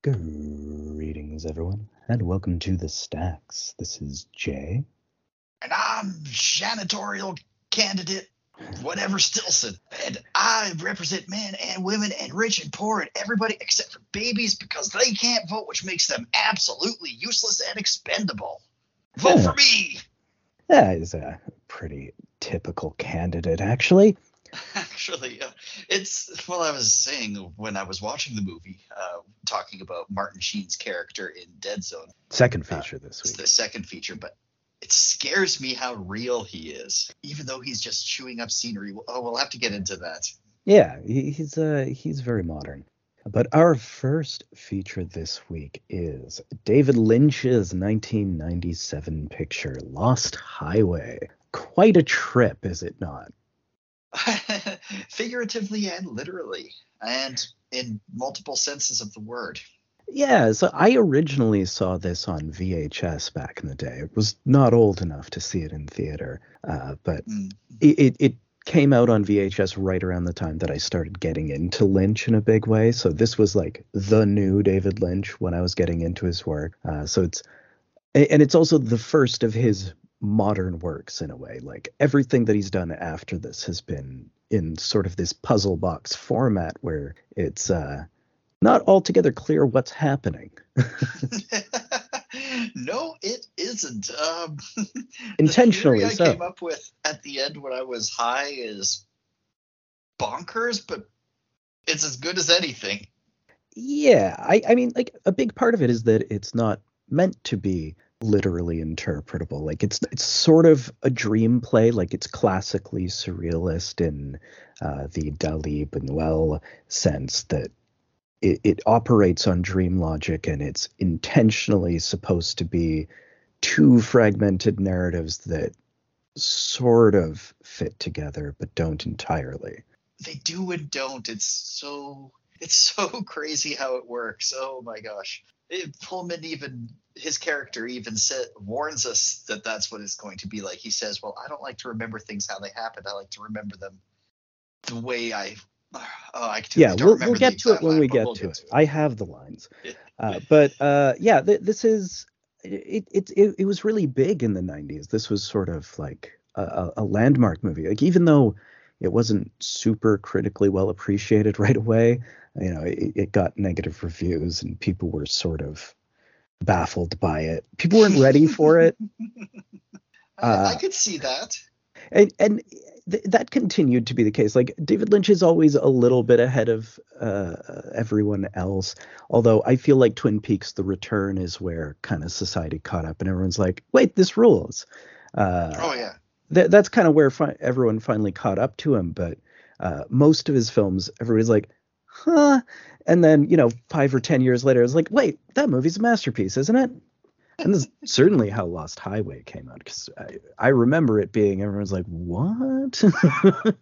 Greetings, everyone, and welcome to the Stacks. This is Jay. And I'm janitorial candidate, whatever Stillson. And I represent men and women and rich and poor and everybody except for babies because they can't vote, which makes them absolutely useless and expendable. Vote Yeah. for me. That is a pretty typical candidate, actually. Actually, uh, it's well, I was saying when I was watching the movie, uh, talking about Martin Sheen's character in Dead Zone. Second feature this week. It's the second feature, but it scares me how real he is, even though he's just chewing up scenery. Oh, we'll have to get into that. Yeah, he's uh he's very modern. But our first feature this week is David Lynch's 1997 picture Lost Highway. Quite a trip, is it not? Figuratively and literally, and in multiple senses of the word. Yeah, so I originally saw this on VHS back in the day. It was not old enough to see it in theater, uh, but Mm. it, it, it came out on VHS right around the time that I started getting into Lynch in a big way. So this was like the new David Lynch when I was getting into his work. Uh, so it's and it's also the first of his modern works in a way. Like everything that he's done after this has been in sort of this puzzle box format where it's uh, not altogether clear what's happening. no, it isn't. Um, Intentionally the so. theory I came up with at the end when I was high is bonkers, but it's as good as anything. Yeah, I, I mean, like a big part of it is that it's not meant to be literally interpretable. Like it's it's sort of a dream play. Like it's classically surrealist in uh, the Dali Buñuel sense that it, it operates on dream logic and it's intentionally supposed to be two fragmented narratives that sort of fit together but don't entirely. They do and don't. It's so it's so crazy how it works. Oh my gosh. It, Pullman even his character even said warns us that that's what it's going to be like. He says, "Well, I don't like to remember things how they happened. I like to remember them the way I." Oh, I yeah, we'll, we'll get to it when line, we get we'll to get it. I have the lines, uh, but uh, yeah, th- this is it, it. It it was really big in the '90s. This was sort of like a, a a landmark movie. Like even though it wasn't super critically well appreciated right away, you know, it, it got negative reviews and people were sort of baffled by it. People weren't ready for it. I, I Uh, could see that. and and th- that continued to be the case like david lynch is always a little bit ahead of uh, everyone else although i feel like twin peaks the return is where kind of society caught up and everyone's like wait this rules uh, oh yeah. th- that's kind of where fi- everyone finally caught up to him but uh, most of his films everybody's like huh and then you know five or ten years later it's like wait that movie's a masterpiece isn't it and this is certainly how Lost Highway came out because I, I remember it being everyone's like, "What?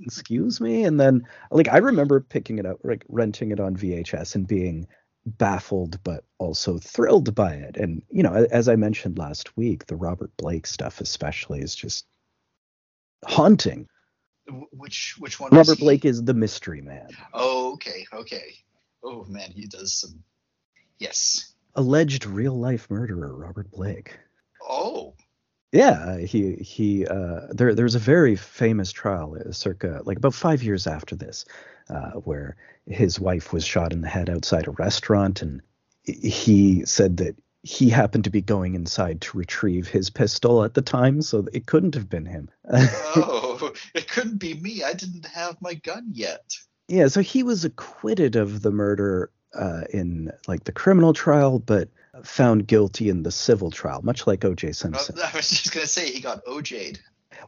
Excuse me?" And then like I remember picking it up, like renting it on VHS, and being baffled but also thrilled by it. And you know, as I mentioned last week, the Robert Blake stuff especially is just haunting. Wh- Which which one? Robert? Blake is the mystery man, Oh, okay, okay. Oh man, he does some. Yes. alleged real life murderer Robert Blake. Oh. Yeah, he he uh there there's a very famous trial uh, circa like about 5 years after this uh where his wife was shot in the head outside a restaurant and he said that he happened to be going inside to retrieve his pistol at the time so it couldn't have been him. Oh, it couldn't be me. I didn't have my gun yet. yeah, so he was acquitted of the murder uh in like the criminal trial but found guilty in the civil trial much like O.J. Simpson. I was just gonna say he got OJ'd.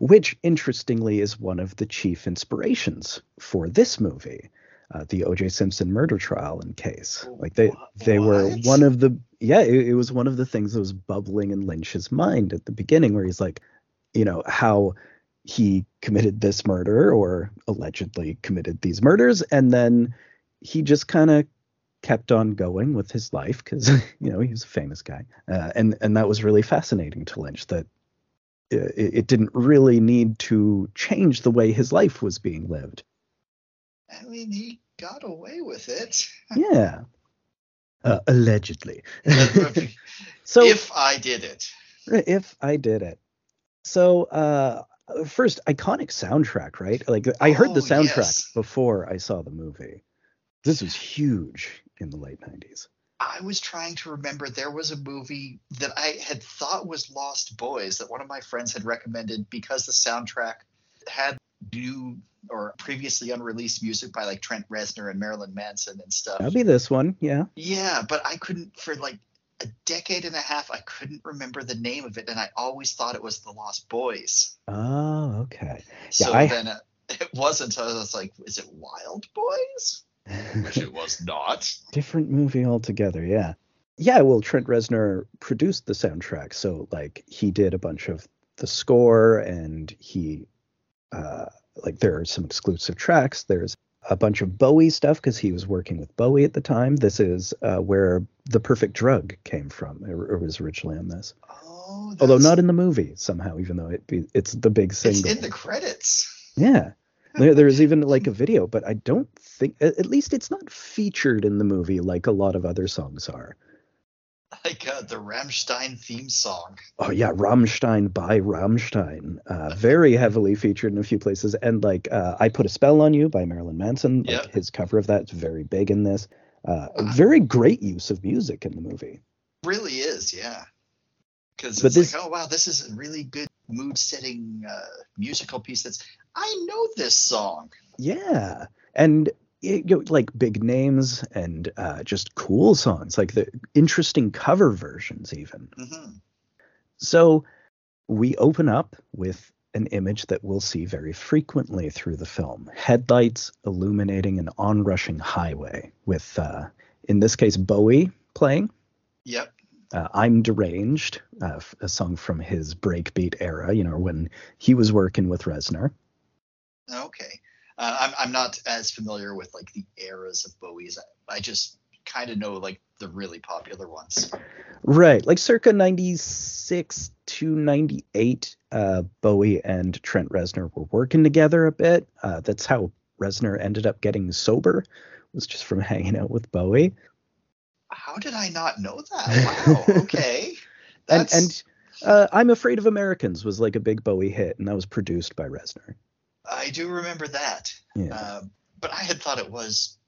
which interestingly is one of the chief inspirations for this movie uh, the oj simpson murder trial and case. Like they Wha- they were one of the yeah it, it was one of the things that was bubbling in lynch's mind at the beginning where he's like you know how he committed this murder or allegedly committed these murders. And then he just kind of kept on going with his life because you know he was a famous guy. Uh, and and that was really fascinating to lynch that it, it didn't really need to change the way his life was being lived. I mean, he got away with it. Yeah. Uh, allegedly. so if I did it. If I did it. So uh first iconic soundtrack, right? Like I heard the Oh, soundtrack yes. before I saw the movie. This was huge in the late 90s. I was trying to remember there was a movie that I had thought was Lost Boys that one of my friends had recommended because the soundtrack had new or previously unreleased music by like Trent Reznor and Marilyn Manson and stuff. That'll be this one, yeah. Yeah, but I couldn't for like a decade and a half I couldn't remember the name of it and I always thought it was The Lost Boys. Oh, okay. So I- then uh, it wasn't. I was like, is it Wild Boys? Which it was not. Different movie altogether, yeah. Yeah, well, Trent Reznor produced the soundtrack, so like he did a bunch of the score, and he, uh, like there are some exclusive tracks. There's a bunch of Bowie stuff because he was working with Bowie at the time. This is uh, where the Perfect Drug came from. It, it was originally on this, Oh, although not in the movie somehow, even though it be, it's the big single. It's in the credits. Yeah. There, there's even like a video, but I don't think, at at least it's not featured in the movie like a lot of other songs are. Like uh, the Rammstein theme song. Oh yeah, Rammstein by Rammstein, uh, very heavily featured in a few places, and like uh, "I Put a Spell on You" by Marilyn Manson, like Yep. his cover of that's very big in this. Uh, Uh-huh. very great use of music in the movie. Really is, yeah. Because it's this- like, oh wow, this is a really good mood-setting uh, musical piece. That's I know this song. Yeah, and you know, like big names and uh, just cool songs, like the interesting cover versions, even. hmm So we open up with an image that we'll see very frequently through the film headlights illuminating an onrushing highway, with, uh, in this case, Bowie playing. Yep. Uh, I'm Deranged, uh, a song from his breakbeat era, you know, when he was working with Reznor. Okay. Uh, I'm I'm not as familiar with like the eras of Bowie's. I, I just kind of know like the really popular ones. Right, like circa 96 to 98, uh, Bowie and Trent Reznor were working together a bit. Uh, that's how Reznor ended up getting sober, was just from hanging out with Bowie. How did I not know that? Wow. Okay. And and uh, I'm Afraid of Americans was like a big Bowie hit, and that was produced by Reznor. I do remember that. Yeah. Um, but I had thought it was.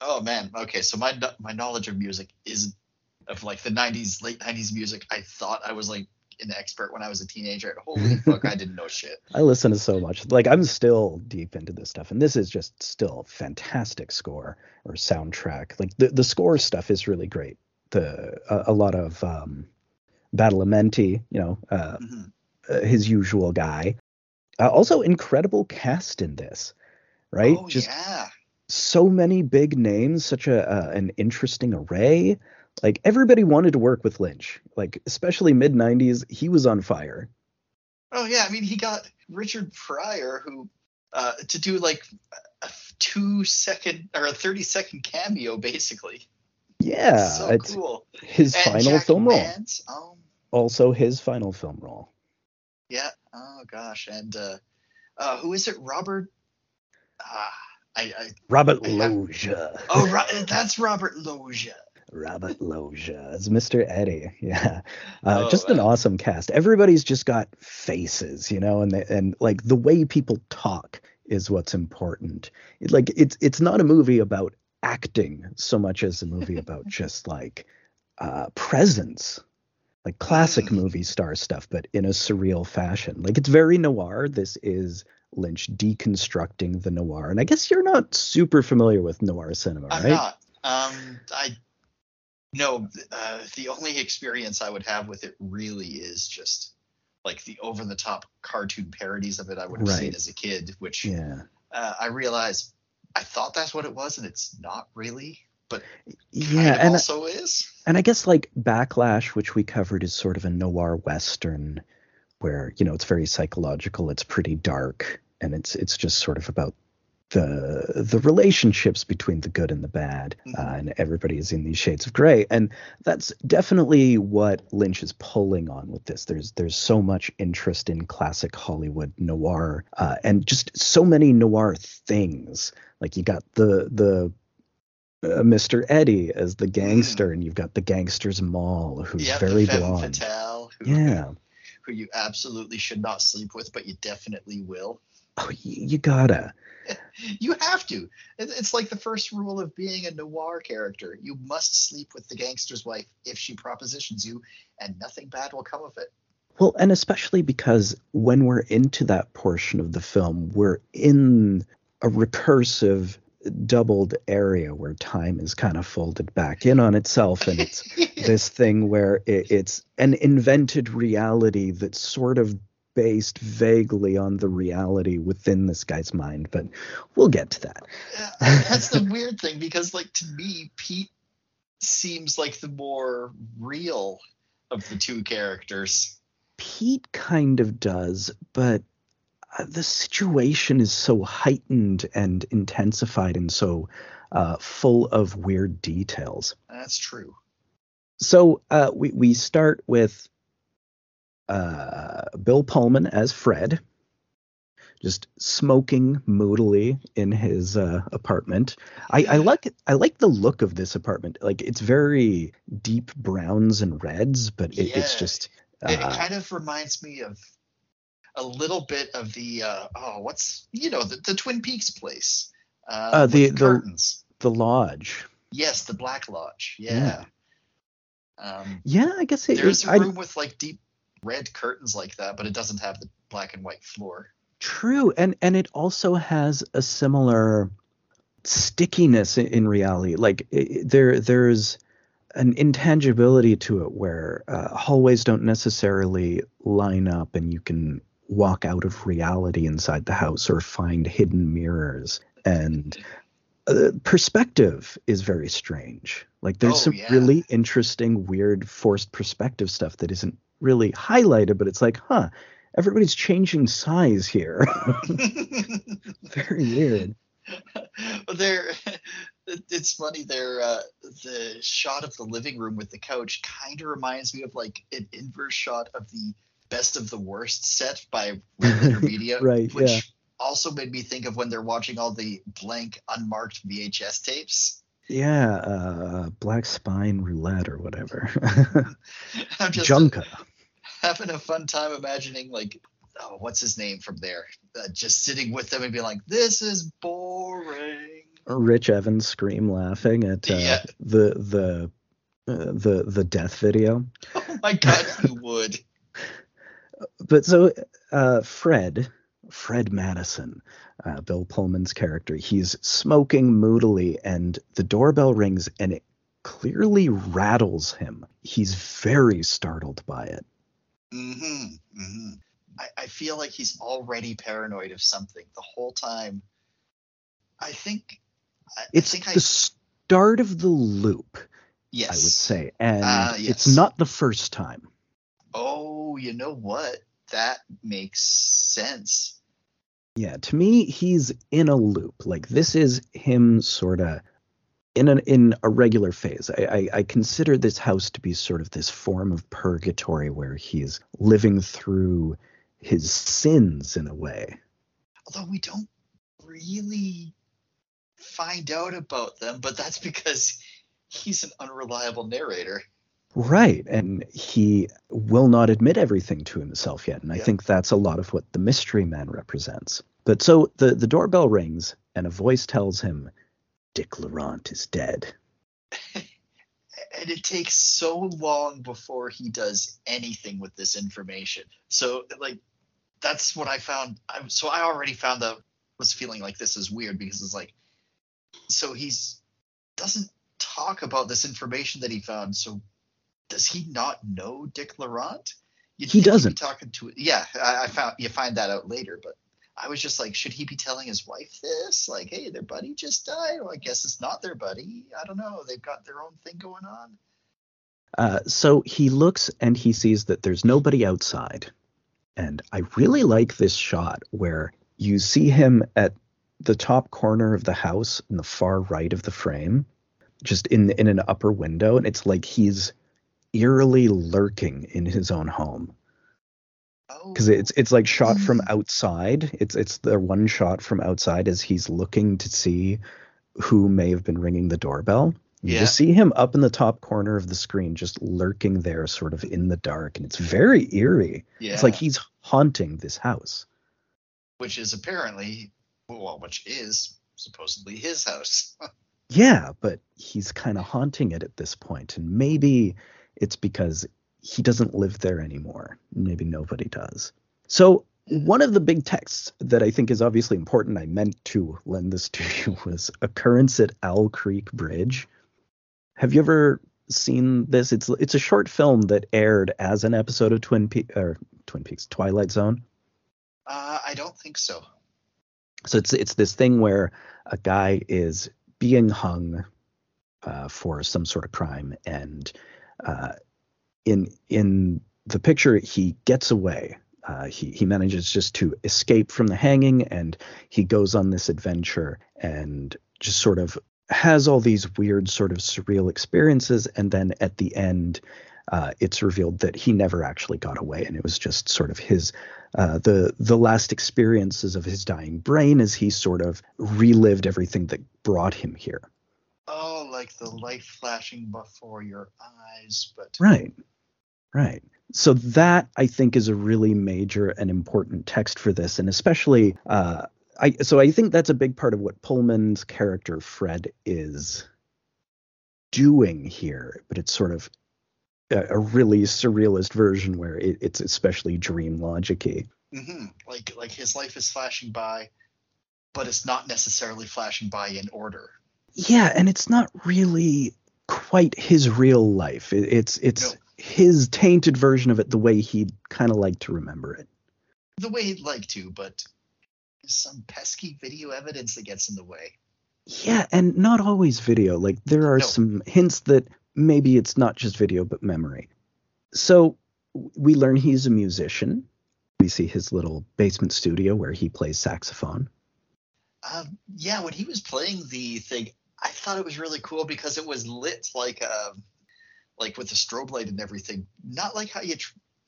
Oh man. Okay. So my my knowledge of music is of like the '90s, late '90s music. I thought I was like an expert when I was a teenager. Holy fuck, I didn't know shit. I listen to so much. Like I'm still deep into this stuff, and this is just still fantastic score or soundtrack. Like the the score stuff is really great. The a, a lot of um, Badalamenti, you know, uh, Mhm. uh, his usual guy. Uh, also, incredible cast in this, right? Oh just yeah. so many big names, such a uh, an interesting array. Like everybody wanted to work with Lynch. Like especially mid '90s, he was on fire. Oh yeah. I mean, he got Richard Pryor who uh, to do like a two second or a thirty second cameo, basically. Yeah, so it's cool. his And final Jack film role. Um. Also, his final film role. Yeah. Oh gosh. And uh, uh, who is it? Robert. Ah, I, I. Robert I have- Loggia. Oh, Ro- that's Robert Loggia. Robert Loggia as Mr. Eddie. Yeah, uh, Oh, just an wow. awesome cast. Everybody's just got faces, you know, and they, and like the way people talk is what's important. It, like it's it's not a movie about acting so much as a movie about just like uh, presence, like classic Mm. movie star stuff, but in a surreal fashion. Like it's very noir. This is Lynch deconstructing the noir, and I guess you're not super familiar with noir cinema, I'm right? not. Um, I. No, uh, the only experience I would have with it really is just like the over the top cartoon parodies of it I would have seen as a kid, which Yeah. uh, I realized I thought that's what it was, and it's not really, but Yeah, and also is. and I guess like Backlash, which we covered, is sort of a noir western, where you know it's very psychological, it's pretty dark, and it's it's just sort of about the the relationships between the good and the bad, uh, Mhm. and everybody is in these shades of gray, and that's definitely what Lynch is pulling on with this. There's there's so much interest in classic Hollywood noir, uh, and just so many noir things. Like you got the the uh, Mr. Eddie as the gangster, and you've got the gangster's moll, who's very blonde. fatale, who, Yeah. who you absolutely should not sleep with, but you definitely will. Oh, y- you gotta. You have to. It's like the first rule of being a noir character. You must sleep with the gangster's wife if she propositions you, and nothing bad will come of it. Well, and especially because when we're into that portion of the film, we're in a recursive, doubled area where time is kind of folded back in on itself, and it's this thing where it, it's an invented reality that's sort of based vaguely on the reality within this guy's mind. But we'll get to that. Yeah, That's the weird thing because, like, to me, Pete seems like the more real of the two characters. Pete kind of does, but the situation is so heightened and intensified and so uh, full of weird details. That's true. So uh, we we start with uh, Bill Pullman as Fred, just smoking moodily in his uh, apartment. I, I like I like the look of this apartment. Like it's very deep browns and reds, but it, it's just It, uh, it kind of reminds me of a little bit of the uh, oh, what's you know the, the Twin Peaks place. Uh, Uh, the- the the- curtains. the lodge. Yes, the Black Lodge. Yeah. Um, Yeah, I guess it, there's a a I- room with like deep red curtains like that, but it doesn't have the black and white floor. True, and and it also has a similar stickiness in, in reality. Like i i- there there's an intangibility to it where uh, hallways don't necessarily line up, and you can walk out of reality inside the house or find hidden mirrors. And uh, perspective is very strange. Like there's Oh, some yeah. really interesting, weird, forced perspective stuff that isn't really highlighted, but it's like, huh, everybody's changing size here. Very weird. But they're it's funny they're uh, the shot of the living room with the couch kind of reminds me of like an inverse shot of the best of the worst set by Red Letter Media Right, which yeah. also made me think of when they're watching all the blank unmarked VHS tapes Yeah, uh, black spine roulette or whatever. I'm just Junka. having a fun time imagining like oh what's his name from there uh, just sitting with them and being like this is boring Rich Evans scream laughing at uh, Yeah. the the uh, the the death video. oh my god you would But so uh, Fred, Fred Madison, uh, Bill Pullman's character, he's smoking moodily, and the doorbell rings, and it clearly rattles him. He's very startled by it. hmm hmm I, I feel like he's already paranoid of something the whole time. I think. I, It's I think the I, start of the loop, yes. I would say, and Ah, it's not the first time. Oh, you know what? That makes sense. Yeah, to me, he's in a loop. Like this is him sort of in an in a regular phase. I, I I consider this house to be sort of this form of purgatory where he's living through his sins in a way. Although we don't really find out about them, but that's because he's an unreliable narrator. Right, and he will not admit everything to himself yet, and I Yeah. think that's a lot of what the mystery man represents. But so the the doorbell rings, and a voice tells him, "Dick Laurent is dead." and it takes so long before he does anything with this information. So like that's what I found. I, so I already found that was feeling like this is weird because it's like so he's doesn't talk about this information that he found. So does he not know Dick Laurent? You'd He think he'd be doesn't. talking to yeah. I, I found you find that out later, but. I was just like, should he be telling his wife this? Like, hey, their buddy just died. Well, I guess it's not their buddy. I don't know. They've got their own thing going on. Uh, so he looks and he sees that there's nobody outside. And I really like this shot where you see him at the top corner of the house in the far right of the frame, just in in an upper window, and it's like he's eerily lurking in his own home Oh, because it's oh, it's like shot from hmm. outside. It's it's the one shot from outside as he's looking to see who may have been ringing the doorbell. You Yeah. just see him up in the top corner of the screen, just lurking there, sort of in the dark, and it's very eerie. Yeah. It's like he's haunting this house. which is apparently well, which is supposedly his house. Yeah, but he's kind of haunting it at this point, and maybe it's because he doesn't live there anymore. Maybe nobody does. So one of the big texts that I think is obviously important, I meant to lend this to you, was occurrence at Owl Creek Bridge. Have you ever seen this? It's it's a short film that aired as an episode of Twin Peaks or Twin Peaks Twilight Zone. Uh, I don't think so. So it's it's this thing where a guy is being hung uh, for some sort of crime, and uh, in in the picture he gets away. Uh, he he manages just to escape from the hanging, and he goes on this adventure and just sort of has all these weird sort of surreal experiences, and then at the end. Uh, it's revealed that he never actually got away, and it was just sort of his uh, the the last experiences of his dying brain as he sort of relived everything that brought him here. Oh, like the light flashing before your eyes, but Right, right. So that I think is a really major and important text for this, and especially uh, I. So I think that's a big part of what Pullman's character Fred is doing here, but it's sort of a, a really surrealist version where it, it's especially dream logicy. hmm like like his life is flashing by, but it's not necessarily flashing by in order. Yeah, and it's not really quite his real life. It, it's it's No. his tainted version of it, the way he'd kind of like to remember it. The way he'd like to, but some pesky video evidence that gets in the way. Yeah, and not always video. Like there are No. some hints that maybe it's not just video but memory. So we learn he's a musician. We see his little basement studio where he plays saxophone. Um, yeah, when he was playing the thing, I thought it was really cool because it was lit like um, like with the strobe light and everything. Not like how you,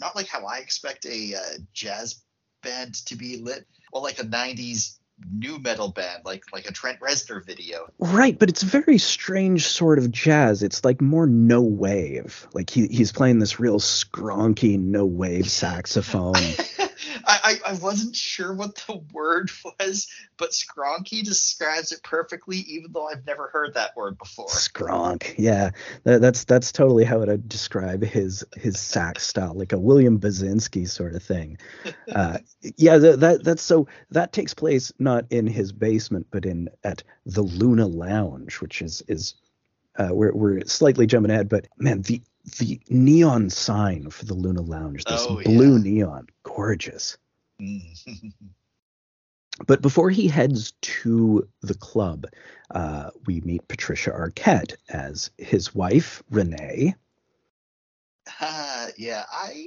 not like how I expect a uh, jazz band to be lit, or like a '90s nu metal band, like like a Trent Reznor video. Right, but it's a very strange sort of jazz. It's like more no wave. Like he he's playing this real skronky no wave saxophone. I, I I wasn't sure what the word was, but skronky describes it perfectly, even though I've never heard that word before. Skronk. Yeah, that, that's that's totally how I'd describe his his sax style, like a William Basinski sort of thing. Uh, yeah, that, that that's so that takes place not in his basement, but in at the Luna Lounge, which is is uh, we're we're slightly jumping ahead, but man, the the neon sign for the Luna Lounge, this Oh, blue yeah. neon, gorgeous. Mm. But before he heads to the club, uh, we meet Patricia Arquette as his wife, Renee. Uh, yeah, I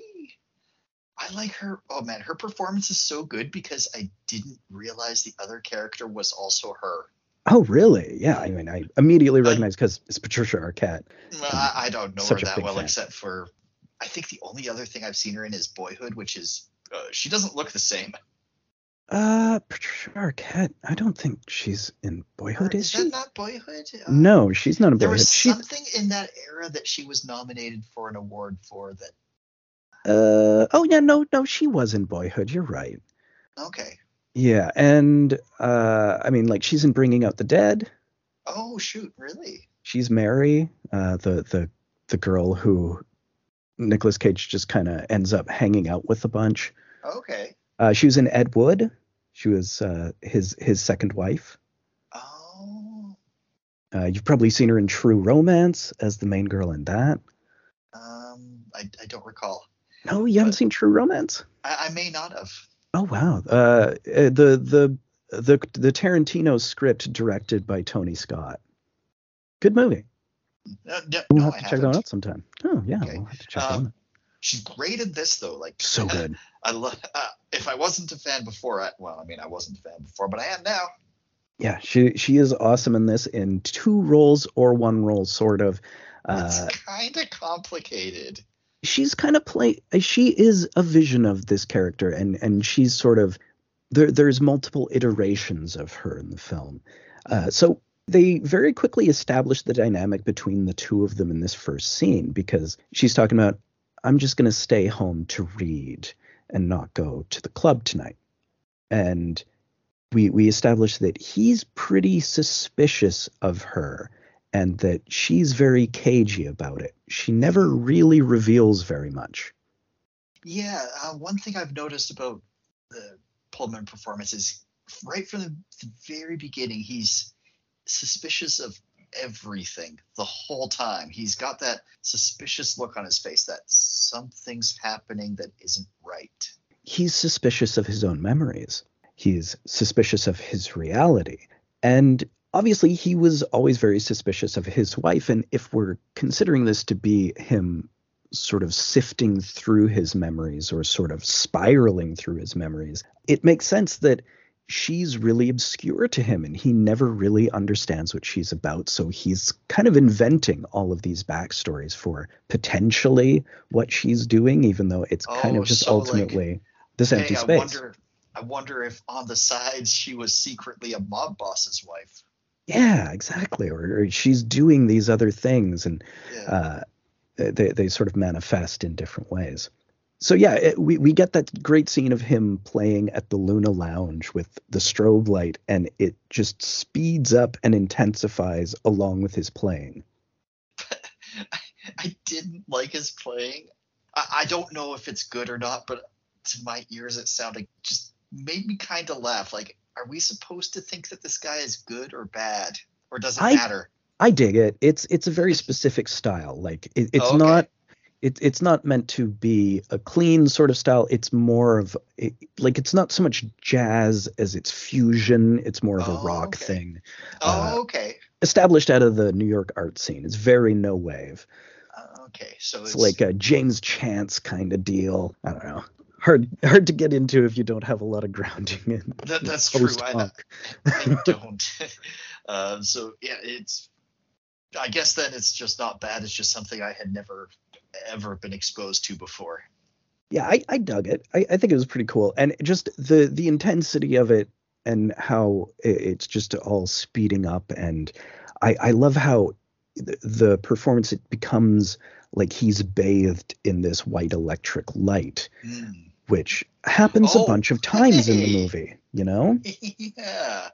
I like her. Oh man, her performance is so good because I didn't realize the other character was also her. Oh, really? Yeah. I mean, I immediately recognize because it's Patricia Arquette. I, I don't know her that well, fan. except for I think the only other thing I've seen her in is Boyhood, which is uh, she doesn't look the same. Uh, Patricia Arquette. I don't think she's in Boyhood, Or is that she? not Boyhood? Uh, No, she's not in Boyhood. There was something in that era that she was nominated for an award for. That uh, oh yeah, no, no, she was in Boyhood. You're right. okay. Yeah, and uh, I mean, like she's in Bringing Out the Dead. Oh shoot, really? she's Mary, uh, the the the girl who Nicolas Cage just kind of ends up hanging out with a bunch. Okay. Uh, she was in Ed Wood. She was uh, his his second wife. Oh. Uh, you've probably seen her in True Romance as the main girl in that. Um, I, I don't recall. No, you haven't seen True Romance. I, I may not have. Oh wow. Uh, uh, the the the the Tarantino script directed by Tony Scott. Good movie. No, no, We'll no, have I to check that out sometime. Oh yeah, Okay. we'll have to check Um, that out. She's great in this though. Like So good. I love. Uh, if I wasn't a fan before, I, well, I mean, I wasn't a fan before, but I am now. Yeah, she she is awesome in this in two roles or one role, sort of. It's Uh, kind of complicated. She's kind of play. She is a vision of this character, and and she's sort of there. There's multiple iterations of her in the film. Uh, so They very quickly establish the dynamic between the two of them in this first scene because she's talking about, I'm just going to stay home to read and not go to the club tonight. And we we establish that he's pretty suspicious of her and that she's very cagey about it. She never really reveals very much. Yeah, uh, one thing I've noticed about the Pullman performance is right from the, the very beginning, he's suspicious of everything the whole time. He's got that suspicious look on his face that something's happening that isn't right. He's suspicious of his own memories. He's suspicious of his reality. And obviously, he was always very suspicious of his wife. And if we're considering this to be him sort of sifting through his memories or sort of spiraling through his memories, it makes sense that she's really obscure to him and he never really understands what she's about. So he's kind of inventing all of these backstories for potentially what she's doing, even though it's kind Oh, of just so, ultimately like, this empty hey, I wonder, I wonder if on the sides she was secretly a mob boss's wife. Yeah, exactly. Or, or she's doing these other things and Yeah. uh, they, they sort of manifest in different ways. So yeah, it, we we get that great scene of him playing at the Luna Lounge with the strobe light, and it just speeds up and intensifies along with his playing. I didn't like his playing. I, I don't know if it's good or not, but to my ears it sounded just made me kind of laugh. Like, are we supposed to think that this guy is good or bad, or does it I- matter? I dig it. It's it's a very specific style. Like it, it's Oh, okay. not it, it's not meant to be a clean sort of style. It's more of it, like it's not so much jazz as it's fusion. It's more of a Oh, rock okay. thing. Oh, uh, okay. Established out of the New York art scene. It's very no wave. Uh, okay, so It's it's, like a James Chance kind of deal. I don't know. Hard hard to get into if you don't have a lot of grounding in That- that's true. I I don't. uh, so yeah, it's. I guess then it's just not bad. It's just something I had never ever been exposed to before. yeah I, I dug it I, I think it was pretty cool and just the the intensity of it and how it's just all speeding up and i i love how the, the performance it becomes like he's bathed in this white electric light Hmm. Which happens Oh, a bunch of times in the movie you know yeah.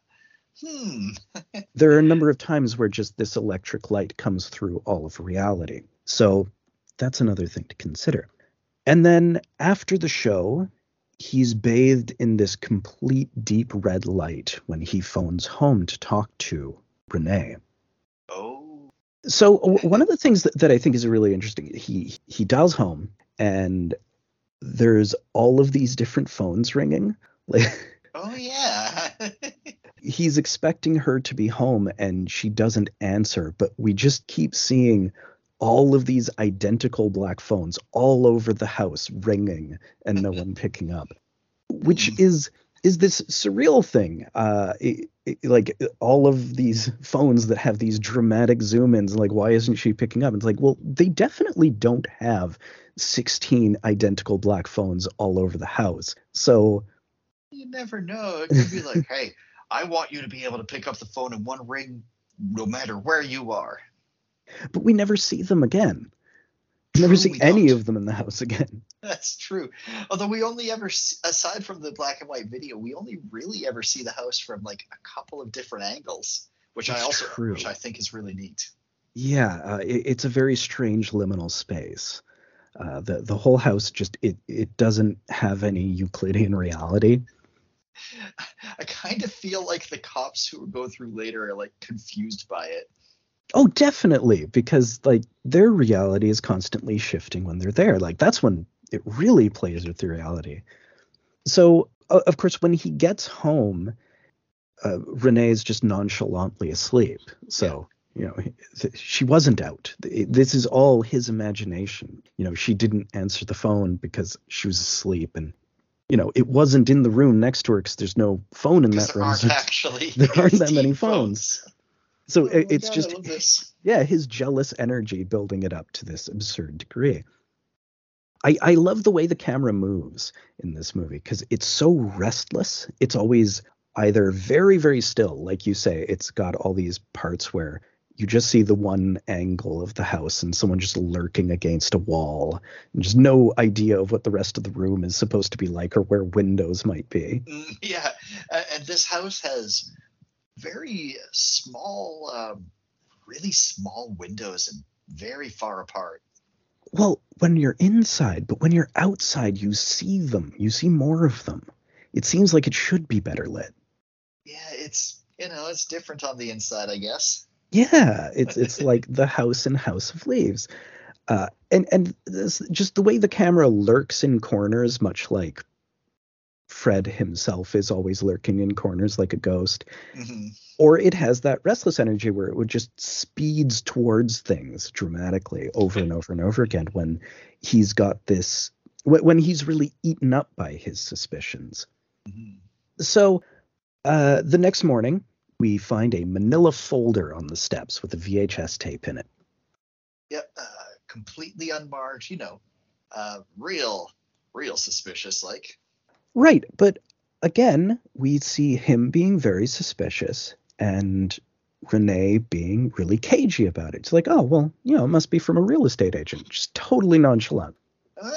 Hmm. there are a number of times where just this electric light comes through all of reality. So that's another thing to consider. And then after the show, he's bathed in this complete deep red light when he phones home to talk to Renee. Oh. So one of the things that, that I think is really interesting, he he dials home and there's all of these different phones ringing. Like Oh yeah. he's expecting her to be home and she doesn't answer, but we just keep seeing all of these identical black phones all over the house ringing and no one picking up, which is is this surreal thing. Uh, it- like all of these phones that have these dramatic zoom ins, like why isn't she picking up? It's like, well, they definitely don't have 16 identical black phones all over the house. So you never know. It could be like, hey, I want you to be able to pick up the phone in one ring, no matter where you are. but we never see them again. We never True, see we any don't. of them in the house again. That's true. Although we only ever, aside from the black and white video, we only really ever see the house from like a couple of different angles, which I also, true. which I think is really neat. Yeah, uh, it, it's a very strange liminal space. Uh, the the whole house just it it doesn't have any Euclidean reality. I kind of feel like the cops who go through later are like confused by it. Oh, definitely, because like their reality is constantly shifting when they're there. Like that's when it really plays with the reality. So o- of course, when he gets home, uh, Renee is just nonchalantly asleep. So you know th- she wasn't out. This is all his imagination. You know she didn't answer the phone because she was asleep, and you know it wasn't in the room next to her because there's no phone in that there room. aren't So- actually there aren't that many phones. Oh So it, it's God, just I love this. yeah, his jealous energy building it up to this absurd degree. I, I love the way the camera moves in this movie because it's so restless. It's always either very very still like you say it's got all these parts where you just see the one angle of the house and someone just lurking against a wall and just no idea of what the rest of the room is supposed to be like or where windows might be Mm, yeah, and this house has very small, um, really small windows and very far apart. Well when you're inside but when you're outside you see them. You see more of them. It seems like it should be better lit. Yeah, it's you know it's different on the inside, I guess. Yeah, it's it's like the house in House of Leaves, uh, and and this, just the way the camera lurks in corners, much like Fred himself is always lurking in corners like a ghost, hmm or it has that restless energy where it would just speeds towards things dramatically over and over and over again when he's got this when he's really eaten up by his suspicions. hmm So uh, the next morning, we find a manila folder on the steps with a VHS tape in it. Yep, uh, completely unmarked. You know, uh, real, real suspicious. Like, Right, but again, we see him being very suspicious and Renee being really cagey about it. It's like, oh, well, you know, it must be from a real estate agent. Just totally nonchalant. uh,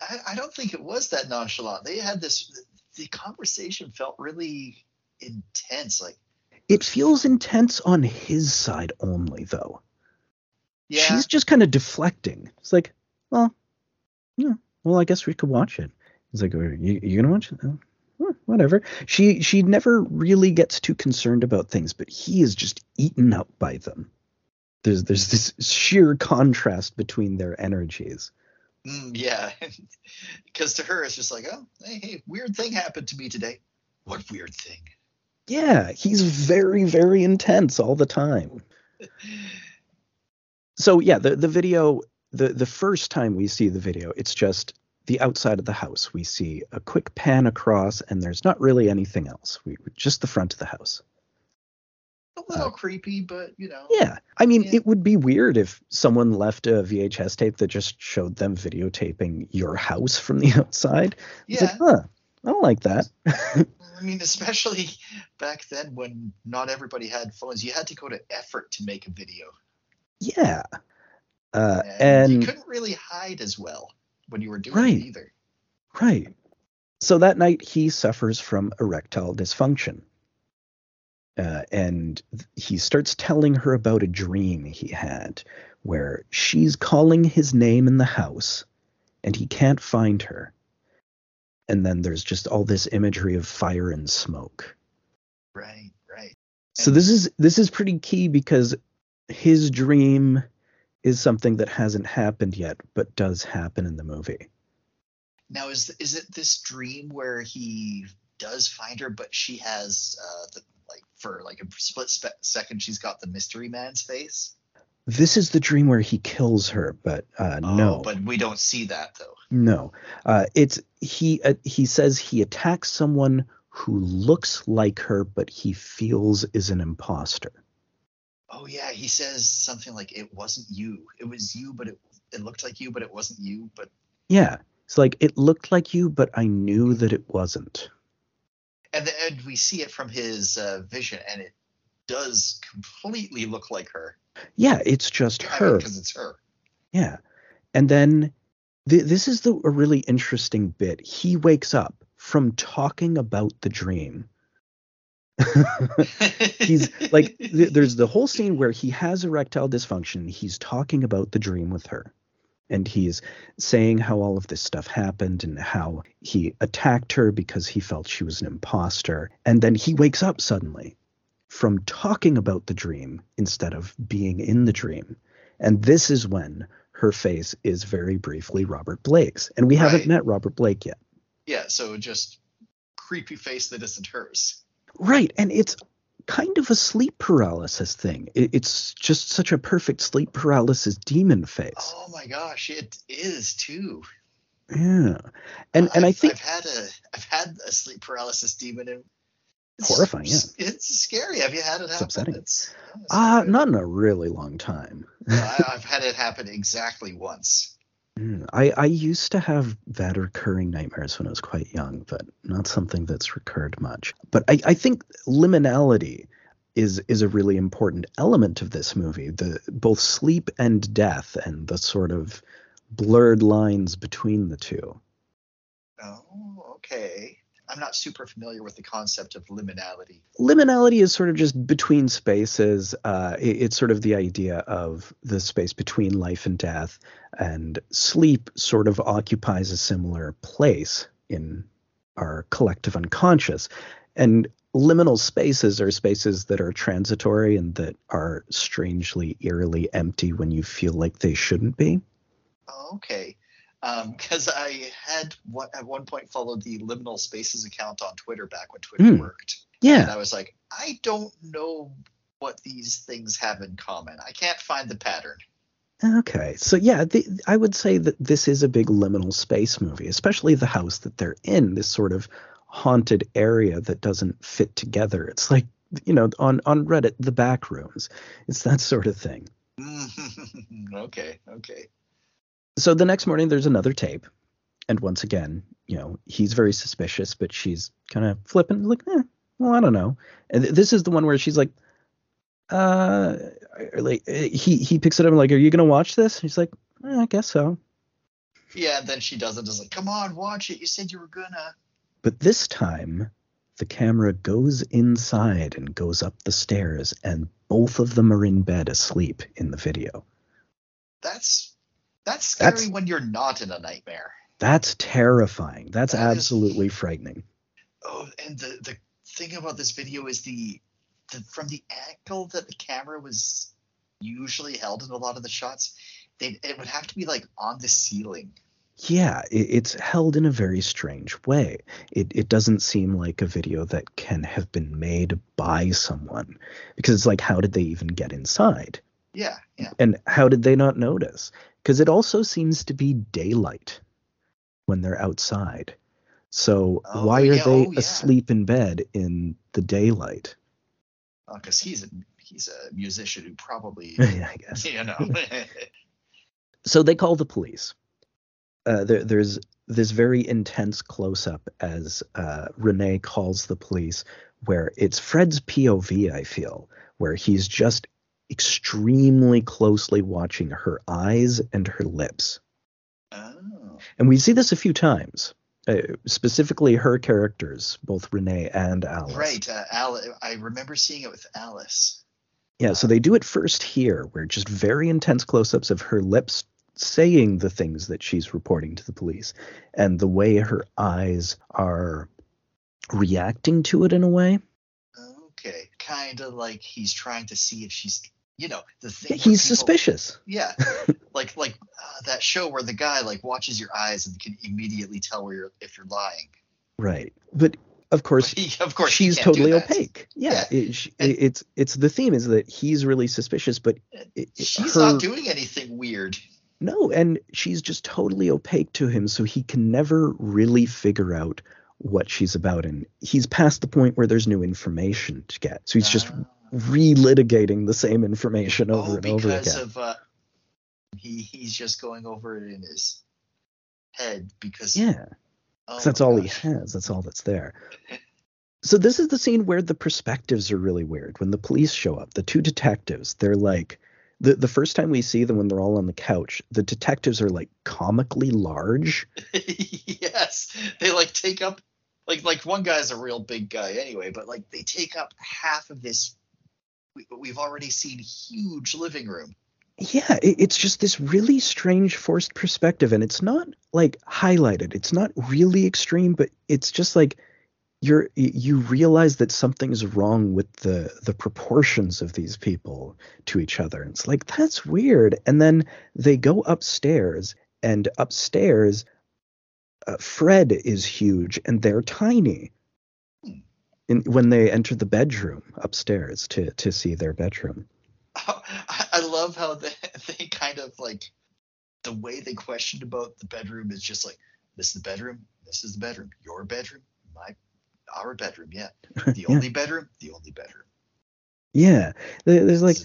I, I don't think it was that nonchalant. They had this. The conversation felt really intense. Like, It feels intense on his side only, though. yeah, She's just kind of deflecting. It's like, well, yeah, well, I guess we could watch it. He's like, "Are you, you gonna watch it? Oh, whatever. She she never really gets too concerned about things, but he is just eaten up by them. There's there's this sheer contrast between their energies. Mm, yeah, because to her it's just like, oh, hey, hey, weird thing happened to me today. What weird thing? Yeah, he's very very intense all the time. So yeah, the the video the the first time we see the video, it's just the outside of the house. We see a quick pan across, and there's not really anything else. We just the front of the house. A little creepy, but you know. Yeah, I mean, Yeah. it would be weird if someone left a VHS tape that just showed them videotaping your house from the outside. It's Yeah, like, huh, I don't like that. I mean, especially back then when not everybody had phones, you had to go to effort to make a video, yeah, uh, and, you couldn't really hide as well when you were doing Right. it either. Right. So that night he suffers from erectile dysfunction. Uh, and he starts telling her about a dream he had where she's calling his name in the house and he can't find her. And then there's just all this imagery of fire and smoke. Right, right. So this is this is pretty key because his dream is something that hasn't happened yet but does happen in the movie. Now, is is it this dream where he does find her, but she has uh, the like for like a split spe- second, she's got the mystery man's face? This is the dream where he kills her, but uh, Oh, no, but we don't see that though. no. Uh, it's he. Uh, he says he attacks someone who looks like her, but he feels is an imposter. Oh yeah, he says something like it wasn't you. It was you, but it it looked like you, but it wasn't you. But Yeah, it's like it looked like you, but I knew that it wasn't. and then and we see it from his uh, vision, and it does completely look like her. Yeah, it's just her. because it's her. Yeah, and then th- this is the a really interesting bit. He wakes up from talking about the dream. he's like th- there's the whole scene where he has erectile dysfunction. He's talking about the dream with her. And he's saying how all of this stuff happened and how he attacked her because he felt she was an imposter. And then he wakes up suddenly from talking about the dream instead of being in the dream. And this is when her face is very briefly Robert Blake's. And we haven't met Robert Blake yet. Yeah, so just creepy face that isn't hers. Right, and it's kind of a sleep paralysis thing. It, it's just such a perfect sleep paralysis demon face. Oh my gosh, it is too. Yeah, and and I I've- think I've had a I've had a sleep paralysis demon. And it's, Horrifying, yeah. It's scary. Have you had it happen? upsetting. It's, it's uh not in a really long time. I, I've had it happen exactly once. Mm, I, I used to have that recurring nightmares when I was quite young, but not something that's recurred much. But I, I think liminality is is a really important element of this movie. The both sleep and death and the sort of blurred lines between the two. Oh, okay. I'm not super familiar with the concept of liminality. Liminality is sort of just between spaces. Uh, it, it's sort of the idea of the space between life and death, and sleep sort of occupies a similar place in our collective unconscious. And liminal spaces are spaces that are transitory and that are strangely, eerily empty when you feel like they shouldn't be. Oh, okay because um, I had what at one point followed the Liminal Spaces account on Twitter back when Twitter mm. worked. Yeah, and I was like, I don't know what these things have in common. I can't find the pattern. Okay, so yeah, the, I would say that this is a big liminal space movie, especially the house that they're in. This sort of haunted area that doesn't fit together. It's like you know on on Reddit, the back rooms. It's that sort of thing. okay, okay so the next morning there's another tape. And once again you know he's very suspicious but she's kind of flipping like eh, well i don't know. And this is the one where she's like uh like eh, he he picks it up and like are you gonna watch this? He's like eh, i guess so. Yeah then she does it just like come on watch it. You said you were gonna. But this time the camera goes inside and goes up the stairs and both of them are in bed asleep in the video. That's that's scary that's, when you're not in a nightmare. That's terrifying. That's that absolutely is, frightening. Oh, and the the thing about this video is the, the from the angle that the camera was usually held in a lot of the shots, they it would have to be like on the ceiling. Yeah, it, it's held in a very strange way. It it doesn't seem like a video that can have been made by someone because it's like how did they even get inside? Yeah, yeah. And how did they not notice? Because it also seems to be daylight when they're outside. So oh, why are yeah, they oh, yeah. asleep in bed in the daylight? Because uh, he's a he's a musician who probably yeah, I guess you know. so they call the police. Uh, there, there's this very intense close up as uh, Renee calls the police, where it's Fred's POV. I feel where he's just extremely closely watching her eyes and her lips. Oh. And we see this a few times. Uh, specifically her characters, both Renee and Alice. Right, uh, Alice. I remember seeing it with Alice. Yeah, so they do it first here, where just very intense close-ups of her lips saying the things that she's reporting to the police, and the way her eyes are reacting to it in a way. Okay, kind of like he's trying to see if she's you know the thing. He's people, suspicious. Yeah, like like uh, that show where the guy like watches your eyes and can immediately tell where you're if you're lying. Right, but of course, he, of course, she's totally opaque. Yeah, yeah. It, she, it's it's the theme is that he's really suspicious, but it, she's her, not doing anything weird. No, and she's just totally opaque to him, so he can never really figure out what she's about, and he's past the point where there's new information to get. So he's just ah relitigating the same information over oh, and over again. Because of uh, he he's just going over it in his head because yeah, oh that's all gosh. he has. That's all that's there. so this is the scene where the perspectives are really weird. When the police show up, the two detectives, they're like the the first time we see them when they're all on the couch, the detectives are like comically large. yes, they like take up like like one guy's a real big guy anyway, but like they take up half of this we, have already seen huge living room. Yeah, it's just this really strange forced perspective, and it's not like highlighted. It's not really extreme, but it's just like you're you realize that something's wrong with the the proportions of these people to each other. And it's like that's weird. And then they go upstairs, and upstairs, uh, Fred is huge, and they're tiny in, when they enter the bedroom upstairs to to see their bedroom. I love how they they kind of like the way they questioned about the bedroom is just like this is the bedroom, this is the bedroom, your bedroom, my our bedroom, yeah, the yeah. only bedroom, the only bedroom. Yeah, there's like.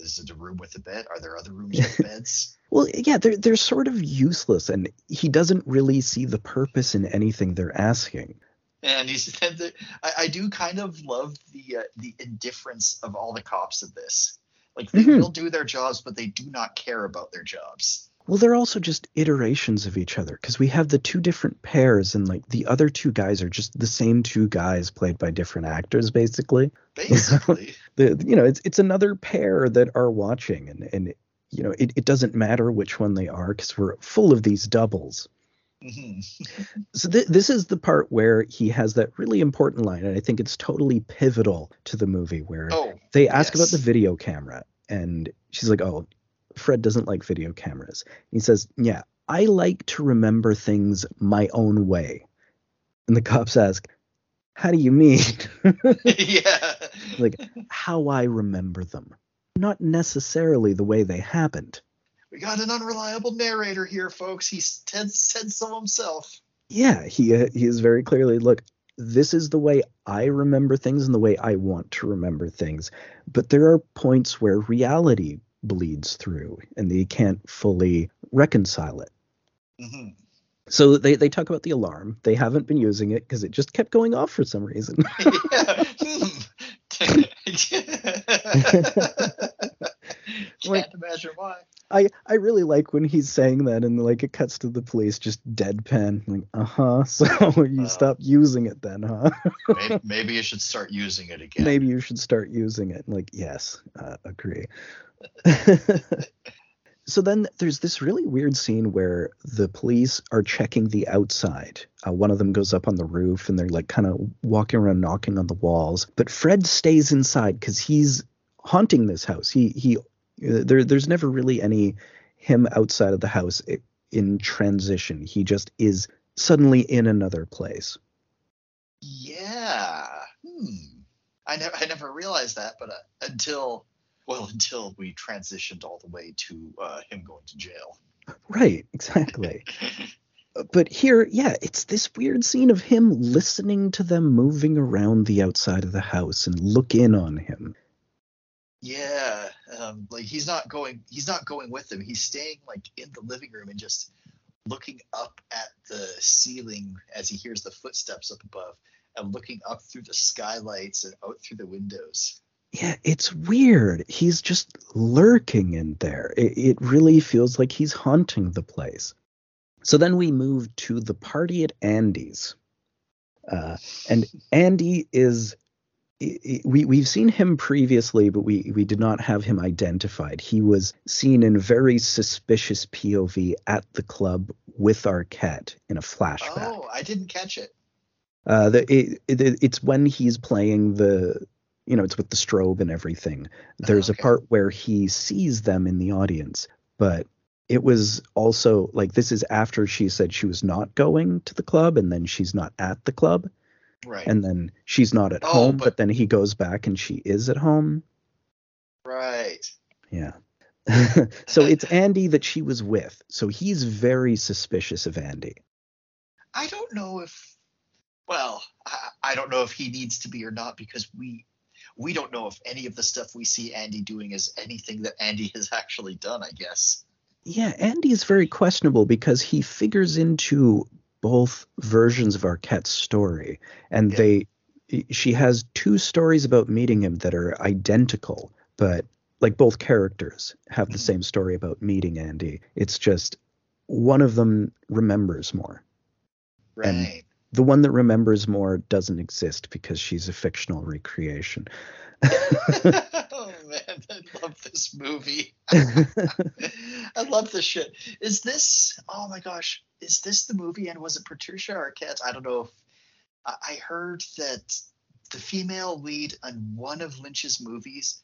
is it a room with a bed? Are there other rooms with beds? Well, yeah, they're they're sort of useless, and he doesn't really see the purpose in anything they're asking. And he said I, I do kind of love the uh, the indifference of all the cops in this. Like they Mhm. will do their jobs, but they do not care about their jobs. Well, they're also just iterations of each other because we have the two different pairs, and like the other two guys are just the same two guys played by different actors, basically. Basically, The you know it's it's another pair that are watching, and and you know it, it doesn't matter which one they are because we're full of these doubles. Mhm. So th- this is the part where he has that really important line, and I think it's totally pivotal to the movie where oh, they ask about the video camera, and she's like, "Oh, Fred doesn't like video cameras." He says, "Yeah, I like to remember things my own way." And the cops ask, "How do you mean?" yeah, like, "How I remember them, not necessarily the way they happened." we got an unreliable narrator here, folks. He said, said so himself. Yeah, he uh, he is very clearly look. This is the way I remember things and the way I want to remember things. But there are points where reality bleeds through and they can't fully reconcile it. hmm So they, they talk about the alarm. They haven't been using it because it just kept going off for some reason. Can't imagine why. I, I really like when he's saying that and like it cuts to the police just deadpan. Like, uh-huh. So you Uh. stopped using it then, huh? Maybe, maybe you should start using it again. Maybe you should start using it. Like, yes, uh, agree. so then there's this really weird scene where the police are checking the outside. Uh, one of them goes up on the roof and they're like kind of walking around knocking on the walls. But Fred stays inside because he's haunting this house. He he uh, there there's never really any him outside of the house in transition. He just is suddenly in another place. Yeah. Hmm. I never I never realized that, but uh, until well, until we transitioned all the way to uh, him going to jail. Right, exactly. but here, yeah, it's this weird scene of him listening to them moving around the outside of the house and look in on him. Yeah, um, like he's not going. He's not going with them. He's staying like in the living room and just looking up at the ceiling as he hears the footsteps up above, and looking up through the skylights and out through the windows. Yeah, it's weird. He's just lurking in there. It, it really feels like he's haunting the place. So then we move to the party at Andy's. Uh, and Andy is we we've seen him previously, but we we did not have him identified. He was seen in very suspicious POV at the club with Arquette in a flashback. Oh, I didn't catch it. Uh, the, it, it, it's when he's playing the, you know, it's with the strobe and everything. Oh, There's okay. a part where he sees them in the audience, but it was also like this is after she said she was not going to the club, and then she's not at the club, Right. and then she's not at Oh, home, but, but- then he goes back and she is at home. right. Yeah. so it's Andy that she was with. So he's very suspicious of Andy. I don't know if. Well, I, I don't know if he needs to be or not because we we don't know if any of the stuff we see Andy doing is anything that Andy has actually done. I guess. Yeah, Andy is very questionable because he figures into both versions of Arquette's story, and Yeah. they she has two stories about meeting him that are identical, but like both characters have the Mhm. same story about meeting Andy. It's just one of them remembers more. And- Right. The one that remembers more doesn't exist because she's a fictional recreation. oh man, I love this movie. I love this shit. Is this? Oh my gosh, is this the movie? And was it Patricia Arquette? I don't know. If, I I heard that the female lead on one of Lynch's movies,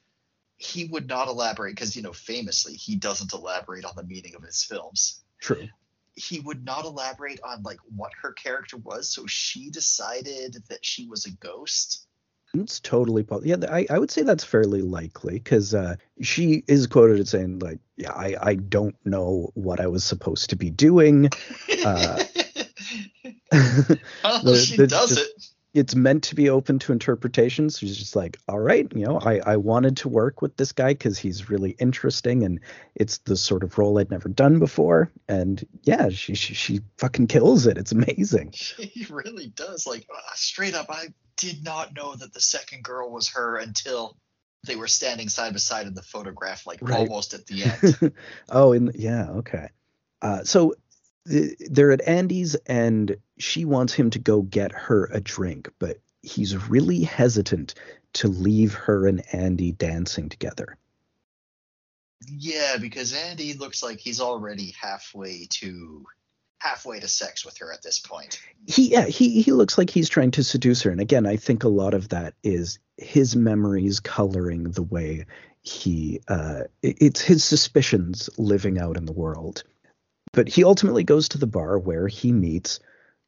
he would not elaborate because you know famously he doesn't elaborate on the meaning of his films. True. He would not elaborate on like what her character was, so she decided that she was a ghost. It's totally possible. Yeah, I, I would say that's fairly likely because uh, she is quoted as saying, like, yeah, I, I don't know what I was supposed to be doing. Uh, well, the- she does just- it. It's meant to be open to interpretation. So she's just like, all right, you know, I, I wanted to work with this guy because he's really interesting and it's the sort of role I'd never done before. And yeah, she she, she fucking kills it. It's amazing. She really does. Like uh, straight up, I did not know that the second girl was her until they were standing side by side in the photograph, like Right. almost at the end. oh, and yeah, okay. Uh, so they're at Andy's, and she wants him to go get her a drink, but he's really hesitant to leave her and Andy dancing together. yeah, because Andy looks like he's already halfway to halfway to sex with her at this point. He yeah, he he looks like he's trying to seduce her, and again, I think a lot of that is his memories coloring the way he uh, it's his suspicions living out in the world. But he ultimately goes to the bar where he meets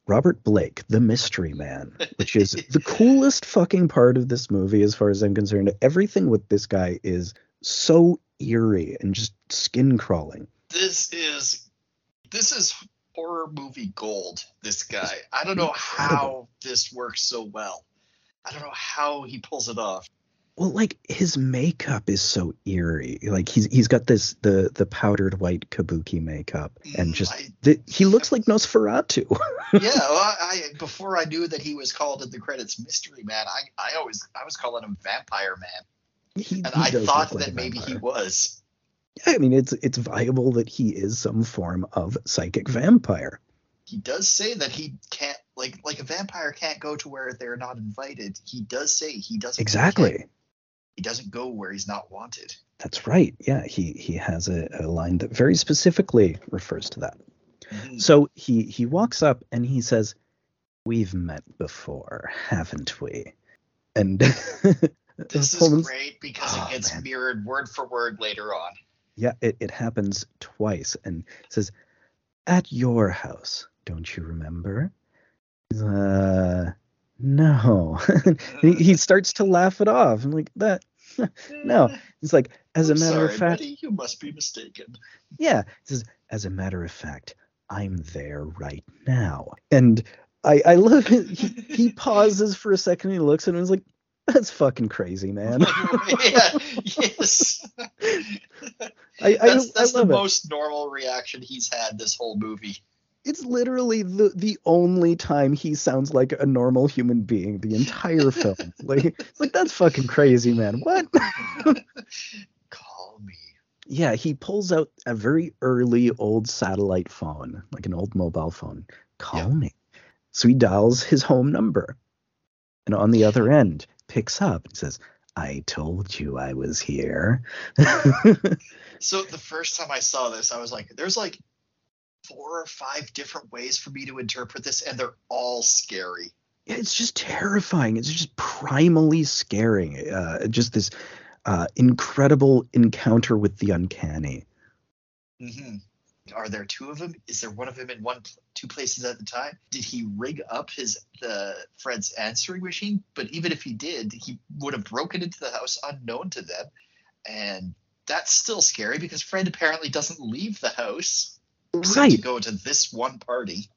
Robert Blake, the mystery man, which is the coolest fucking part of this movie as far as I'm concerned. Everything with this guy is so eerie and just skin crawling. This is this is horror movie gold. This guy. I don't know how this works so well. I don't know how he pulls it off. Well, like his makeup is so eerie. Like he's he's got this the the powdered white kabuki makeup, and Mm, just I- the, he looks like Nosferatu. yeah, well, I, I before I knew that he was called in the credits Mystery Man, I, I always I was calling him Vampire Man, he, and he I thought like that maybe he was. I mean, it's it's viable that he is some form of psychic vampire. He does say that he can't like like a vampire can't go to where they're not invited. He does say he doesn't Exactly. He doesn't go where he's not wanted. That's right. Yeah, he he has a, a line that very specifically refers to that. Mhm. So he he walks up and he says, "We've met before, haven't we?" And This is great because Oh, it gets man. mirrored word for word later on. Yeah, it, it happens twice and says, At your house, don't you remember? Uh no. he, he uh. starts to laugh it off. I'm like, that no. Eh. He's like, as a I'm matter sorry, of fact, you must be mistaken. yeah. He says, as a matter of fact, I'm there right now. And I I love it. He, he pauses for a second and he looks at him and is like, that's fucking crazy, man. yeah, yes. I, I, that's that's I the most normal reaction he's had this whole movie. It's literally the the only time he sounds like a normal human being the entire film. like like that's fucking crazy, man. What? Call me. yeah, he pulls out a very early old satellite phone, like an old mobile phone. Call Yeah. me. So he dials his home number. And on the other end, picks up and says, I told you I was here. So the first time I saw this, I was like, there's like four or five different ways for me to interpret this, and they're all scary. it's just terrifying. It's just primally scary. Uh, just this uh, incredible encounter with the uncanny. hmm Are there two of them? Is there one of them in one, two places at the time? Did he rig up his the Fred's answering machine? But even if he did, he would have broken into the house unknown to them, and that's still scary because Fred apparently doesn't leave the house except to Right. go to this one party.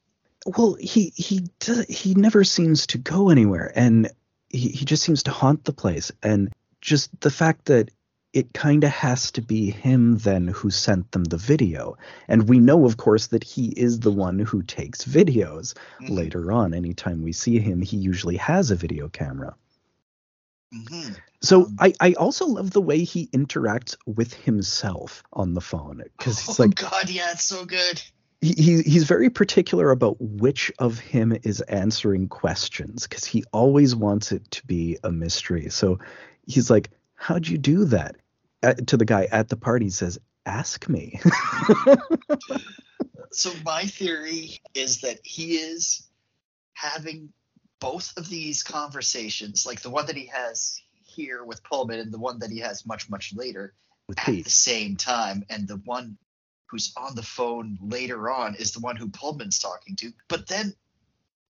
Well, he he does, he never seems to go anywhere, and he, he just seems to haunt the place. And just the fact that it kind of has to be him then who sent them the video, and we know, of course, that he is the one who takes videos Mhm. later on. Anytime we see him, he usually has a video camera. Mhm. So Um, I, I also love the way he interacts with himself on the phone because oh like God, yeah, it's so good. he, he he's very particular about which of him is answering questions because he always wants it to be a mystery. So he's like, "How'd you do that?" Uh, to the guy at the party, he says, "Ask me." So my theory is that he is having both of these conversations, like the one that he has here with Pullman and the one that he has much, much later, with at Pete. the same time. And the one who's on the phone later on is the one who Pullman's talking to. But then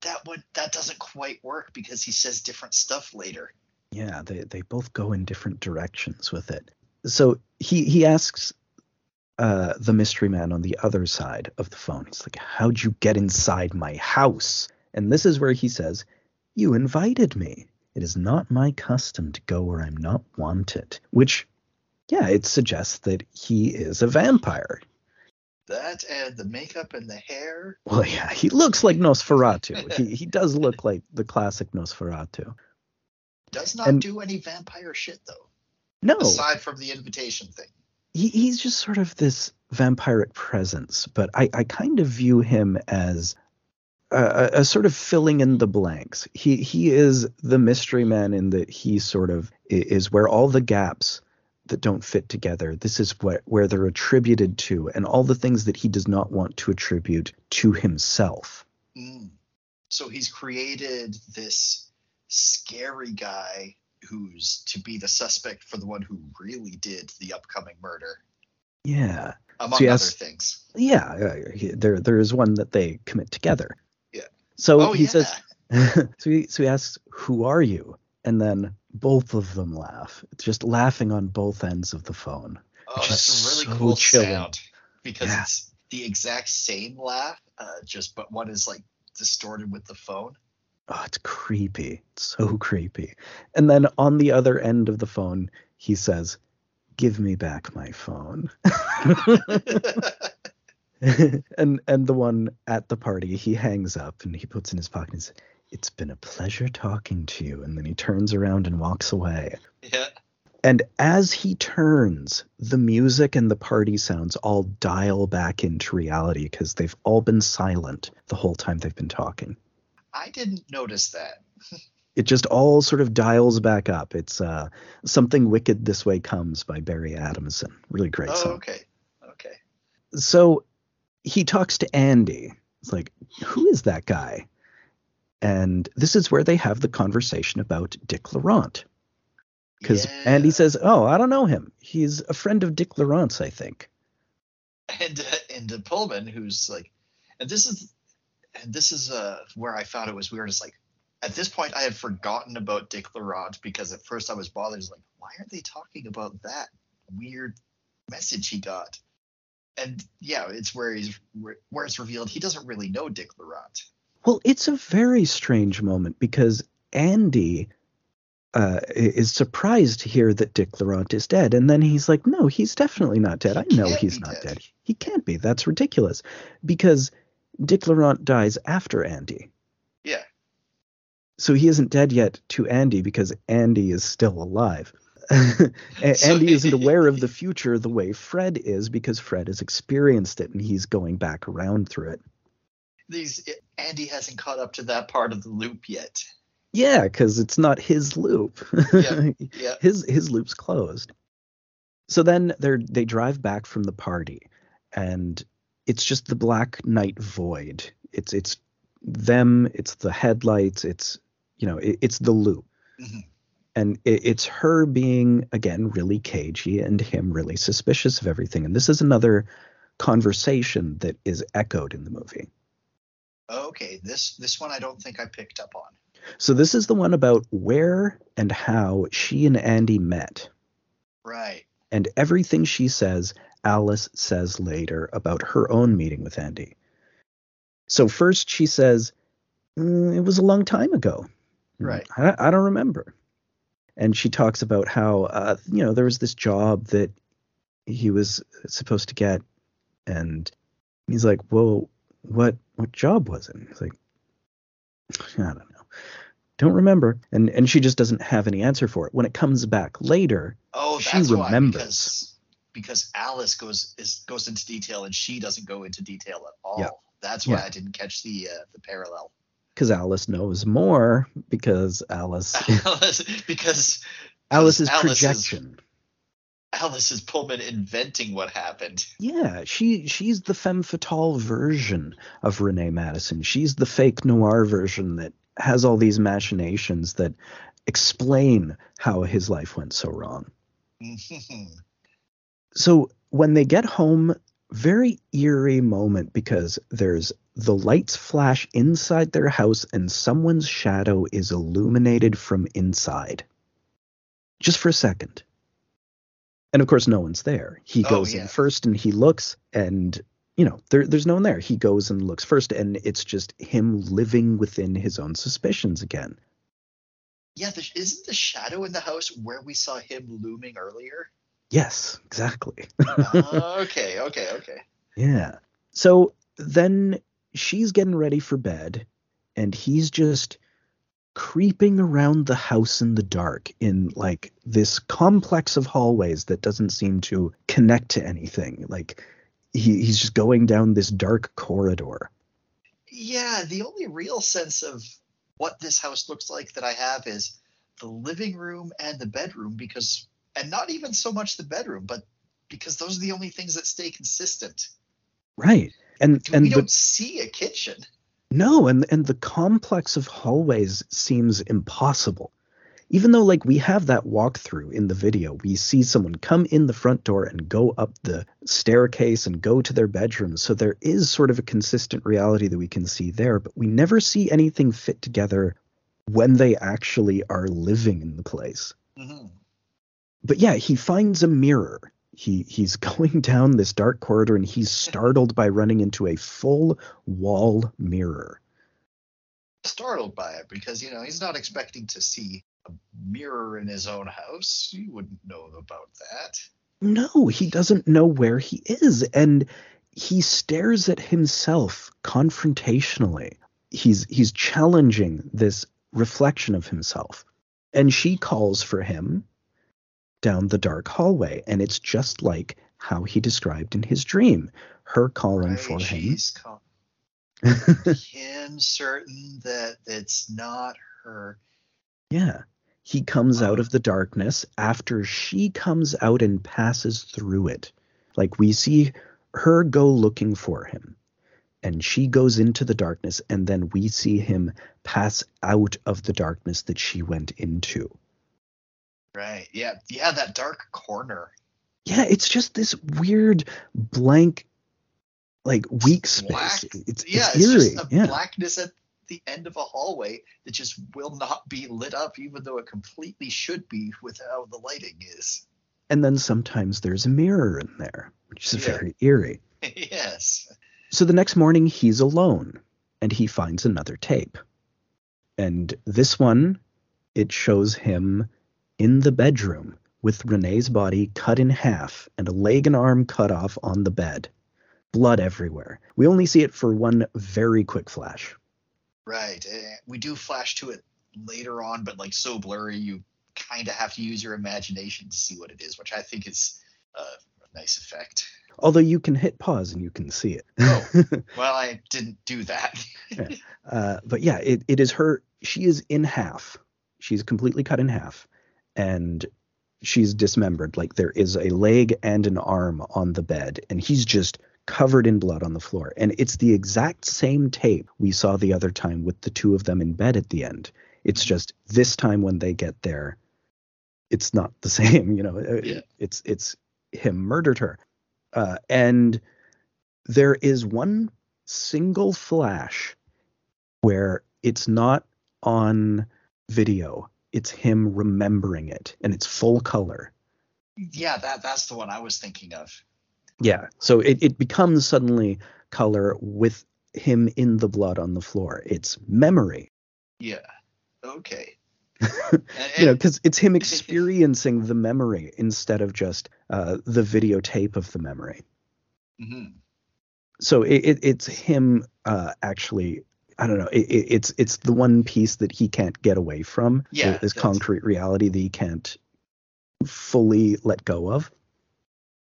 that one that doesn't quite work because he says different stuff later. Yeah, they they both go in different directions with it. So he he asks uh, the mystery man on the other side of the phone. He's like, "How'd you get inside my house?" And this is where he says, You invited me. It is not my custom to go where I'm not wanted. Which, yeah, it suggests that he is a vampire. That and the makeup and the hair. Well, yeah, he looks like Nosferatu. he, he does look like the classic Nosferatu. Does not And- do any vampire shit though, No, aside from the invitation thing. he, he's just sort of this vampiric presence, but I, I kind of view him as a, sort of filling in the blanks. He he is the mystery man in that he sort of is where all the gaps that don't fit together. This is what where they're attributed to, and all the things that he does not want to attribute to himself. Mm. So he's created this scary guy who's to be the suspect for the one who really did the upcoming murder, Yeah, among So other things. yeah. There there is one that they commit together. So oh he yeah. says. so he so he asks, "Who are you?" And then both of them laugh. It's just laughing on both ends of the phone. oh, that's a really so cool chilling. sound because Yeah. it's the exact same laugh, uh, just but one is like distorted with the phone. Oh, it's creepy. It's so creepy. And then on the other end of the phone, he says, "Give me back my phone." and and the one at the party, he hangs up and he puts in his pocket and says, "It's been a pleasure talking to you." And then he turns around and walks away. yeah. And as he turns, the music and the party sounds all dial back into reality because they've all been silent the whole time they've been talking. I didn't notice that. It just all sort of dials back up. It's uh, Something Wicked This Way Comes by Barry Adamson. Really great Oh, song. okay. Okay. So he talks to Andy. It's like, who is that guy? And this is where they have the conversation about Dick Laurent. Because Yeah. Andy says, Oh, I don't know him. He's a friend of Dick Laurent's, I think. and uh, and Pullman, who's like, and this is, and this is uh where I found it was weird. It's like at this point I had forgotten about Dick Laurent because at first I was bothered. It's like, why aren't they talking about that weird message he got? And yeah, it's where he's where, it's revealed he doesn't really know Dick Laurent. Well, it's a very strange moment because Andy uh, is surprised to hear that Dick Laurent is dead. And then he's like, no, he's definitely not dead. I know he's not dead." dead. He can't be. That's ridiculous. Because Dick Laurent dies after Andy. Yeah. So he isn't dead yet to Andy because Andy is still alive. Andy isn't aware of the future the way Fred is because Fred has experienced it and he's going back around through it. These Andy hasn't caught up to that part of the loop yet. Yeah, because it's not his loop. Yeah. Yeah. his his loop's closed. So then they're they drive back from the party, and it's just the black night void. It's it's them. It's the headlights. It's you know it, it's the loop, Mhm. And it, it's her being again really cagey and him really suspicious of everything. And this is another conversation that is echoed in the movie. Okay, this this one I don't think I picked up on. So this is the one about where and how she and Andy met. Right. And everything she says, Alice says later about her own meeting with Andy. So first she says, "Mm, it was a long time ago. Right. I, I don't remember. And she talks about how, uh, you know, there was this job that he was supposed to get. And he's like, well, what, what job was it? He's like, I don't know. Don't remember. And, and she just doesn't have any answer for it. When it comes back later, Oh, She that's why remembers. because because Alice goes is goes into detail and she doesn't go into detail at all. Yeah. That's why Yeah. I didn't catch the uh, the parallel. Because Alice knows more because Alice Alice because Alice's Alice is- projection. Alice is Pullman inventing what happened. Yeah, she she's the femme fatale version of Renee Madison. She's the fake noir version that has all these machinations that explain how his life went so wrong. Mm-hmm. So when they get home, very eerie moment because there's the lights flash inside their house and someone's shadow is illuminated from inside. Just for a second. And of course, no one's there. He Oh, goes yeah. in first and he looks, and you know, there, there's no one there. He goes and looks first, and it's just him living within his own suspicions again. Yeah, the, isn't the shadow in the house where we saw him looming earlier? Yes, exactly. uh, okay, okay, okay. Yeah. So then she's getting ready for bed, and he's just creeping around the house in the dark in like this complex of hallways that doesn't seem to connect to anything. Like he, he's just going down this dark corridor. Yeah, the only real sense of what this house looks like that I have is the living room and the bedroom because and not even so much the bedroom, but because those are the only things that stay consistent. Right. And and we the, don't see a kitchen. no, and and the complex of hallways seems impossible. Even though like we have that walkthrough in the video, we see someone come in the front door and go up the staircase and go to their bedroom. So there is sort of a consistent reality that we can see there, but we never see anything fit together when they actually are living in the place. hmm but yeah, he finds a mirror. He he's going down this dark corridor and he's startled by running into a full wall mirror. Startled by it because you know he's not expecting to see a mirror in his own house. You wouldn't know about that. No, he doesn't know where he is and he stares at himself confrontationally. He's he's challenging this reflection of himself. And she calls for him down the dark hallway and it's just like how he described in his dream. Her calling Right, for him. call- him certain that it's not her. Yeah. He comes out of the darkness after she comes out and passes through it. Like we see her go looking for him. And she goes into the darkness, and then we see him pass out of the darkness that she went into. Right. Yeah. Yeah. That dark corner. Yeah, it's just this weird blank, like weak space. Black. It's, yeah. it's It's, just a yeah. blackness at the end of a hallway that just will not be lit up, even though it completely should be with how the lighting is. And then sometimes there's a mirror in there, which is Yeah. very eerie. yes. So the next morning, he's alone and he finds another tape. And this one, it shows him in the bedroom with Renee's body cut in half and a leg and arm cut off on the bed. Blood everywhere. We only see it for one very quick flash. Right. eh, We do flash to it later on, but like so blurry, you kind of have to use your imagination to see what it is, which I think is uh, a nice effect. Although you can hit pause and you can see it. Oh. Well, I didn't do that. Uh, but yeah, it, it is her. She is in half. She's completely cut in half, and she's dismembered. Like there is a leg and an arm on the bed, and he's just covered in blood on the floor. And it's the exact same tape we saw the other time with the two of them in bed at the end. It's just this time when they get there, it's not the same. You know, Uh, Yeah. it's it's him murdered her, uh, and there is one single flash where it's not on video it's him remembering it and it's full color yeah, that that's the one I was thinking of. yeah so it, it becomes suddenly color with him in the blood on the floor it's memory Yeah. Okay. you know because it's him experiencing the memory instead of just uh, the videotape of the memory Mhm. so it, it, it's him uh, actually I don't know. It, it, it's it's the one piece that he can't get away from. Yeah, this concrete reality that he can't fully let go of.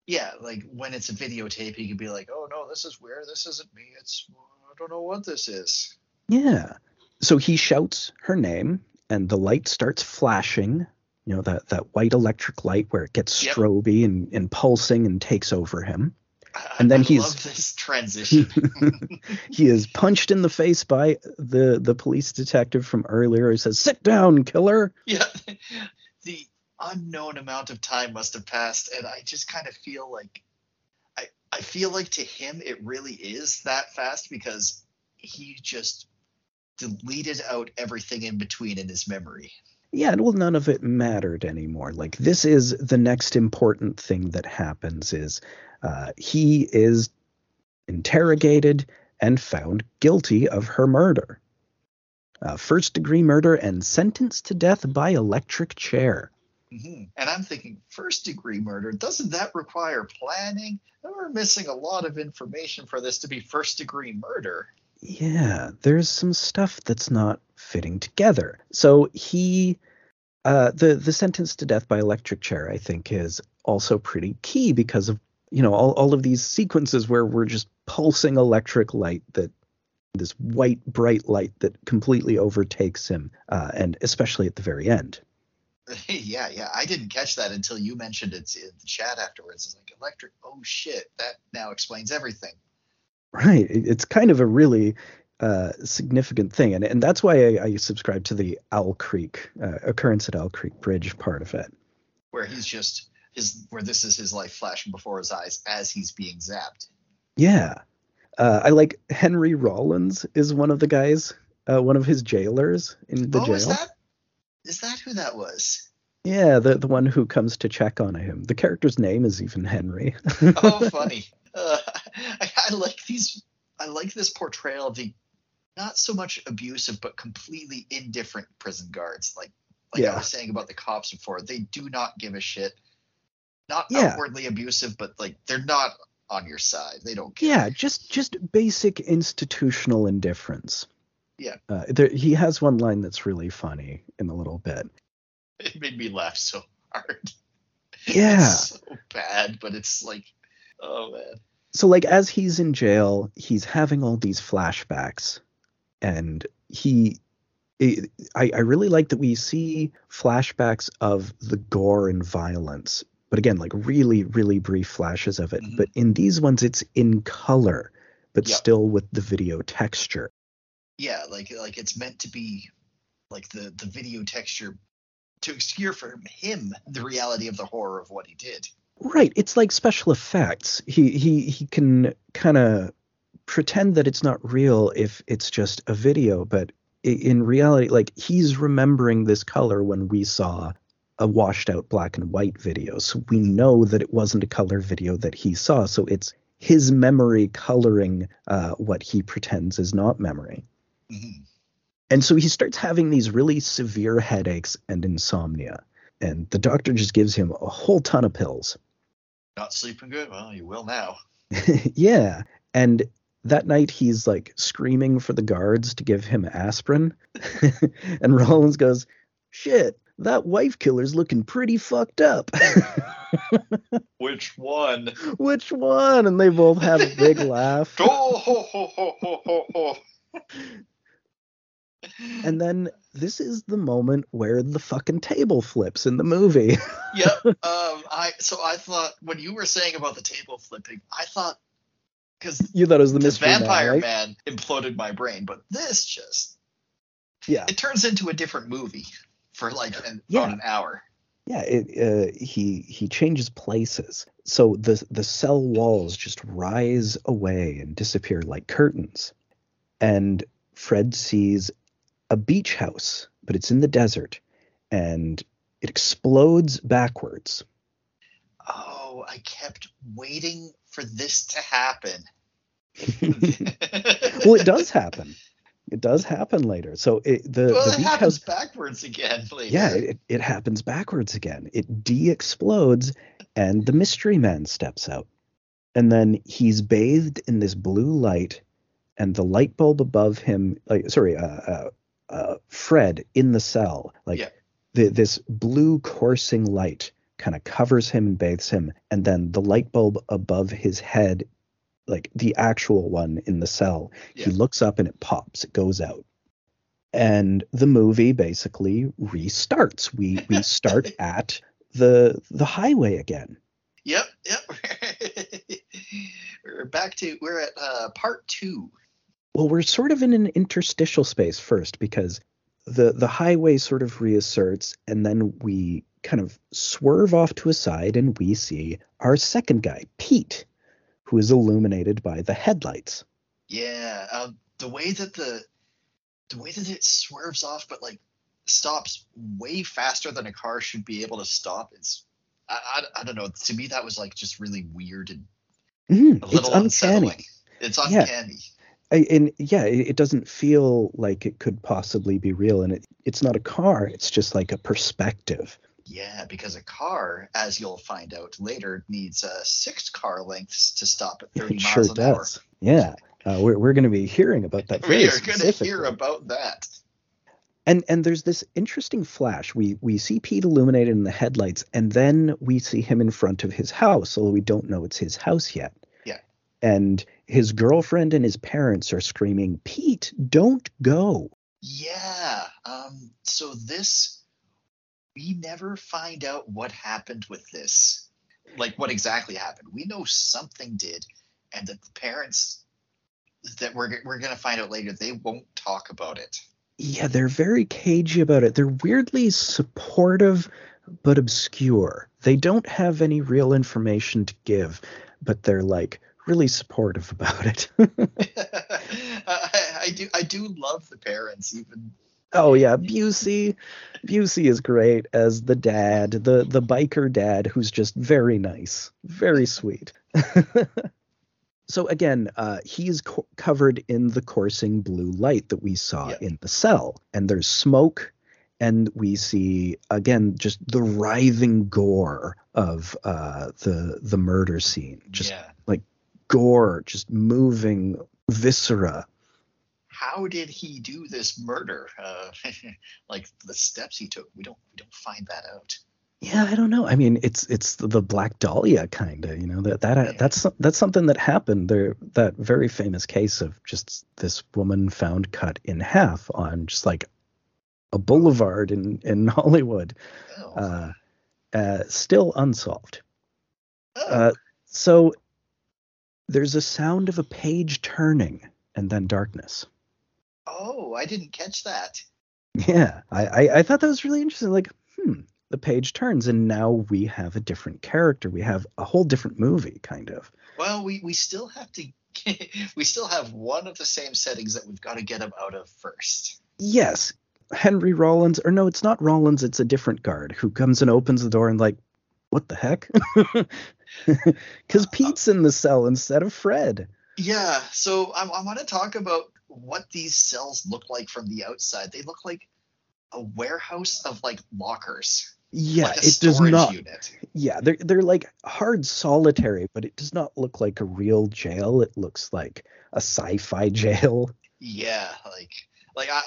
Yeah, like when it's a videotape, he can be like, "Oh no, this is weird. This isn't me. It's I don't know what this is." Yeah. So he shouts her name, and the light starts flashing. You know that that white electric light where it gets Yep. stroby and, and pulsing and takes over him. I- And then I he's- love this transition. he is punched in the face by the the police detective from earlier. He says, "Sit down, killer." yeah, the unknown amount of time must have passed, and I just kind of feel like I I feel like to him it really is that fast because he just deleted out everything in between in his memory. Yeah, and well, none of it mattered anymore. Like this is the next important thing that happens is uh, he is interrogated and found guilty of her murder. uh, first degree murder and sentenced to death by electric chair. hmm And I'm thinking, first degree murder, doesn't that require planning? And we're missing a lot of information for this to be first degree murder. Yeah, there's some stuff that's not fitting together. So he, uh, the the sentence to death by electric chair, I think, is also pretty key because of you know all all of these sequences where we're just pulsing electric light that this white bright light that completely overtakes him, uh, and especially at the very end. yeah, yeah. I didn't catch that until you mentioned it in the chat afterwards. It's like electric. Oh shit, that now explains everything. Right. It's kind of a really uh, significant thing, and and that's why I, I subscribe to the Owl Creek uh, occurrence at Owl Creek Bridge part of it. Where he's just his where this is his life flashing before his eyes as he's being zapped. Yeah. Uh, I like Henry Rollins is one of the guys, uh, one of his jailers in the oh, jail. is that is that who that was? Yeah, the the one who comes to check on him. The character's name is even Henry. Oh, funny. Uh, I, I like these. I like this portrayal of the not so much abusive but completely indifferent prison guards. Like like I was saying about the cops before, they do not give a shit. Not Yeah. outwardly abusive, but like they're not on your side. They don't care. yeah, just just basic institutional indifference. Yeah. Uh, there, he has one line that's really funny in a little bit. It made me laugh so hard. Yeah. It's so bad, but it's like, oh man. so like as he's in jail he's having all these flashbacks and he it, I, I really like that we see flashbacks of the gore and violence but again like really really brief flashes of it Mhm. but in these ones it's in color but Yep. still with the video texture Yeah, like like it's meant to be like the the video texture to obscure from him the reality of the horror of what he did. right it's like special effects he he he can kind of pretend that it's not real if it's just a video but in reality like he's remembering this color when we saw a washed out black and white video so we know that it wasn't a color video that he saw so it's his memory coloring uh, what he pretends is not memory Mhm. and so he starts having these really severe headaches and insomnia and the doctor just gives him a whole ton of pills Not sleeping good? Well, you will now. yeah. And that night he's like screaming for the guards to give him aspirin. and Rollins goes, Shit, that wife killer's looking pretty fucked up. Which one? Which one? And they both have a big laugh. Oh, ho, ho, ho. And then this is the moment where the fucking table flips in the movie. yep. Um, I so I thought when you were saying about the table flipping, I thought because you thought it was the the mystery Man, Vampire right? Man imploded my brain, but this just Yeah. it turns into a different movie for like an, Yeah. about an hour. Yeah, it, uh, he he changes places, so the the cell walls just rise away and disappear like curtains, and Fred sees a beach house, but it's in the desert, and it explodes backwards. Oh, I kept waiting for this to happen. well, it does happen. It does happen later. So it, the Well, the it happens backwards again later. Yeah, it, it happens backwards again. It de explodes, and the mystery man steps out. And then he's bathed in this blue light, and the light bulb above him, like, sorry, uh, uh, uh, Fred in the cell, like, Yeah. the, this blue coursing light kind of covers him and bathes him. And then the light bulb above his head, like the actual one in the cell, he looks up and it pops, it goes out and the movie basically restarts. We we start at the the highway again. Yep, yep. we're back to we're at uh, part two. Well, we're sort of in an interstitial space first because the the highway sort of reasserts, and then we kind of swerve off to a side, and we see our second guy, Pete, who is illuminated by the headlights. Yeah, um, the way that the the way that it swerves off, but like stops way faster than a car should be able to stop. It's I, I, I don't know. To me, that was like just really weird and Mhm, a it's little uncanny. unsettling. It's Yeah. uncanny. I, and yeah, it, it doesn't feel like it could possibly be real, and it, it's not a car. It's just like a perspective. Yeah, because a car, as you'll find out later, needs uh, six car lengths to stop at 30 It miles sure an does. Yeah, uh, we're we're going to be hearing about that. We are going to hear about that. And and there's this interesting flash. We we see Pete illuminated in the headlights, and then we see him in front of his house, although we don't know it's his house yet. Yeah. And his girlfriend and his parents are screaming, "Pete, don't go!" Yeah. Um, so this, we never find out what happened with this. Like what exactly happened. We know something did, and that the parents that we're we're gonna find out later they won't talk about it. Yeah, they're very cagey about it. They're weirdly supportive but obscure. They don't have any real information to give, but they're like really supportive about it. I, I do I do love the parents even. Oh yeah, Busey. Busey is great as the dad, the the biker dad who's just very nice, very sweet. so again, uh, he's co- covered in the coursing blue light that we saw Yeah. in the cell, and there's smoke, and we see again just the writhing gore of uh, the the murder scene, just yeah. gore, just moving viscera. How did he do this murder? Uh, like the steps he took. We don't we don't find that out. Yeah, I don't know. I mean, it's it's the Black Dahlia kind of, you know, that that Yeah. that's that's something that happened there. That very famous case of just this woman found cut in half on just like a boulevard in in Hollywood, Oh. uh, uh, still unsolved. Oh. Uh, so there's a sound of a page turning and then darkness. Oh, I didn't catch that. Yeah, I, I, I thought that was really interesting. Like, hmm, the page turns, and now we have a different character. We have a whole different movie, kind of. Well, we we still have to. we still have one of the same settings that we've got to get him out of first. Yes, Henry Rollins, or no, it's not Rollins. It's a different guard who comes and opens the door and like, what the heck? Because Pete's in the cell instead of Fred. Yeah. So I, I want to talk about what these cells look like from the outside. They look like a warehouse of like lockers. Yeah, like it does not. Unit. Yeah, they're they're like hard solitary, but it does not look like a real jail. It looks like a sci-fi jail. Yeah. Like like I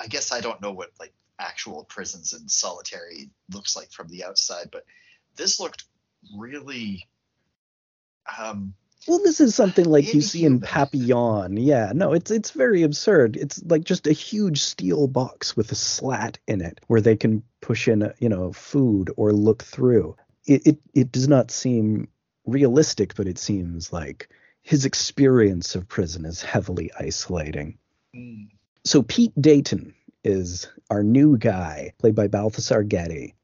I guess I don't know what like actual prisons and solitary looks like from the outside, but this looked really um Well, this is something like you see in Papillon. Yeah, no, it's it's very absurd. It's like just a huge steel box with a slat in it where they can push in, you know, food or look through. It it it does not seem realistic, but it seems like his experience of prison is heavily isolating. mm, So Pete Dayton is our new guy, played by Balthazar Getty.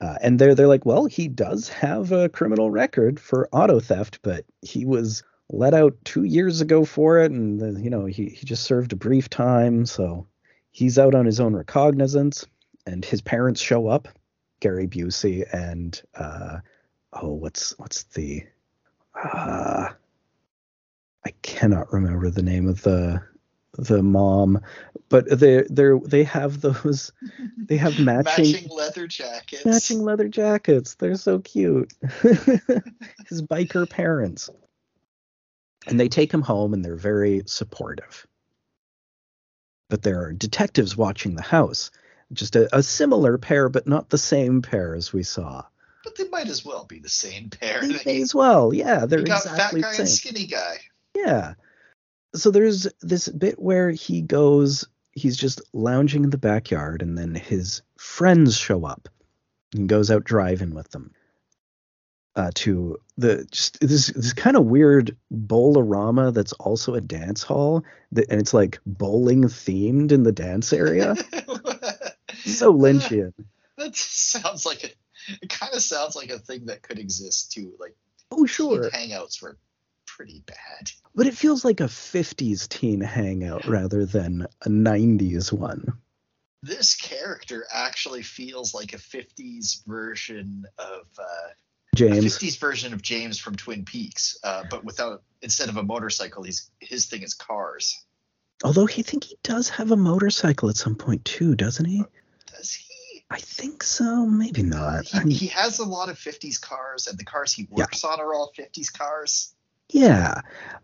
Uh, and they're they're like, well, he does have a criminal record for auto theft, but he was let out two years ago for it, and uh, you know he he just served a brief time, so he's out on his own recognizance. And his parents show up, Gary Busey and uh, oh, what's what's the uh, I cannot remember the name of the the mom, but they they they have those they have matching matching leather jackets. matching leather jackets. They're so cute. His biker parents. And they take him home and they're very supportive. But there are detectives watching the house. Just a, a similar pair, but not the same pair as we saw. But they might as well be the same pair. They may as well. Yeah, they're you got exactly fat guy the and same. skinny guy. Yeah. So there's this bit where he goes, he's just lounging in the backyard, and then his friends show up and goes out driving with them uh, to the just this this kind of weird bowlerama that's also a dance hall, that, and it's like bowling themed in the dance area. so Lynchian. That sounds like a. It kind of sounds like a thing that could exist too. Like Oh sure, hangouts were pretty bad. but it feels like a '50s teen hangout rather than a '90s one. This character actually feels like a 50s version of uh, James. 50s version of James from Twin Peaks, uh, but without instead of a motorcycle, he's his thing is cars. Although he think he does have a motorcycle at some point too, doesn't he? Does he? I think so. Maybe not. I mean, he has a lot of 50s cars, and the cars he works on are all 50s cars. Yeah.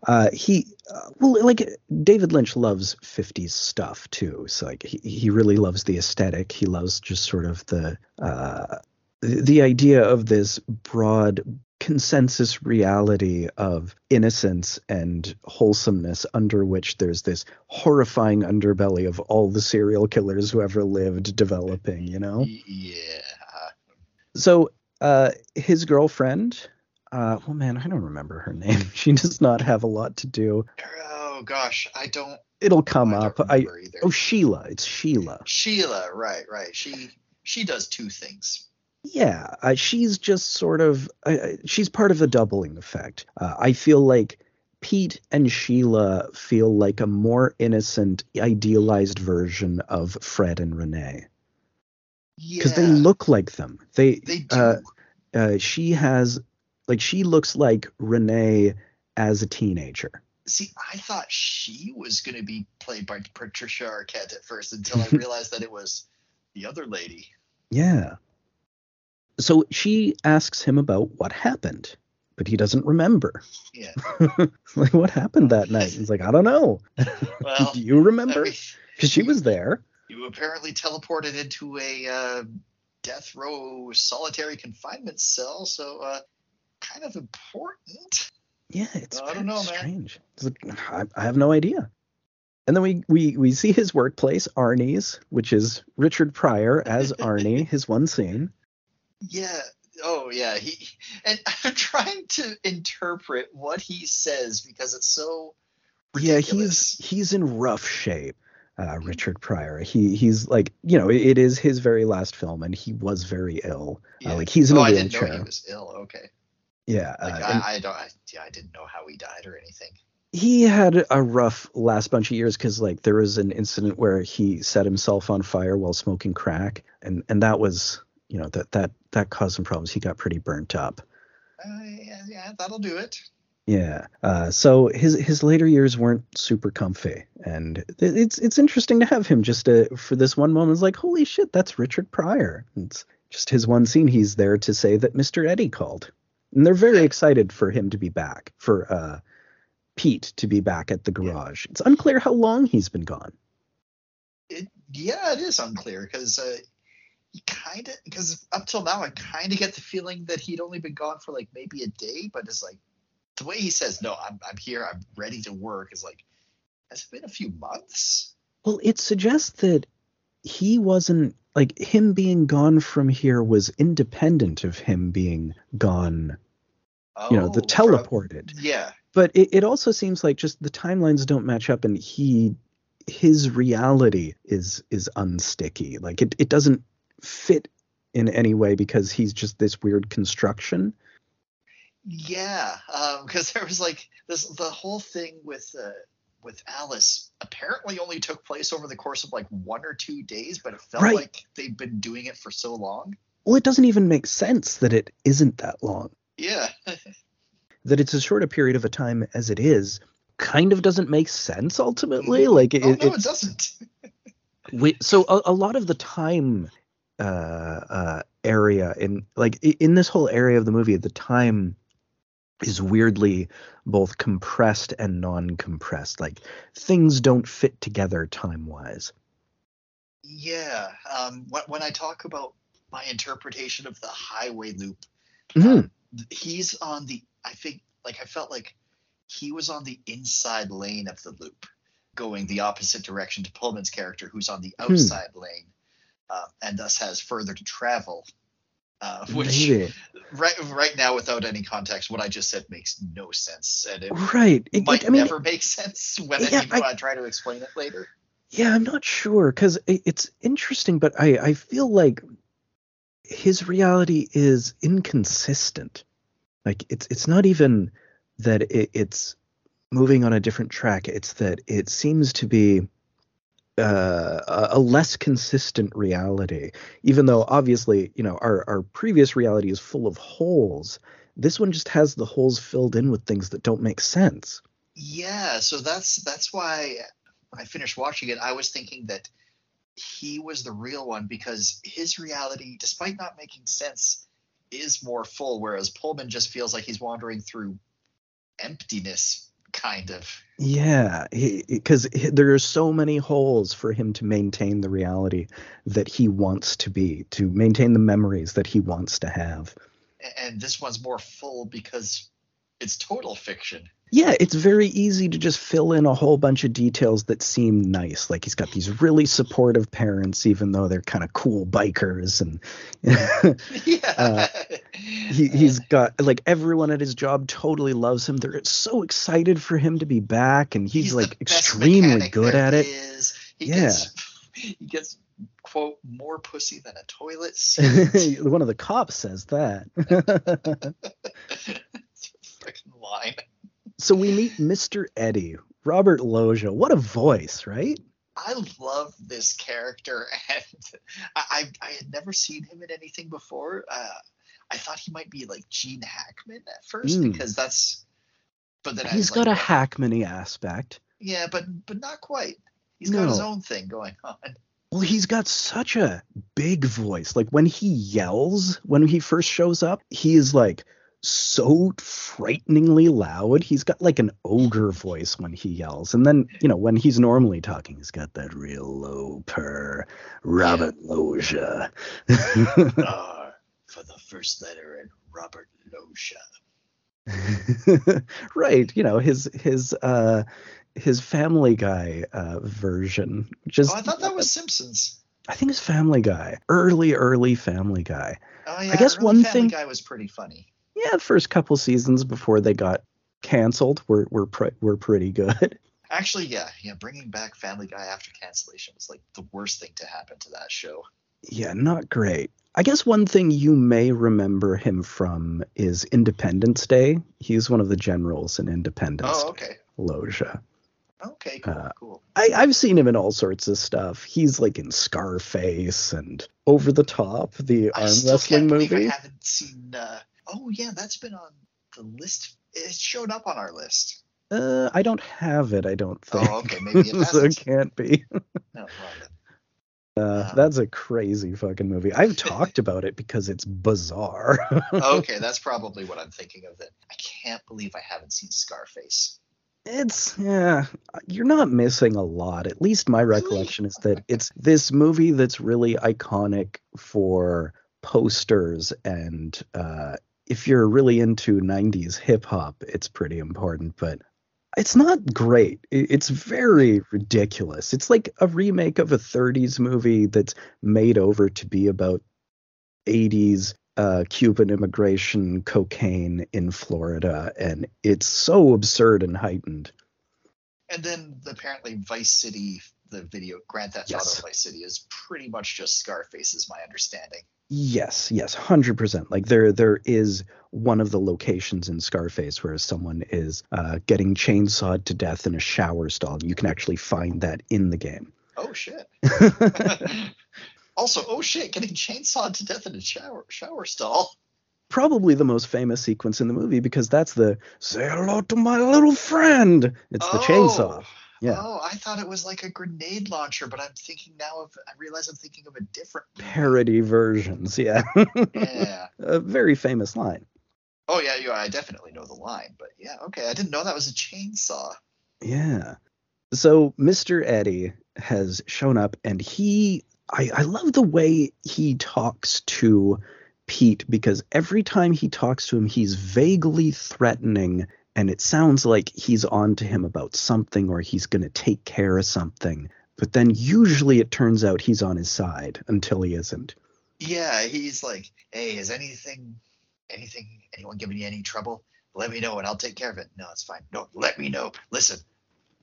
Uh, he uh, well, like David Lynch loves '50s stuff too. So like he he really loves the aesthetic. He loves just sort of the uh, the the idea of this broad consensus reality of innocence and wholesomeness under which there's this horrifying underbelly of all the serial killers who ever lived developing you know Yeah. so uh his girlfriend uh oh man i don't remember her name she does not have a lot to do Oh gosh, I don't. it'll come I up i either. oh sheila it's sheila Sheila, right, right. She she does two things. yeah uh, she's just sort of uh, uh, she's part of the doubling effect uh, i feel like pete and sheila feel like a more innocent idealized version of fred and renee Yeah. because they look like them they They do. uh, uh, she has like she looks like renee as a teenager See, I thought she was going to be played by Patricia Arquette at first until I realized that it was the other lady. Yeah. So she asks him about what happened, but he doesn't remember. Yeah. like, what happened that night? He's like, I don't know. Well, Do you remember? I mean, Because she was there. you apparently teleported into a uh, death row solitary confinement cell, so uh, kind of important. Yeah, it's I don't know, man. strange. It's like, I, I have no idea. And then we, we we see his workplace, Arnie's, which is Richard Pryor as Arnie, his one scene. Yeah. Oh, yeah. He and I'm trying to interpret what he says because it's so Yeah, ridiculous. he's he's in rough shape. Uh, Richard Pryor. He he's like you know it, it is his very last film, and he was very ill. Uh, like he's in oh, a I didn't know wheelchair. he was ill. Okay. Yeah, Like uh, I, I don't. I, yeah, I didn't know how he died or anything. he had a rough last bunch of years because like there was an incident where he set himself on fire while smoking crack, and and that was you know that that that caused some problems. He got pretty burnt up. Uh, yeah, yeah, that'll do it. Yeah. Uh, so his his later years weren't super comfy, and it's it's interesting to have him just uh for this one moment. It's like, holy shit, that's Richard Pryor. It's just his one scene. He's there to say that Mr. Eddie called, and they're very excited for him to be back. For uh, Pete to be back at the garage. It's unclear how long he's been gone. It yeah, it is unclear because uh, he kind of because up till now I kind of get the feeling that he'd only been gone for like maybe a day, but it's like the way he says, "No, I'm I'm here. I'm ready to work." Is like, has it been a few months? Well, it suggests that he wasn't like him being gone from here was independent of him being gone. You know, the Oh, from- teleported. yeah, but it, it also seems like just the timelines don't match up and he his reality is is unsticky like it, it doesn't fit in any way because he's just this weird construction yeah. Because there was like this the whole thing with uh, with Alice apparently only took place over the course of like one or two days, but it felt Right. like they'd been doing it for so long. well it doesn't even make sense that it isn't that long Yeah. that it's as short a period of a time as it is kind of doesn't make sense ultimately like it, oh no, it doesn't. we, so a, a lot of the time uh uh area in like in this whole area of the movie the time is weirdly both compressed and non-compressed like things don't fit together time wise Yeah. Um, when, when I talk about my interpretation of the highway loop, Mhm. th- he's on the, I think, like, I felt like he was on the inside lane of the loop, going the opposite direction to Pullman's character, who's on the Hmm. outside lane, uh, and thus has further to travel. Uh, which Maybe. right right now, without any context, what I just said makes no sense, and it right it, might it- i mean never make sense when Yeah, you I- I try to explain it later. Yeah, I'm not sure because it's interesting, but I, I feel like his reality is inconsistent. Like it's it's not even that it, it's moving on a different track. It's that it seems to be uh, a less consistent reality. Even though obviously, you know, our our previous reality is full of holes. This one just has the holes filled in with things that don't make sense. Yeah, so that's that's why when I finished watching it, I was thinking that he was the real one because his reality, despite not making sense, is more full, whereas Pullman just feels like he's wandering through emptiness, kind of. Yeah, because there are so many holes for him to maintain the reality that he wants to be, to maintain the memories that he wants to have. And this one's more full because it's total fiction. Yeah, it's very easy to just fill in a whole bunch of details that seem nice. Like he's got these really supportive parents, even though they're kind of cool bikers, and yeah, uh, he, he's got like everyone at his job totally loves him. They're so excited for him to be back, and he's, He's like extremely good at it. is. He Yeah. gets he gets quote more pussy than a toilet seat. One of the cops says that. Line. so we meet Mr. Eddie, Robert Loggia. What a voice, right? I love this character, and I, I, I had never seen him in anything before. Uh, I thought he might be like Gene Hackman at first Mm. because that's. But then He's got like, a Hackman-y aspect. yeah, but but not quite. He's got his own thing going on. Well, he's got such a big voice. Like when he yells, when he first shows up, he is like so frighteningly loud. He's got like an ogre voice when he yells. And then, you know, when he's normally talking, he's got that real low purr. Robert Loggia. R for the first letter in Robert Loggia. right. You know, his his uh his family guy uh version. Just Oh, I thought that was Simpsons. I think it's Family Guy. Early, early Family Guy. Oh yeah, I guess one Family thing- Guy was pretty funny. Yeah, the first couple seasons before they got canceled were were pre- were pretty good. Actually, yeah, yeah. Bringing back Family Guy after cancellation was like the worst thing to happen to that show. Yeah, not great. I guess one thing you may remember him from is Independence Day. He's one of the generals in Independence Oh, Day, okay, Loggia. okay, cool, Uh, cool. I, I've seen him in all sorts of stuff. He's like in Scarface and Over the Top, the I arm still wrestling movie. I haven't seen. Uh, oh yeah, that's been on the list. It showed up on our list. Uh, I don't have it. I don't think. Oh, okay, maybe it so it can't be. No. Uh, Um, that's a crazy fucking movie. I've talked about it because it's bizarre. okay, that's probably what I'm thinking of. Then I can't believe I haven't seen Scarface. it's yeah, you're not missing a lot. At least my recollection is that it's this movie that's really iconic for posters and uh, if you're really into 90s hip hop, it's pretty important, but it's not great. It's very ridiculous. It's like a remake of a 30s movie that's made over to be about 80s uh, Cuban immigration, cocaine in Florida, and it's so absurd and heightened. And then apparently Vice City, the video Grand Theft Yes. Auto Vice City, is pretty much just Scarface, is my understanding. Yes, yes, hundred percent. Like there, there is one of the locations in Scarface where someone is uh, getting chainsawed to death in a shower stall. You can actually find that in the game. Oh shit. also, oh shit, getting chainsawed to death in a shower shower stall. Probably the most famous sequence in the movie because that's the "Say hello to my little friend." It's the chainsaw. Yeah. Oh, I thought it was like a grenade launcher, but I'm thinking now of I realize I'm thinking of a different Parody versions, yeah. Yeah. a very famous line. Oh yeah, yeah, I definitely know the line, but yeah, okay. I didn't know that was a chainsaw. Yeah. So Mr. Eddie has shown up and he I, I love the way he talks to Pete because every time he talks to him he's vaguely threatening and it sounds like he's on to him about something or he's going to take care of something. But then usually it turns out he's on his side until he isn't. Yeah, he's like, hey, is anything, anything, anyone giving you any trouble? Let me know and I'll take care of it. No, it's fine. No, let me know. Listen,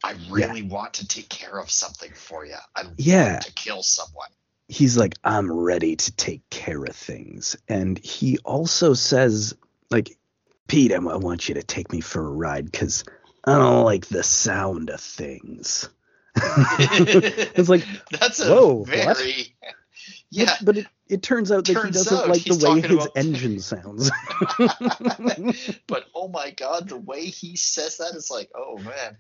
I really want to take care of something for you. I Yeah. to kill someone. he's like i'm ready to take care of things and he also says like pete i I want you to take me for a ride because i don't like the sound of things it's like, That's a Whoa, what? very yeah. but, but it, it turns out that he doesn't like the way his about- engine sounds. but oh my god, the way he says that is like, oh man.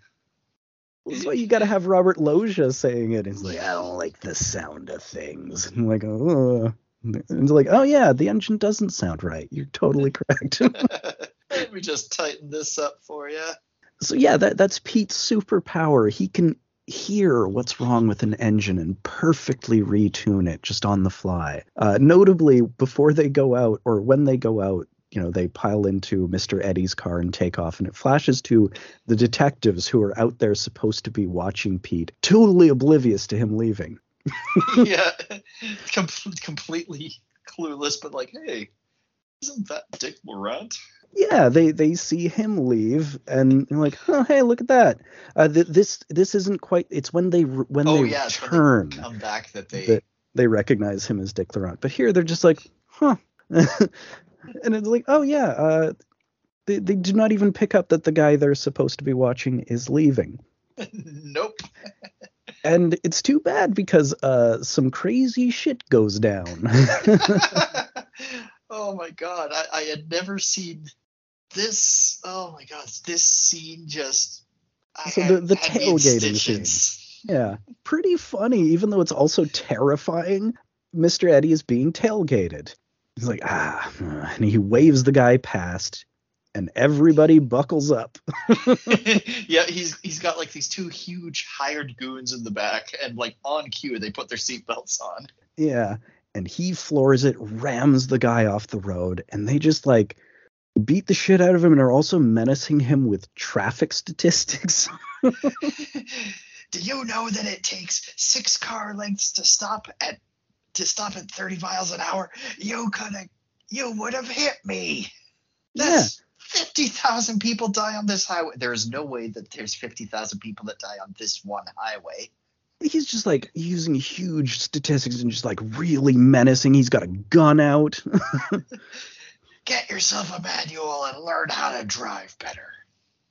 That's why you got to have Robert Loggia saying it. He's like, I don't like the sound of things. And I'm like, oh. And it's like, oh yeah, the engine doesn't sound right. You're totally correct. Let me just tighten this up for you. so yeah, that that's Pete's superpower. He can hear what's wrong with an engine and perfectly retune it just on the fly. Uh, notably, before they go out or when they go out, you know, they pile into Mr. Eddie's car and take off, and it flashes to the detectives who are out there supposed to be watching Pete, totally oblivious to him leaving. yeah, Com- completely clueless, but like, hey, isn't that Dick Laurent? Yeah, they they see him leave, and they're like, "Oh, hey, look at that! Uh, th- this this isn't quite. It's when they when Oh they yeah, return they come back that they. that they recognize him as Dick Laurent. But here they're just like, huh, and it's like, oh yeah, uh, they they do not even pick up that the guy they're supposed to be watching is leaving, nope. and it's too bad because uh some crazy shit goes down. oh my god, I, I had never seen this. Oh my god, this scene just. So the- the had me in tailgating stitches. Yeah, pretty funny, even though it's also terrifying. Mr. Eddie is being tailgated. He's like, ah, and he waves the guy past, and everybody buckles up. yeah, he's he's got like these two huge hired goons in the back, and like on cue they put their seatbelts on. Yeah, and he floors it, rams the guy off the road, and they just like beat the shit out of him and are also menacing him with traffic statistics. Do you know that it takes six car lengths to stop at to stop at 30 miles an hour? You could have you would have hit me. That's 50,000 people die on this highway. There is no way that there's 50,000 people that die on this one highway. He's just like using huge statistics and just like really menacing. He's got a gun out. Get yourself a manual and learn how to drive better.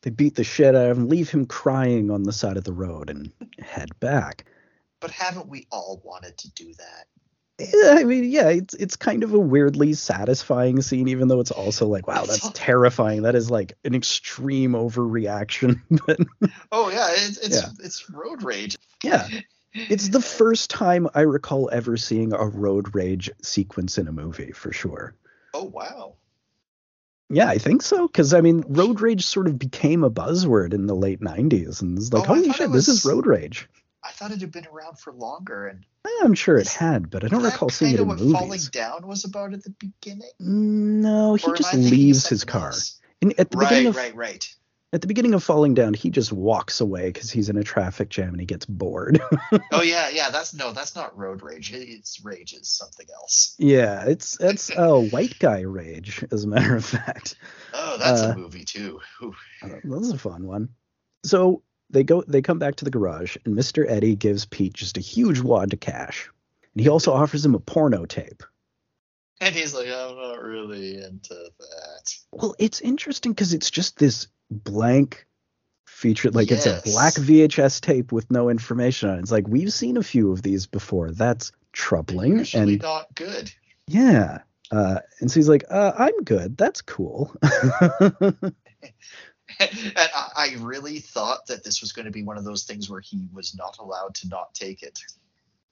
they beat the shit out of him, leave him crying on the side of the road, and head back. But haven't we all wanted to do that? I mean, yeah, it's it's kind of a weirdly satisfying scene, even though it's also like, wow, that's terrifying. That is like an extreme overreaction. But Oh yeah, it's it's Yeah. it's road rage. yeah, it's the first time I recall ever seeing a road rage sequence in a movie for sure. Oh wow. Yeah, I think so. Because I mean, road rage sort of became a buzzword in the late '90s, and it's like, Oh, holy shit, it this is road rage. I thought it had been around for longer, and eh, I'm sure it had, but I don't recall seeing it in what Falling. Down was about at the beginning. Mm, no, he Or just I thinking of leaves his car. at the beginning Right, of right, right. At the beginning of Falling Down, he just walks away because he's in a traffic jam and he gets bored. Oh yeah, yeah. That's no, that's not road rage. It's rage is something else. yeah, it's it's uh, white guy rage, as a matter of fact. Oh, that's Uh, a movie too. Ooh. Uh, That's a fun one. So they go they come back to the garage and Mr. Eddie gives Pete just a huge wad of cash. And he also offers him a porno tape. And he's like, I'm not really into that. Well, it's interesting because it's just this blank feature like it's a black VHS tape with no information on it. It's like we've seen a few of these before. That's troubling. And not good. yeah. Uh, and so he's like, uh, I'm good. That's cool. and I, I really thought that this was going to be one of those things where he was not allowed to not take it.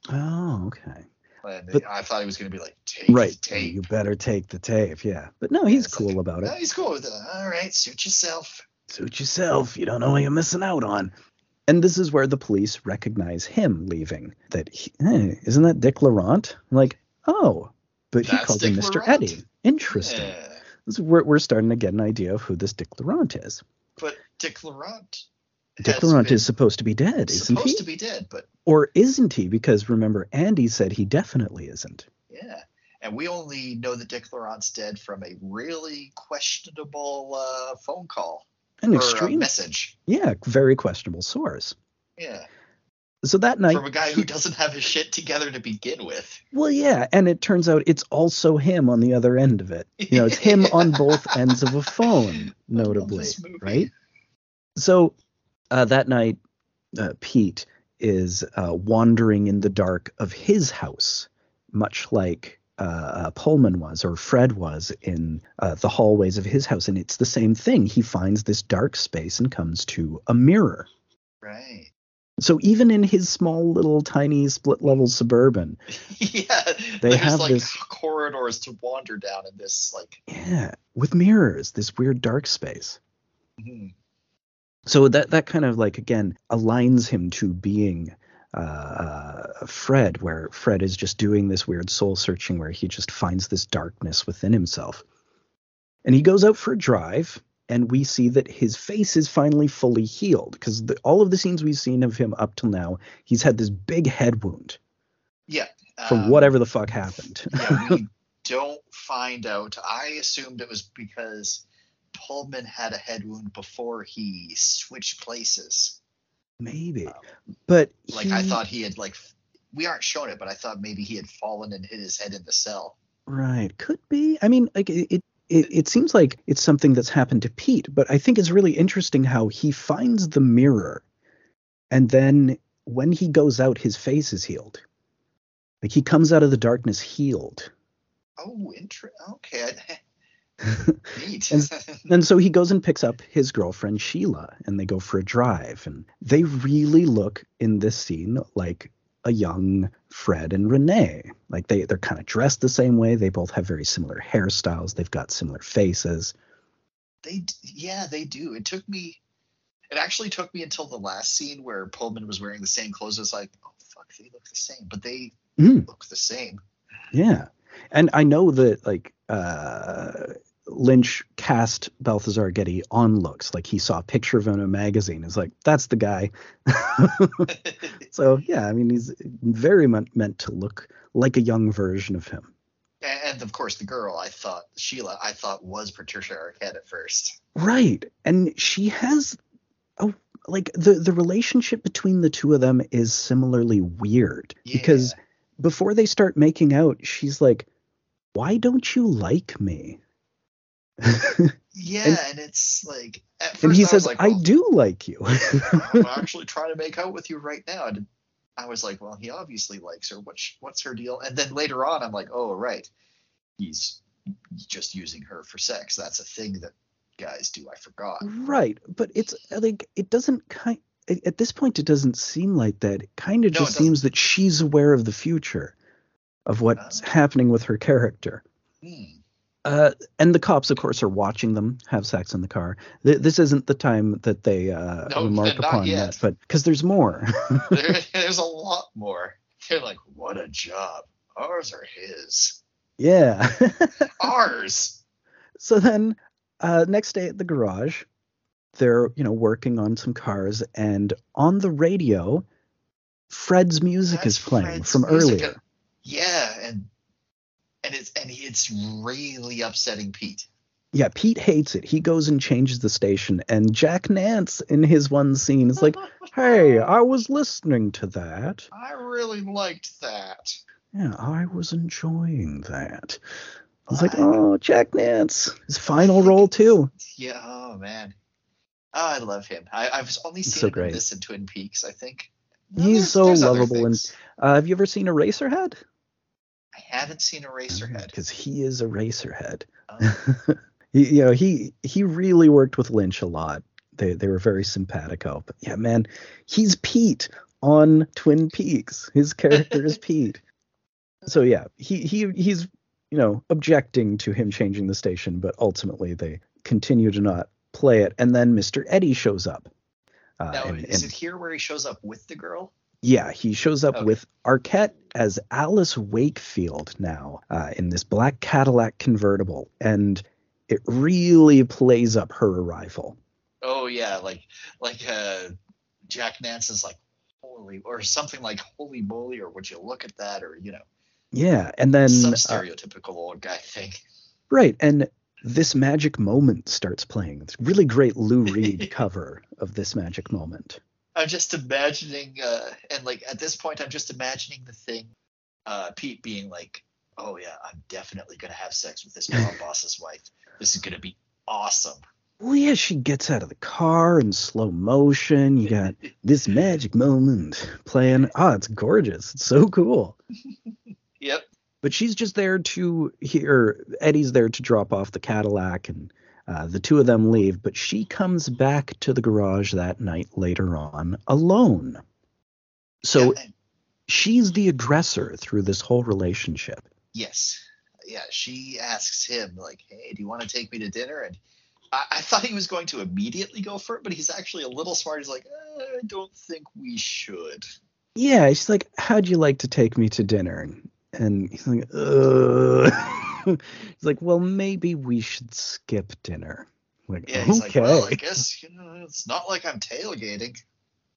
oh, okay. And But- I thought he was going to be like, take Right. the tape. You better take the tape. Yeah. But no, he's It's cool like, about it. No, he's cool with it. All right, suit yourself. Suit yourself. You don't know what you're missing out on. And this is where the police recognize him leaving. That he, hey, isn't that Dick Laurent? I'm like, oh, but he That's calls him Mr. Laurent. Eddie. Interesting. Yeah. This is where we're starting to get an idea of who this Dick Laurent is. But Dick Laurent. Dick Laurent is supposed to be dead, isn't supposed he? to be dead, but Or isn't he? Because remember, Andy said he definitely isn't. yeah. And we only know that Dick Laurent's dead from a really questionable uh, phone call An extreme, message. yeah, very questionable source. Yeah, So that night, from a guy who doesn't have his shit together to begin with. Well, yeah, and it turns out it's also him on the other end of it. You know, it's him on both ends of a phone, notably, right? So uh, that night, uh, Pete is uh, wandering in the dark of his house, much like uh, uh, Pullman was or Fred was in uh, the hallways of his house. And it's the same thing. He finds this dark space and comes to a mirror. Right. So even in his small little tiny split level suburban, yeah, They have like this- corridors to wander down in this like. yeah, with mirrors, this weird dark space. mhm. So that that kind of like again aligns him to being uh, Fred, where Fred is just doing this weird soul searching, where he just finds this darkness within himself, and he goes out for a drive, and we see that his face is finally fully healed because all of the scenes we've seen of him up till now, he's had this big head wound Yeah. from um, whatever the fuck happened. yeah, we don't find out. I assumed it was because Pullman had a head wound before he switched places. Maybe, um, but Like I thought he had like we aren't shown it, but I thought maybe he had fallen and hit his head in the cell. Right, could be. I mean, like it, it, it, seems like it's something that's happened to Pete, but I think it's really interesting how he finds the mirror, and then when he goes out, his face is healed. Like he comes out of the darkness healed, Oh, inter- okay. I-. And- and so he goes and picks up his girlfriend Sheila, and they go for a drive, and they really look in this scene like a young Fred and Renee. Like they they're kind of dressed the same way. They both have very similar hairstyles. They've got similar faces. they yeah, they do. It took me it actually took me until the last scene where Pullman was wearing the same clothes. I was like, oh fuck, they look the same. But they Mm. look the same. Yeah. And I know that like uh Lynch cast Balthazar Getty on looks. Like he saw a picture of him in a magazine. It's like, that's the guy. so yeah, I mean he's very much meant to look like a young version of him. And, of course, the girl I thought Sheila I thought was Patricia Arquette at first. Right. And she has a like the the relationship between the two of them is similarly weird because before they start making out, she's like, "Why don't you like me?" Yeah, And- and, it's like at first and he I says, like, "I do like you." I'm actually trying to make out with you right now. And I was like, well, he obviously likes her. What's what's her deal? And then later on, I'm like, oh right, he's just using her for sex. That's a thing that guys do. I forgot. right, but it's uh, like it doesn't kind at this point it doesn't seem like that. It kind of No, just seems that she's aware of the future of what's Oh. happening with her character. Hmm. Uh, and the cops, of course, are watching them have sex in the car. Th- this isn't the time that they uh, No, remark upon yet. that, but because there's more. There, there's a lot more. They're like, what a job. Ours are his. yeah. Ours. so then, uh, next day at the garage, they're you know working on some cars, and on the radio, Fred's music That's is playing Fred's from earlier. Yeah, and and it's and it's really upsetting Pete. Yeah, Pete hates it. He goes and changes the station, and Jack Nance in his one scene is like, "Hey, I was listening to that." I really liked that. Yeah, I was enjoying that. I was like, oh, Jack Nance, his final role too. Yeah, oh man. Oh, I love him. I, I've only He's seen so him in this in Twin Peaks, I think. He's There's- so lovable and- Uh, have you ever seen Eraserhead? I haven't seen Eraserhead. Because he is Eraserhead. Oh, He, you know, he he really worked with Lynch a lot. They they were very simpatico. But yeah, man, he's Pete on Twin Peaks. His character is Pete. So yeah, he he he's you know objecting to him changing the station, but ultimately they continue to not play it. And then Mr. Eddie shows up. Uh, now, and- is and- it here where he shows up with the girl? Yeah, he shows up Okay. with Arquette as Alice Wakefield now uh, in this black Cadillac convertible, and it really plays up her arrival. Oh yeah, like like uh Jack Nance is like holy or something like holy moly or would you look at that or you know Yeah, and then some uh, stereotypical old guy thing. right, and this magic moment starts playing. It's a really great Lou Reed cover of this magic moment. I'm just imagining, uh, and like at this point, I'm just imagining the thing, uh, Pete being like, "Oh yeah, I'm definitely gonna have sex with this mob boss's wife. This is gonna be awesome." Well, yeah, she gets out of the car in slow motion. You got this magic moment playing. Oh, it's gorgeous. It's so cool. Yep. But she's just there to hear Eddie's there to drop off the Cadillac and uh, the two of them leave. But she comes back to the garage that night later on alone. So Yeah, she's the aggressor through this whole relationship. yes. Yeah. She asks him like, "Hey, do you want to take me to dinner?" And I, I thought he was going to immediately go for it, but he's actually a little smart. He's like, uh, "I don't think we should." Yeah, she's like, "How'd you like to take me to dinner?" And, and he's like, "Uh." he's like, "Well, maybe we should skip dinner." Like, Yeah. He's okay, like, "Well, I guess you know, it's not like I'm tailgating."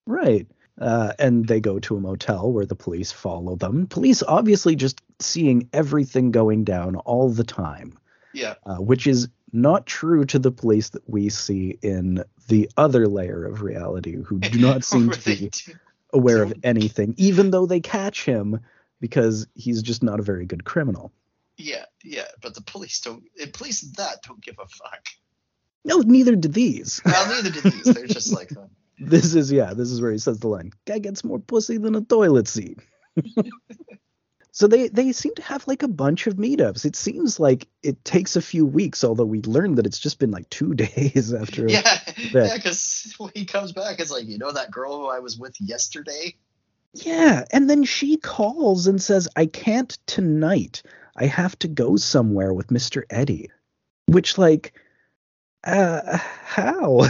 right. Uh, and they go to a motel where the police follow them. Police obviously just seeing everything going down all the time, Yeah. uh, which is not true to the police that we see in the other layer of reality, who do not seem to be aware of anything, even though they catch him because he's just not a very good criminal. Yeah, yeah, but the police don't. The police that don't give a fuck. No, neither do these. Well, neither did these. They're just like, uh, this is yeah, this is where he says the line, "Guy gets more pussy than a toilet seat." so they they seem to have like a bunch of meetups. It seems like it takes a few weeks, although we learned that it's just been like two days after. yeah, that. yeah, because when he comes back, it's like, you know, that girl who I was with yesterday. Yeah, and then she calls and says, "I can't tonight. I have to go somewhere with Mr. Eddie." Which like uh how?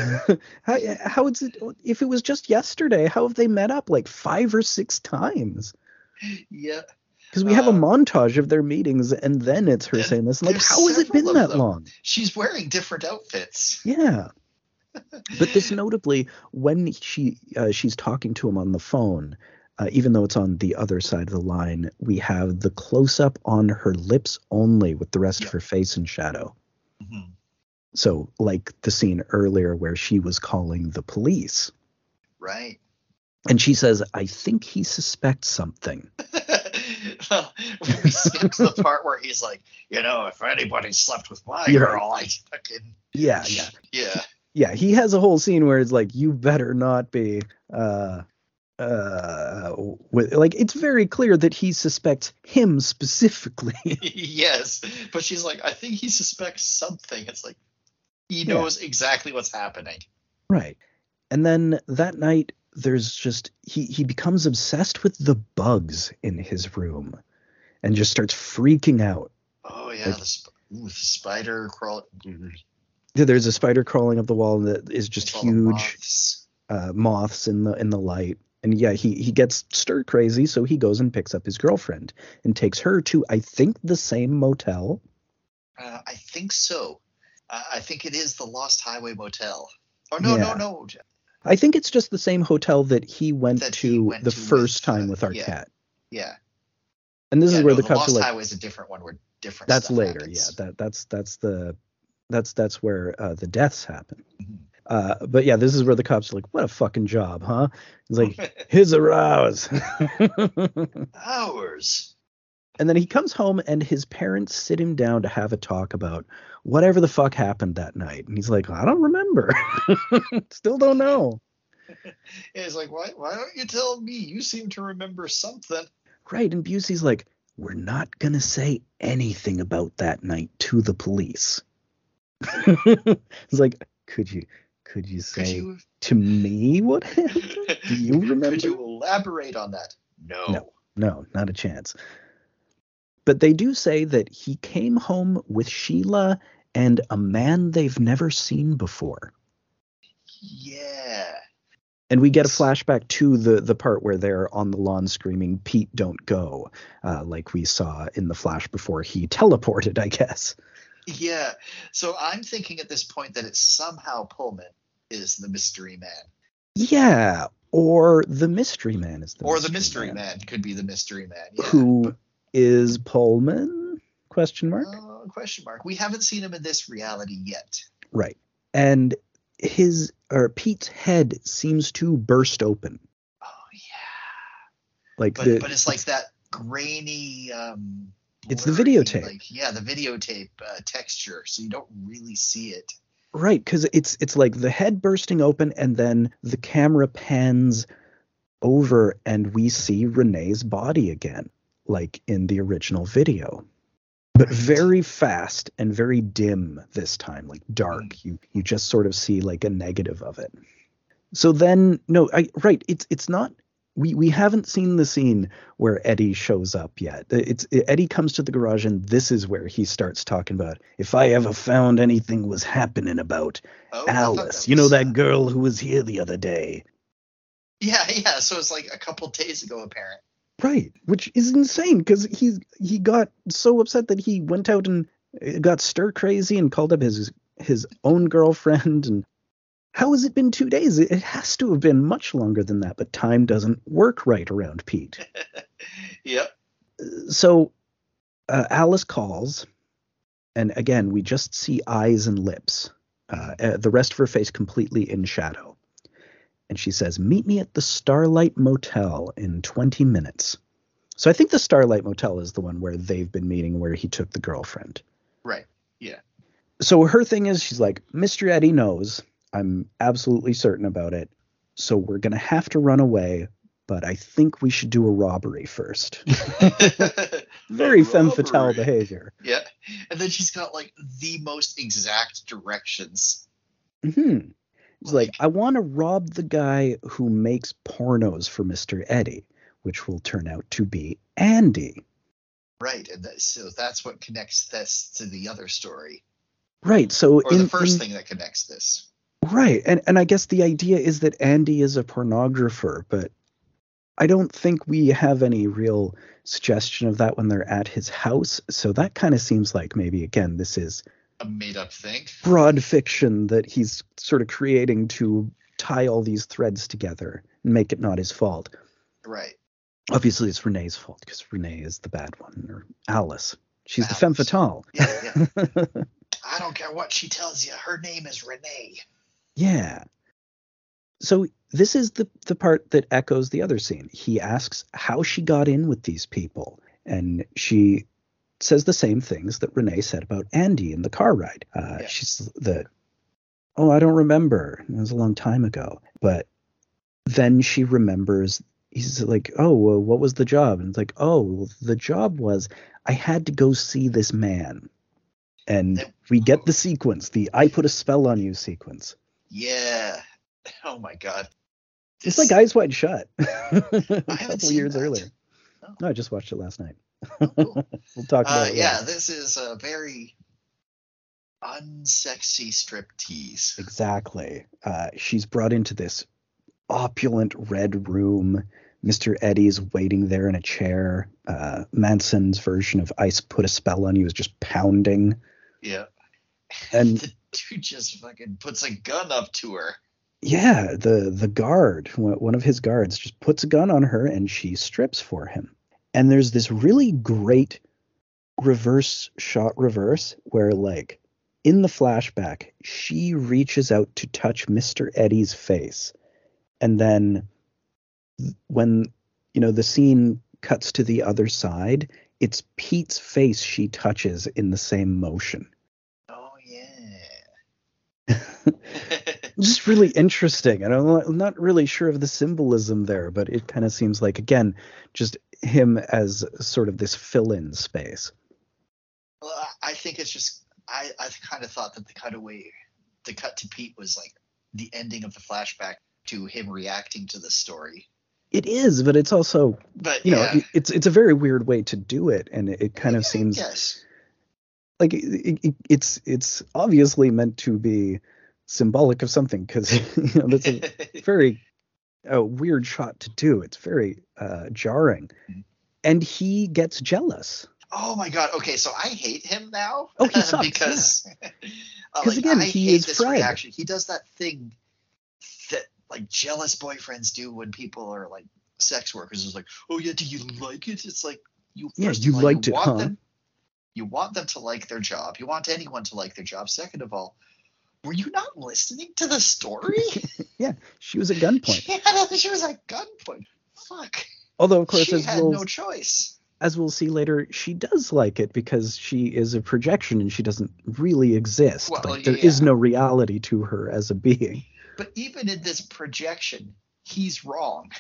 how how is it if it was just yesterday, how have they met up like 5 or 6 times? Yeah, Because we have a Uh, montage of their meetings and then it's her saying this. Like, how has it been that them. long? she's wearing different outfits. Yeah. But this notably, when she uh, she's talking to him on the phone, uh, even though it's on the other side of the line, we have the close up on her lips only, with the rest of her face in shadow. Mhm. So, like the scene earlier where she was calling the police, Right. and she says, "I think he suspects something." well, we skipped the part where he's like, you know, if anybody slept with my Yeah. girl, I fucking Yeah, yeah, yeah, yeah. He has a whole scene where it's like, "You better not be." uh uh with like it's very clear that he suspects him specifically yes. But she's like, I think he suspects something. It's like he Yeah. knows exactly what's happening. Right. And then that night there's just he he becomes obsessed with the bugs in his room and just starts freaking out. Oh yeah, Like- the, sp- ooh, the spider crawl. There's a spider crawling up the wall that is just huge moths. uh, moths in the in the light. And yeah, he he gets stir crazy, so he goes and picks up his girlfriend and takes her to I think the same motel. Uh, I think so. Uh, I think it is the Lost Highway Motel. Oh no, Yeah. no, no. I think it's just the same hotel that he went That to he went the to first with, time uh, with our yeah. cat. Yeah. And this yeah, is where no, the cops Lost like, Highway is a different one where different. that's later happens. yeah that that's that's the that's that's where uh, the deaths happen Mhm. Uh but yeah this is where the cops are like what a fucking job huh he's like his arouse Hours. and then he comes home and his parents sit him down to have a talk about whatever the fuck happened that night and he's like i don't remember still don't know Yeah, he's like, why? Why don't you tell me? You seem to remember something. right and busey's like we're not gonna say anything about that night to the police he's like could you could you Could say you? to me what happened Do you remember? Could you elaborate on that? No. No. No, not a chance. But they do say that he came home with Sheila and a man they've never seen before. Yeah. And we get a flashback to the the part where they're on the lawn screaming, "Pete, don't go," uh, like we saw in the flash before he teleported, I guess. Yeah. So I'm thinking at this point that it's somehow Pullman is the mystery man, Yeah, or the mystery man is the or the mystery man. could be the mystery man. Yeah. Who is Pullman? Question mark. Uh, question mark. We haven't seen him in this reality yet. Right. And his or Pete's head seems to burst open. Oh yeah. Like But the but it's like that grainy. um It's the videotape. Like yeah, the videotape uh, texture, so you don't really see it. Right, because it's it's like the head bursting open, and then the camera pans over, and we see Renee's body again, like in the original video, but very fast and very dim this time, like dark. Mm. You you just sort of see like a negative of it. So then, no, I right, it's it's not. We we haven't seen the scene where Eddie shows up yet. It's Eddie comes to the garage, and this is where he starts talking about if I ever found anything was happening about Oh, Alice, you know that uh, girl who was here the other day. Yeah, yeah. So it's like a couple days ago, apparent. Right, which is insane because he he got so upset that he went out and uh, got stir crazy and called up his his own girlfriend. And how has it been two days? It has to have been much longer than that, but time doesn't work right around Pete. Yep. So uh, Alice calls, and again we just see eyes and lips. Uh, uh, the rest of her face completely in shadow. And she says, Meet me at the Starlight Motel in 20 minutes. So I think the Starlight Motel is the one where they've been meeting, where he took the girlfriend. Right. Yeah. So her thing is, she's like, Mr. Eddie knows. I'm absolutely certain about it. So we're going to have to run away, but I think we should do a robbery first. Very femme fatale behavior. Yeah. And then she's got like the most exact directions. Mm-hmm. He's like, I want to rob the guy who makes pornos for Mr. Eddie, which will turn out to be Andy. Right. And that, so that's what connects this to the other story. Right. So Or in, the first in- thing that connects this. Right, and and I guess the idea is that Andy is a pornographer, but I don't think we have any real suggestion of that when they're at his house. So that kind of seems like maybe again this is A made up thing. broad fiction that he's sort of creating to tie all these threads together and make it not his fault. Right. Obviously, it's Renee's fault because Renee is the bad one, or Alice. She's the femme fatale. Yeah, yeah. I don't care what she tells you. Her name is Renee. Yeah. So this is the the part that echoes the other scene. He asks how she got in with these people, and she says the same things that Renee said about Andy in the car ride. Uh, Yeah. She's the oh, I don't remember. It was a long time ago. But then she remembers. He's like, oh, well, what was the job? And it's like, oh, well, the job was I had to go see this man. And we get the sequence, the I put a spell on you sequence. Yeah. Oh my god. It's This- like Eyes Wide Shut a couple years that. earlier. Oh. No, I just watched it last night. cool. we'll talk about Uh, it. yeah, later. this is a very unsexy strip tease. Exactly. Uh, she's brought into this opulent red room. Mr. Eddie's waiting there in a chair. Uh, Manson's version of I Put a Spell on You is just pounding. Yeah. And dude just fucking puts a gun up to her. yeah, the the guard, one of his guards, just puts a gun on her and she strips for him. And there's this really great reverse shot reverse where like in the flashback she reaches out to touch Mr. Eddie's face. And then when you know the scene cuts to the other side, it's Pete's face she touches in the same motion. Just really interesting. And I'm not- really sure of the symbolism there, but it kind of seems like again, just him as sort of this fill-in space. well, I- think it's just I I kind of thought that the cutaway, the cut to Pete was like the ending of the flashback to him reacting to the story. It is, but it's also, But you know, yeah, it- it's it's a very weird way to do it, and it, it kind of Yeah, seems Yes. like it, it, it's it's obviously meant to be symbolic of something because you know that's a very uh, weird shot to do. It's very uh, jarring, Mhm. and he gets jealous. Oh my god. Okay, so I hate him now. Oh, he sucks, because uh, like, again, I he is this Fred. reaction. He does that thing that like jealous boyfriends do when people are like sex workers. Is like, oh yeah, do you like it? It's like you. Yeah, first you all, liked it, want huh? Them, you want them to like their job. You want anyone to like their job. Second of all, were you not listening to the story? Yeah, she was at gunpoint. yeah, she was at gunpoint. Fuck. Although of course she as had rules no choice. as we'll see later, she does like it because she is a projection and she doesn't really exist. Well, like, there is yeah. no reality to her as a being. But even in this projection, he's wrong.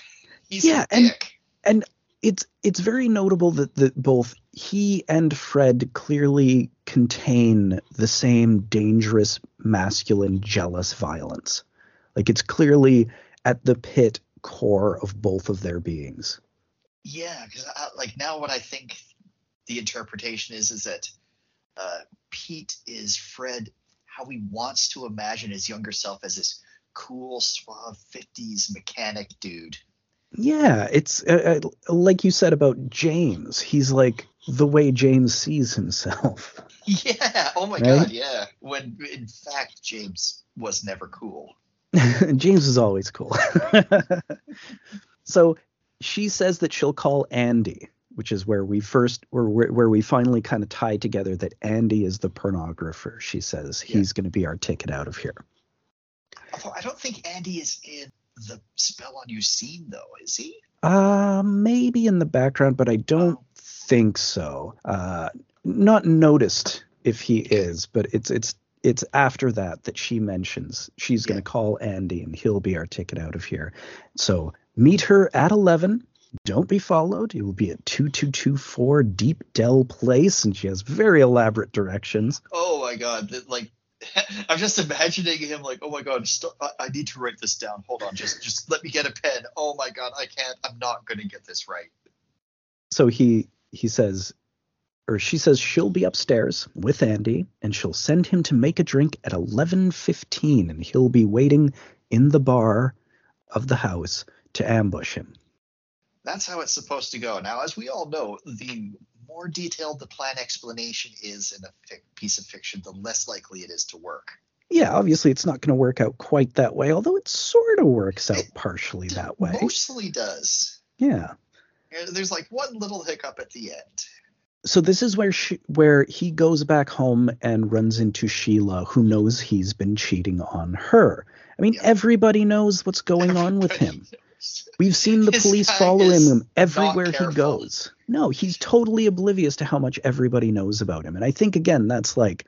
He's Yeah, a and-. And it's it's very notable that, that both he and Fred clearly contain the same dangerous masculine jealous violence. Like it's clearly at the pit core of both of their beings. Yeah, because like now what I think the interpretation is is that uh, Pete is Fred how he wants to imagine his younger self as this cool, suave '50s mechanic dude. Yeah, it's uh, uh, like you said about James. He's like the way James sees himself. Yeah. Oh my Right? God. Yeah. When in fact James was never cool. James is always cool. so she says that she'll call Andy, which is where we first where where, where we finally kind of tie together that Andy is the pornographer. She says Yeah. he's going to be our ticket out of here. Although I don't think Andy is in the spell on you scene though, is he? Uh, maybe in the background, but I don't Oh. think so. Uh, not noticed if he is, but it's it's it's after that that she mentions she's going to call Andy and he'll be our ticket out of here. So meet her at eleven. Don't be followed. It will be at two two two four Deep Dell Place, and she has very elaborate directions. Oh my God. Like I'm just imagining him like, oh my God, st- I, I need to write this down. Hold on, just just let me get a pen. Oh my God, I can't. I'm not gonna get this right. So he he says, or she says she'll be upstairs with Andy, and she'll send him to make a drink at eleven fifteen, and he'll be waiting in the bar of the house to ambush him. That's how it's supposed to go. Now, as we all know, the more detailed the plan explanation is in a fic- piece of fiction, the less likely it is to work. Yeah, obviously it's not going to work out quite that way, although it sort of works out It partially that way. Mostly does. Yeah. There's like one little hiccup at the end. So this is where she, where he goes back home and runs into Sheila, who knows he's been cheating on her. I mean, Yeah. everybody knows what's going on with him. knows. We've seen the police follow him everywhere he goes. No, he's totally oblivious to how much everybody knows about him. And I think, again, that's like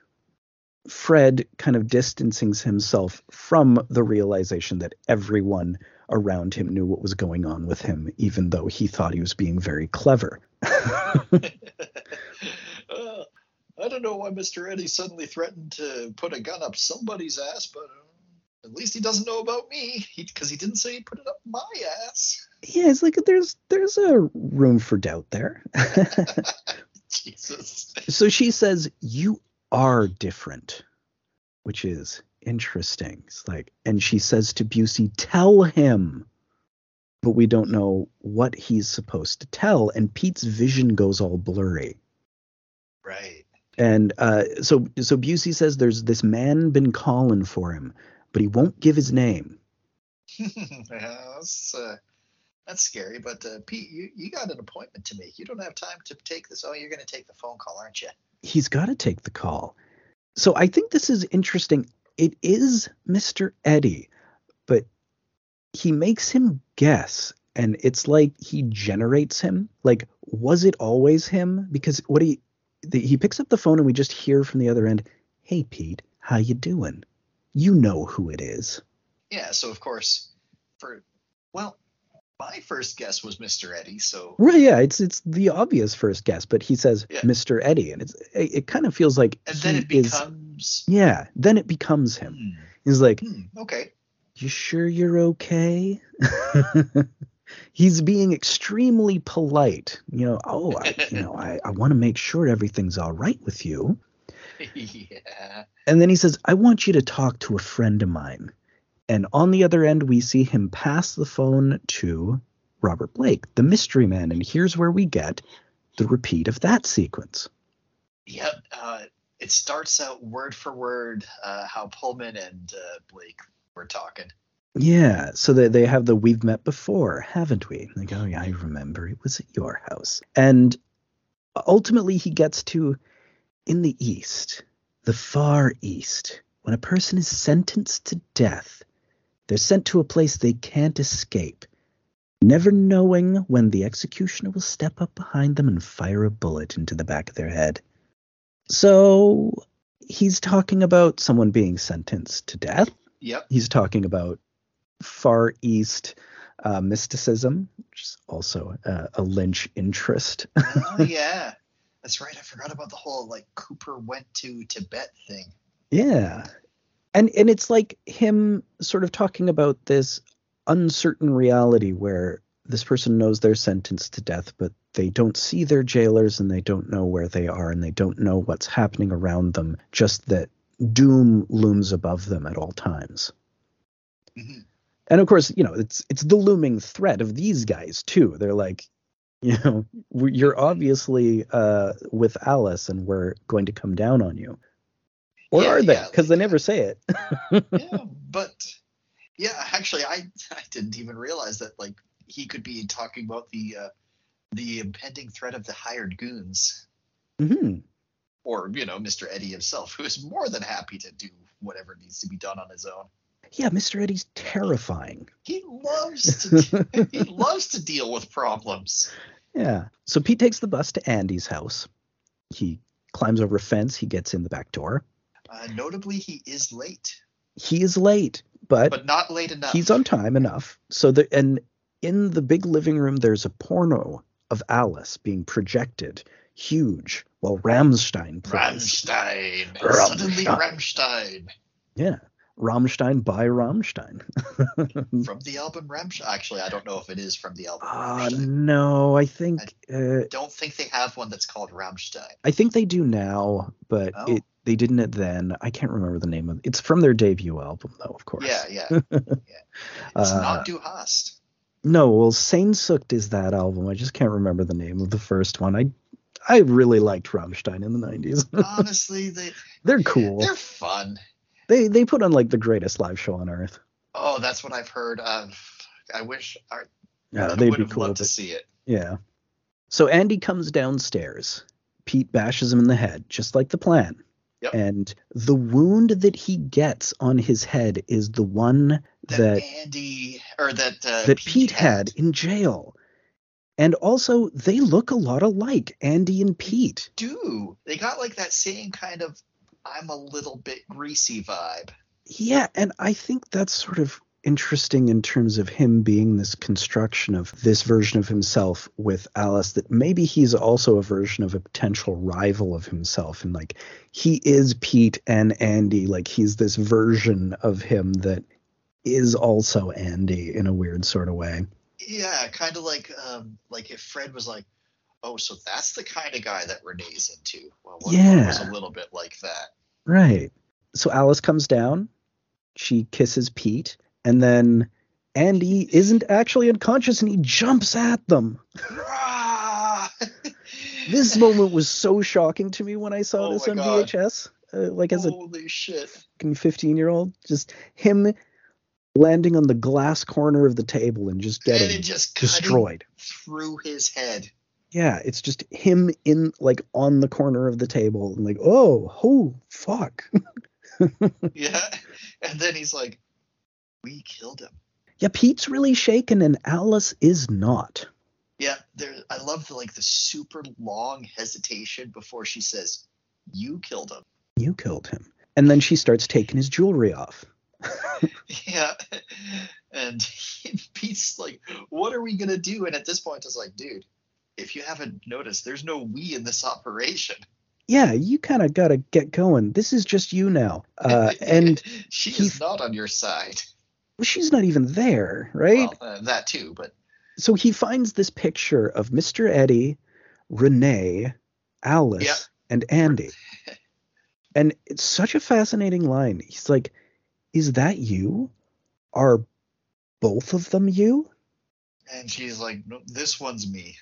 Fred kind of distancing himself from the realization that everyone around him knew what was going on with him, even though he thought he was being very clever. Uh, I don't know why Mr. Eddie suddenly threatened to put a gun up somebody's ass, but uh, at least he doesn't know about me because he, didn't say he put it up my ass. yeah, it's like there's there's a room for doubt there. Jesus. so she says you are different which is interesting it's like and she says to busey tell him but we don't know what he's supposed to tell and pete's vision goes all blurry Right. and uh, so so busey says there's this man been calling for him but he won't give his name that's, uh, that's scary. But uh, Pete, you, you got an appointment to make. You don't have time to take this. Oh, you're going to take the phone call, aren't you? he's got to take the call. So I think this is interesting. It is Mr. Eddie, but he makes him guess, and it's like he generates him. Like, was it always him? Because what he the, he picks up the phone and we just hear from the other end, "Hey Pete, how you doing? You know who it is." Yeah. So of course, for well, my first guess was Mr. Eddie. So Right? Yeah, it's it's the obvious first guess, but he says Yeah. Mr. Eddie, and it's it, it kind of feels like and then he it is- becomes. yeah. Then it becomes him. Hmm, He's like, hmm, okay. you sure you're okay? He's being extremely polite. You know, oh, I, you know, I, I want to make sure everything's all right with you. yeah. And then he says, I want you to talk to a friend of mine. And on the other end, we see him pass the phone to Robert Blake, the mystery man. And here's where we get the repeat of that sequence. Yep. Uh, it starts out word for word uh, how Pullman and uh, Blake were talking. Yeah, so they, they have the we've met before, haven't we? Like, oh yeah, I remember. It was at your house. And ultimately he gets to in the east, the far east, when a person is sentenced to death, they're sent to a place they can't escape. never knowing when the executioner will step up behind them and fire a bullet into the back of their head. So he's talking about someone being sentenced to death. Yep. He's talking about Far East uh, mysticism, which is also uh, a Lynch interest. Oh yeah, that's right. I forgot about the whole like Cooper went to Tibet thing. yeah. And and it's like him sort of talking about this uncertain reality where this person knows they're sentenced to death, but they don't see their jailers and they don't know where they are and they don't know what's happening around them, just that doom looms above them at all times. Mhm. And of course, you know, it's it's the looming threat of these guys too. They're like, you know, you're obviously uh, with Alice and we're going to come down on you. Or Yeah, are they? yeah, Because they like, never say it. yeah, but yeah, actually, I I didn't even realize that like he could be talking about the uh, the impending threat of the hired goons, hmm or you know, Mr. Eddie himself, who is more than happy to do whatever needs to be done on his own. Yeah, Mr. Eddie's terrifying. He loves to he loves to deal with problems. Yeah. So Pete takes the bus to Andy's house. He climbs over a fence. He gets in the back door. Uh, notably, he is late, He is late, but, but not late enough. he's on time enough. So the and in the big living room, there's a porno of Alice being projected, huge, while Rammstein plays. Rammstein. Suddenly Rammstein. Yeah, Rammstein by Rammstein. From the album Rammstein. Actually, I don't know if it is from the album Uh, Rammstein. no, I think uh, Don't think they have one that's called Rammstein. I think they do now, but Oh. it they didn't it then. I can't remember the name of it. It's from their debut album, though, of course. Yeah, yeah. yeah. It's Uh, not Du Hast. No, well, Sehnsucht is that album. I just can't remember the name of the first one. I I really liked Rammstein in the '90s. Honestly, they They're cool. they're fun. They they put on like the greatest live show on earth. Oh, that's what I've heard of. I wish I, Yeah, I they'd would be cool. to see it. yeah. So Andy comes downstairs. Pete bashes him in the head, just like the plan. Yep. And the wound that he gets on his head is the one That, that Andy or that uh, that Pete had in jail. And also, they look a lot alike, Andy and Pete. do. They got like that same kind of I'm a little bit greasy vibe. Yeah, and I think that's sort of interesting in terms of him being this construction of this version of himself with Alice that maybe he's also a version of a potential rival of himself and like he is Pete and Andy like he's this version of him that is also Andy in a weird sort of way. Yeah, kind of like um like if Fred was like, oh, so that's the kind of guy that Renee's into. Well, what Yeah. was a little bit like that. Right. So Alice comes down, she kisses Pete, and then Andy isn't actually unconscious and he jumps at them. This moment was so shocking to me when I saw Oh this on God. VHS. Uh, like as a Holy shit. 15 year old, just him landing on the glass corner of the table and just getting it just destroyed. through his head. Yeah, it's just him in like on the corner of the table and like, oh, oh, fuck. Yeah. And then he's like, we killed him. yeah, Pete's really shaken and Alice is not. Yeah, there I love the like the super long hesitation before she says, You killed him. You killed him. And then she starts taking his jewelry off. Yeah. And Pete's like, What are we gonna do? And at this point it's like, dude, if you haven't noticed, there's no we in this operation. Yeah, you kind of got to get going. This is just you now. Uh, and she's he- not on your side. she's not even there, right? Well, uh, that too, but so he finds this picture of Mr. Eddie, Renee, Alice, and Andy. And it's such a fascinating line. He's like, Is that you? Are both of them you? and she's like, no, this one's me.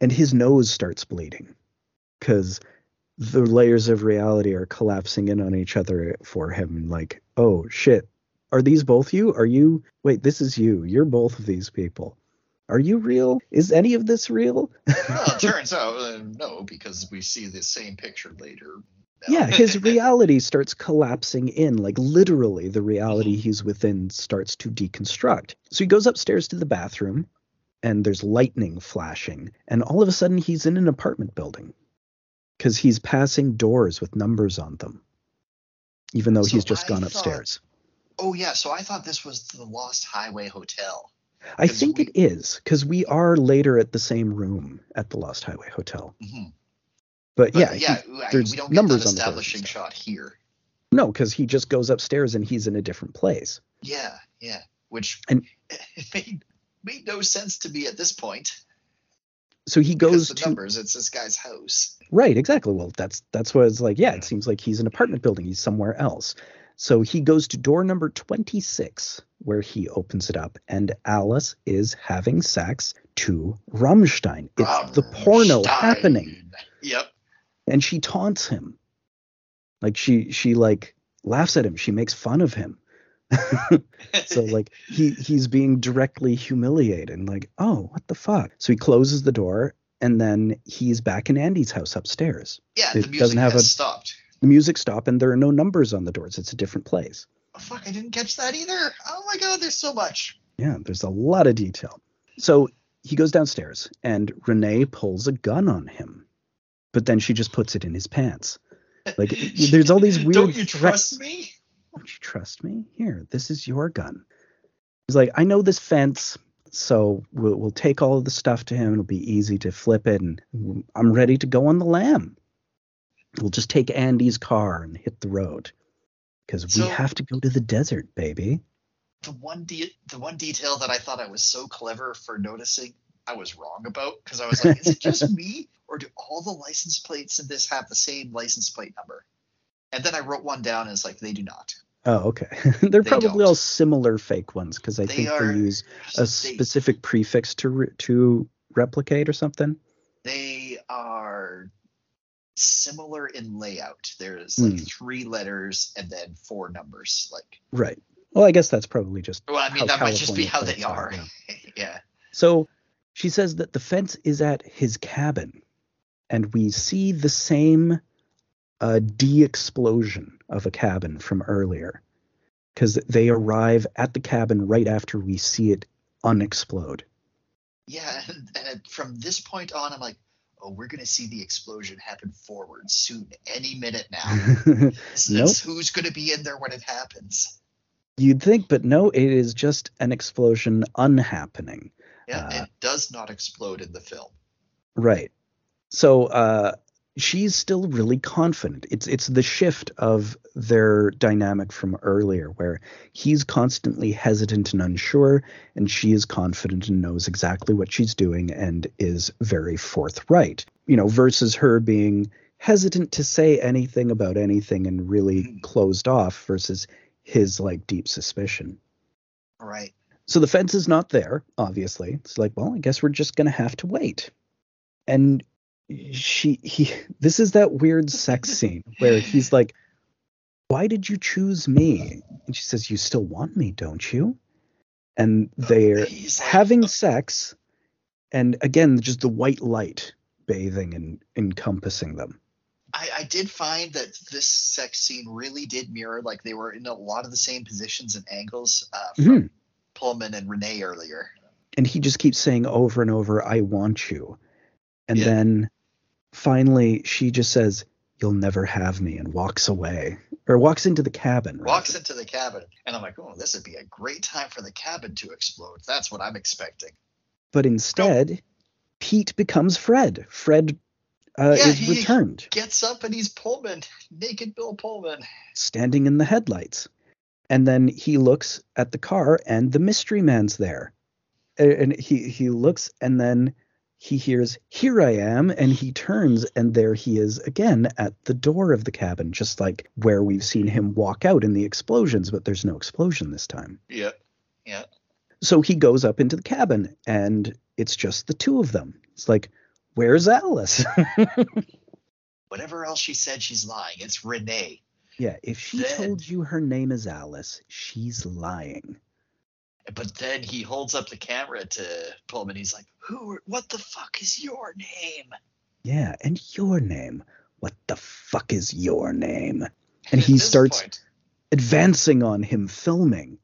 And his nose starts bleeding because the layers of reality are collapsing in on each other for him. Like, oh shit, are these both you? Are you, wait, this is you. You're both of these people. Are you real? Is any of this real? Well, it turns out uh, no, because we see the same picture later. yeah, his reality starts collapsing in. Like literally, the reality he's within starts to deconstruct. So he goes upstairs to the bathroom. And there's lightning flashing. And all of a sudden, he's in an apartment building because he's passing doors with numbers on them, even though So he's just I gone thought- upstairs. Oh yeah, so I thought this was the Lost Highway Hotel. I think we- it is because we are later at the same room at the Lost Highway Hotel. Mhm. But, But yeah, yeah, he- there's we don't get numbers that on the doors and establishing stuff. shot here. no, because he just goes upstairs and he's in a different place. Yeah, yeah. Which And- it made made no sense to me at this point. So he goes the to numbers, it's this guy's house. Right, exactly. Well, that's that's what it's like. Yeah, it seems like he's an apartment building. He's somewhere else. So he goes to door number 26, where he opens it up, and Alice is having sex to Rammstein. It's the porno happening, Yep. and she taunts him. Like she she like laughs at him. She makes fun of him. so like he he's being directly humiliated and like oh what the fuck so he closes the door and then he's back in andy's house upstairs yeah, it the music doesn't have has a- stopped. the music stopped and there are no numbers on the doors it's a different place Oh, fuck, I didn't catch that either. Oh my god, there's so much. yeah there's a lot of detail so he goes downstairs and renee pulls a gun on him but then she just puts it in his pants like there's all these weird Don't you threats. trust me? Don't you trust me? Here, this is your gun. He's like, I know this fence, so we'll, we'll take all of the stuff to him. It'll be easy to flip it, and I'm ready to go on the lam. We'll just take Andy's car and hit the road because we have to go to the desert, baby. The one de- the one detail that I thought I was so clever for noticing, I was wrong about because I was like, is it just me or do all the license plates in this have the same license plate number? And then I wrote one down and it's like they do not. Oh, okay. They're They probably don't. all similar fake ones because I They think are- they use a They- specific prefix to re- to replicate or something. they are similar in layout. There's like Hmm. three letters and then four numbers. Like, Right. Well, I guess that's probably just well, I mean, that might just be how they are, are. yeah. yeah. So she says that the fence is at his cabin, and we see the same uh, de explosion of a cabin from earlier because they arrive at the cabin right after we see it unexplode. Yeah, and, and from this point on, I'm like, oh, we're gonna see the explosion happen forward soon, any minute now. Since who's gonna be in there when it happens? You'd think, but no, it is just an explosion unhappening. Yeah, Uh, it does not explode in the film. Right. So uh she's still really confident. It's it's the shift of their dynamic from earlier where he's constantly hesitant and unsure and she is confident and knows exactly what she's doing and is very forthright. You know, versus her being hesitant to say anything about anything and really Mhm. closed off versus his like deep suspicion. Right. So the fence is not there, obviously. It's like, well, I guess we're just gonna have to wait. And she he this is that weird sex scene where he's like, Why did you choose me? And she says, You still want me, don't you? And they're He's having "Oh, sex, and again, just the white light bathing and encompassing them. I, I did find that this sex scene really did mirror, like they were in a lot of the same positions and angles uh, from Mhm. Pullman and Renee earlier. and he just keeps saying over and over i want you and Yeah. then finally she just says you'll never have me and walks away or walks into the cabin rather. Walks into the cabin, and I'm like, oh, this would be a great time for the cabin to explode. That's what I'm expecting. but instead pete becomes fred fred uh, Yeah, is he- returned Gets up and he's Pullman, naked Bill Pullman. standing in the headlights and then he looks at the car and the mystery man's there and he he looks and then he hears here i am and he turns and there he is again at the door of the cabin just like where we've seen him walk out in the explosions but there's no explosion this time Yeah. Yeah. so he goes up into the cabin and it's just the two of them it's like where's alice Whatever else she said, she's lying. It's Renee. yeah if she Then- told you her name is alice she's lying But then he holds up the camera to Pullman. He's like, "Who? What the fuck is your name?" Yeah, and your name. What the fuck is your name? And he starts point- advancing on him, filming,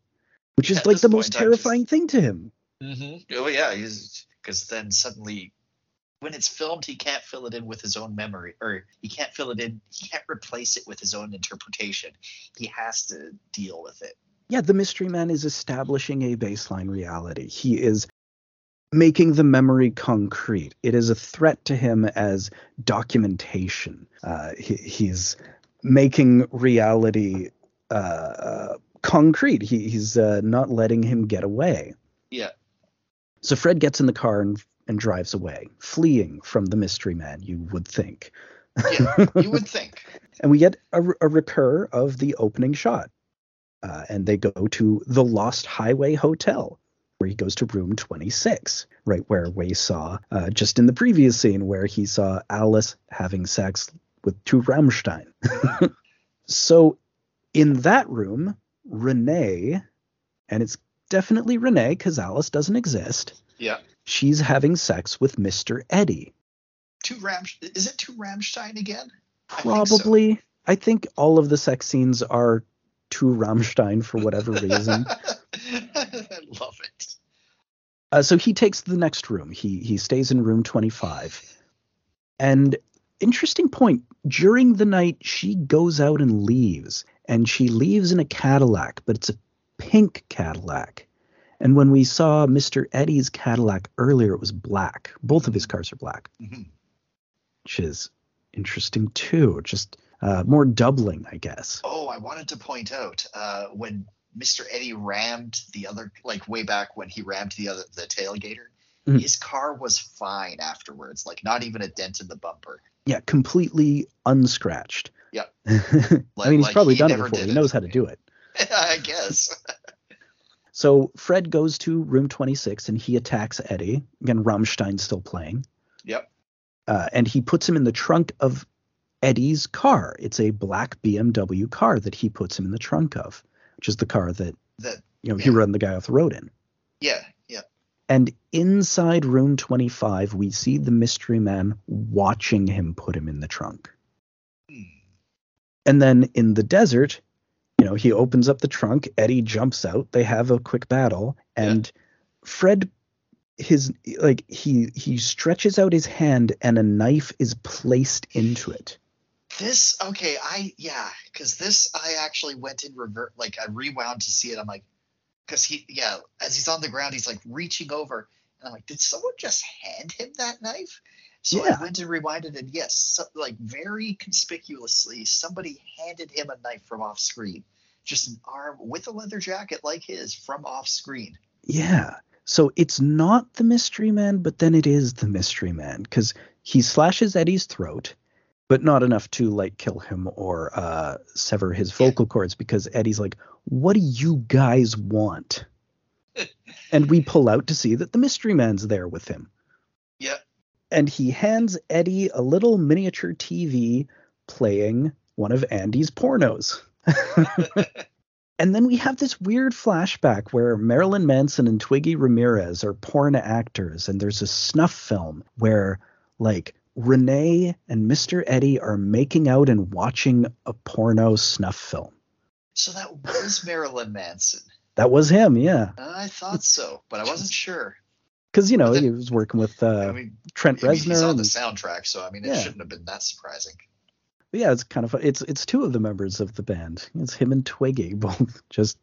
which is like the most terrifying thing to him. Mm-hmm. Oh yeah, because then suddenly, when it's filmed, he can't fill it in with his own memory, or he can't fill it in. He can't replace it with his own interpretation. He has to deal with it. Yeah, the Mystery Man is establishing a baseline reality. He is making the memory concrete. It is a threat to him as documentation. Uh, he, he's making reality uh, uh, concrete. He, he's uh, not letting him get away. Yeah. So Fred gets in the car and, and drives away, fleeing from the mystery man, you would think. Yeah, you would think. and we get a, a recur of the opening shot. Uh, and they go to the Lost Highway Hotel, where he goes to room 26, right where we saw uh, just in the previous scene where he saw Alice having sex with to Rammstein. so in that room, Renee, and it's definitely Renee because Alice doesn't exist. Yeah. She's having sex with Mr. Eddie. To Ram is it to Rammstein again? Probably. I think, so. I think all of the sex scenes are to Rammstein for whatever reason. I love it. Uh, so he takes the next room. He he stays in room 25. And interesting point, during the night she goes out and leaves and she leaves in a Cadillac, but it's a pink Cadillac. And when we saw Mr. Eddie's Cadillac earlier, it was black. Both of his cars are black, mm-hmm. which is interesting too. Just uh, more doubling, I guess. Oh, I wanted to point out uh, when Mr. Eddie rammed the other, like way back when he rammed the other, the tailgater, mm. his car was fine afterwards, like not even a dent in the bumper. Yeah, completely unscratched. Yeah. I mean, he's like probably he done it before. He knows how to do it. I guess. so Fred goes to room 26 and he attacks Eddie. Again, Rammstein's still playing. Yep. Uh, and he puts him in the trunk of Eddie's car. It's a black BMW car that he puts him in the trunk of, which is the car that that you know yeah. he run the guy off the road in. Yeah, yeah. And inside room 25, we see the mystery man watching him put him in the trunk. Hmm. And then in the desert, you know, he opens up the trunk, Eddie jumps out, they have a quick battle, and yeah. Fred his like he he stretches out his hand and a knife is placed into it this okay, I yeah, because this I actually went in revert, like I rewound to see it. I'm like, because he yeah, as he's on the ground, he's like reaching over, and I'm like, did someone just hand him that knife? So yeah. I went and rewinded, and yes, so, like very conspicuously, somebody handed him a knife from off screen, just an arm with a leather jacket like his from off screen. Yeah. So it's not the mystery man, but then it is the mystery man because he slashes Eddie's throat but not enough to like kill him or uh, sever his vocal cords because Eddie's like, "What do you guys want?" and we pull out to see that the mystery man's there with him. Yeah. And he hands Eddie a little miniature TV playing one of Andy's pornos. and then we have this weird flashback where Marilyn Manson and Twiggy Ramirez are porn actors, and there's a snuff film where like Renee and Mr. Eddie are making out and watching a porno snuff film. So that was Marilyn Manson. That was him, yeah. I thought so, but I wasn't sure. Because you know then, he was working with uh, I mean, Trent Reznor. He's on the soundtrack, so I mean, it yeah. shouldn't have been that surprising. But yeah, it's kind of fun. it's it's two of the members of the band. It's him and Twiggy both just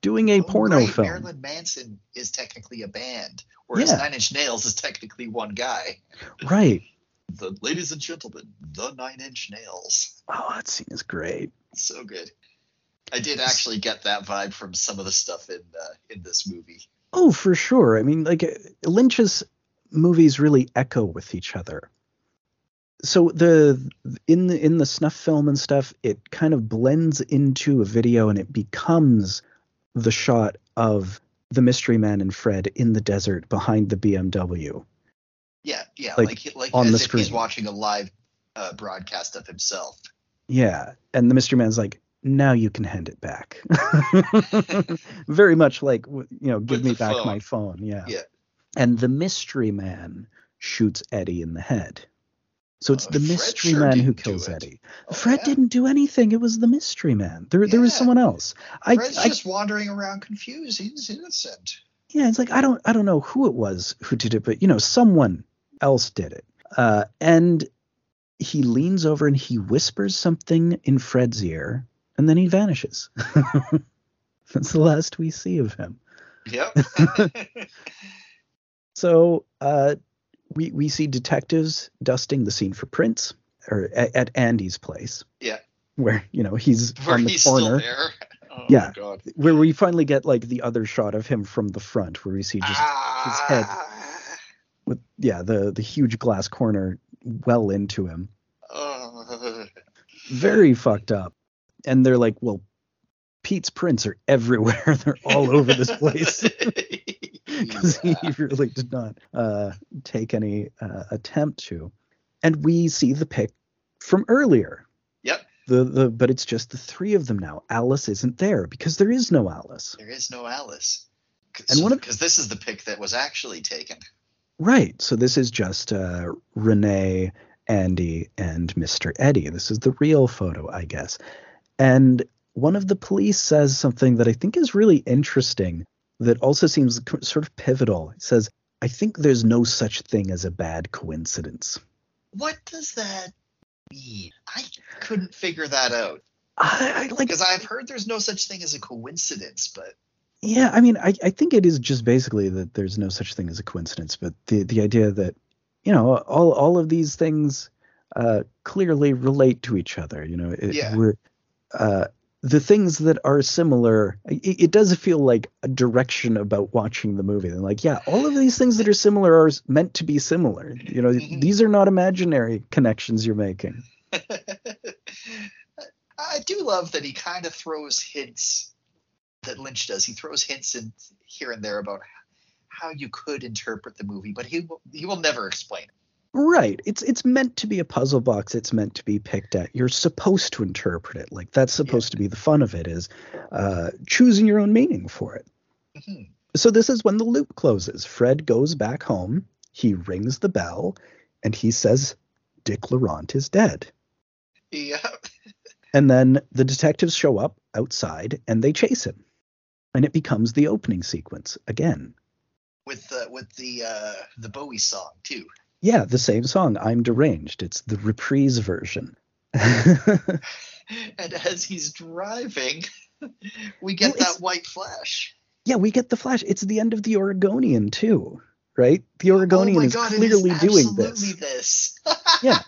doing a oh, porno right. film. Marilyn Manson is technically a band, whereas yeah. Nine Inch Nails is technically one guy. Right the ladies and gentlemen, the Nine Inch Nails. Oh, that scene is great. So good. I did actually get that vibe from some of the stuff in uh, in this movie. Oh, for sure. I mean, like Lynch's movies really echo with each other. So the in the in the snuff film and stuff, it kind of blends into a video and it becomes the shot of the mystery man and Fred in the desert behind the BMW. Yeah, yeah, like, like, like on the screen. he's watching a live uh, broadcast of himself. Yeah, and the mystery man's like, now you can hand it back. Very much like you know, give With me back phone. my phone. Yeah. Yeah. And the mystery man shoots Eddie in the head. So it's uh, the mystery sure man who kills Eddie. Oh, Fred yeah? didn't do anything. It was the mystery man. There, yeah. there was someone else. I, Fred's I, just wandering around confused. He's innocent. yeah, it's like I don't I don't know who it was who did it, but you know, someone else did it. Uh, and he leans over and he whispers something in Fred's ear, and then he vanishes. That's the last we see of him. Yep. So uh, we we see detectives dusting the scene for prints, or at, at Andy's place. Yeah. Where you know he's Where on the he's corner. still there. Oh, Yeah. God. Where we finally get like the other shot of him from the front, where we see just his head Ah. With yeah the the huge glass corner well into him. Very fucked up. And they're like, well, Pete's prints are everywhere. they're all over this place. because Yeah. he really did not uh, take any uh, attempt to. And we see the pic from earlier. Yep. The the but it's just the three of them now. Alice isn't there because there is no Alice. There is no Alice. And one of- because this is the pic that was actually taken. Right. So this is just uh, Renee, Andy, and Mr. Eddie. This is the real photo, I guess. And one of the police says something that I think is really interesting that also seems sort of pivotal. It says, I think there's no such thing as a bad coincidence. What does that mean? I couldn't figure that out I, I like because I've heard there's no such thing as a coincidence, but Yeah, I mean, I, I think it is just basically that there's no such thing as a coincidence, but the the idea that you know all all of these things uh, clearly relate to each other. You know, it, Yeah. we're uh, the things that are similar. It, it does feel like a direction about watching the movie. And like, yeah, all of these things that are similar are meant to be similar. You know, Mhm. these are not imaginary connections you're making. I do love that he kind of throws hints that Lynch does. He throws hints in here and there about how you could interpret the movie, but he will, he will never explain. it. Right. It's it's meant to be a puzzle box. It's meant to be picked at. You're supposed to interpret it. Like that's supposed to be the fun of it is uh, choosing your own meaning for it. Mhm. So this is when the loop closes. Fred goes back home. He rings the bell, and he says, "Dick Laurent is dead." Yeah, And then the detectives show up outside and they chase him, and it becomes the opening sequence again. with the with the uh, the Bowie song too. Yeah, the same song. I'm deranged. It's the reprise version. And as he's driving, we get Well, that white flash. Yeah, we get the flash. It's the end of the Oregonian too, right? The Oregonian oh my is clearly is doing this this. Yeah.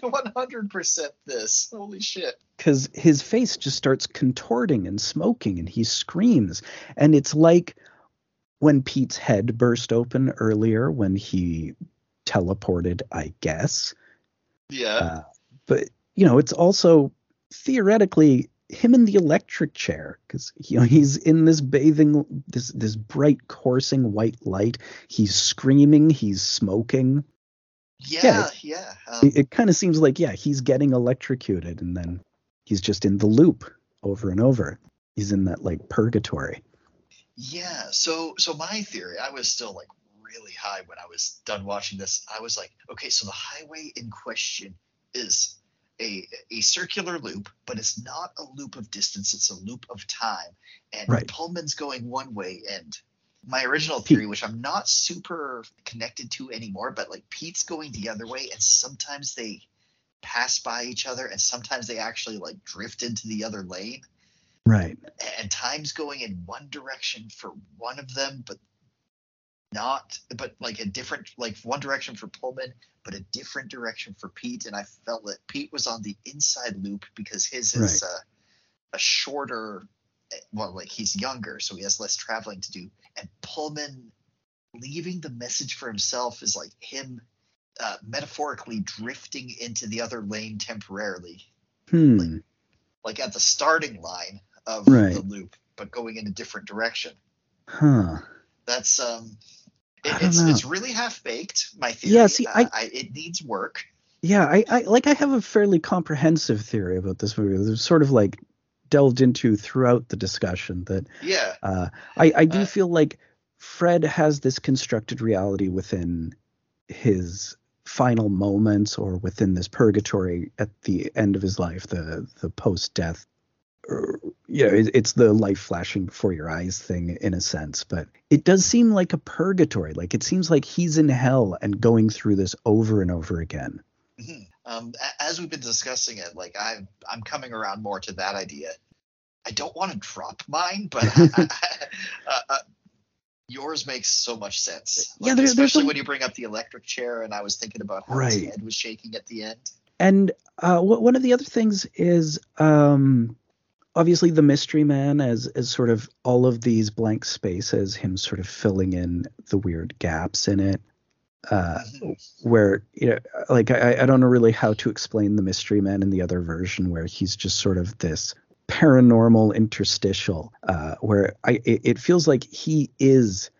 one hundred percent this. Holy shit! because his face just starts contorting and smoking, and he screams, and it's like when Pete's head burst open earlier when he teleported, I guess. Yeah, Uh, but you know, it's also theoretically him in the electric chair because you know he's in this bathing this this bright coursing white light he's screaming he's smoking yeah, yeah. Um, it, it kind of seems like yeah he's getting electrocuted and then he's just in the loop over and over he's in that like purgatory Yeah. So so my theory, I was still like really high when I was done watching this. I was like, okay, so the highway in question is a a circular loop, but it's not a loop of distance, it's a loop of time. And Right. Pullman's going one way and my original theory, which I'm not super connected to anymore, but like Pete's going the other way, and sometimes they pass by each other, and sometimes they actually like drift into the other lane right and time's going in one direction for one of them, but not, but like a different, like one direction for Pullman, but a different direction for Pete. And I felt that Pete was on the inside loop because his is Right. uh, a shorter, eh, well, like he's younger, so he has less traveling to do. And Pullman leaving the message for himself is like him uh, metaphorically drifting into the other lane temporarily hmm like at the starting line of Right. the loop, but going in a different direction. huh That's um, it, it's know. it's really half baked. My theory. Yeah, see, Uh, I- it needs work. Yeah, I, I like I have a fairly comprehensive theory about this movie. There's sort of like delved into throughout the discussion that Yeah, uh, I, I do Uh, feel like Fred has this constructed reality within his final moments or within this purgatory at the end of his life, the the post death you know, it's the life flashing before your eyes thing in a sense, but it does seem like a purgatory. Like it seems like he's in hell and going through this over and over again. Mm-hmm. Um, as we've been discussing it, like I, I'm coming around more to that idea. I don't want to drop mine, but I, I, uh, uh, yours makes so much sense. Like, yeah, there, especially a... when you bring up the electric chair, and I was thinking about how right. his head was shaking at the end. And uh, one of the other things is um, obviously the mystery man as as sort of all of these blank spaces, him sort of filling in the weird gaps in it uh, where you know, like I, I don't know really how to explain the Mystery Man in the other version, where he's just sort of this paranormal interstitial, uh, where I it, it feels like he is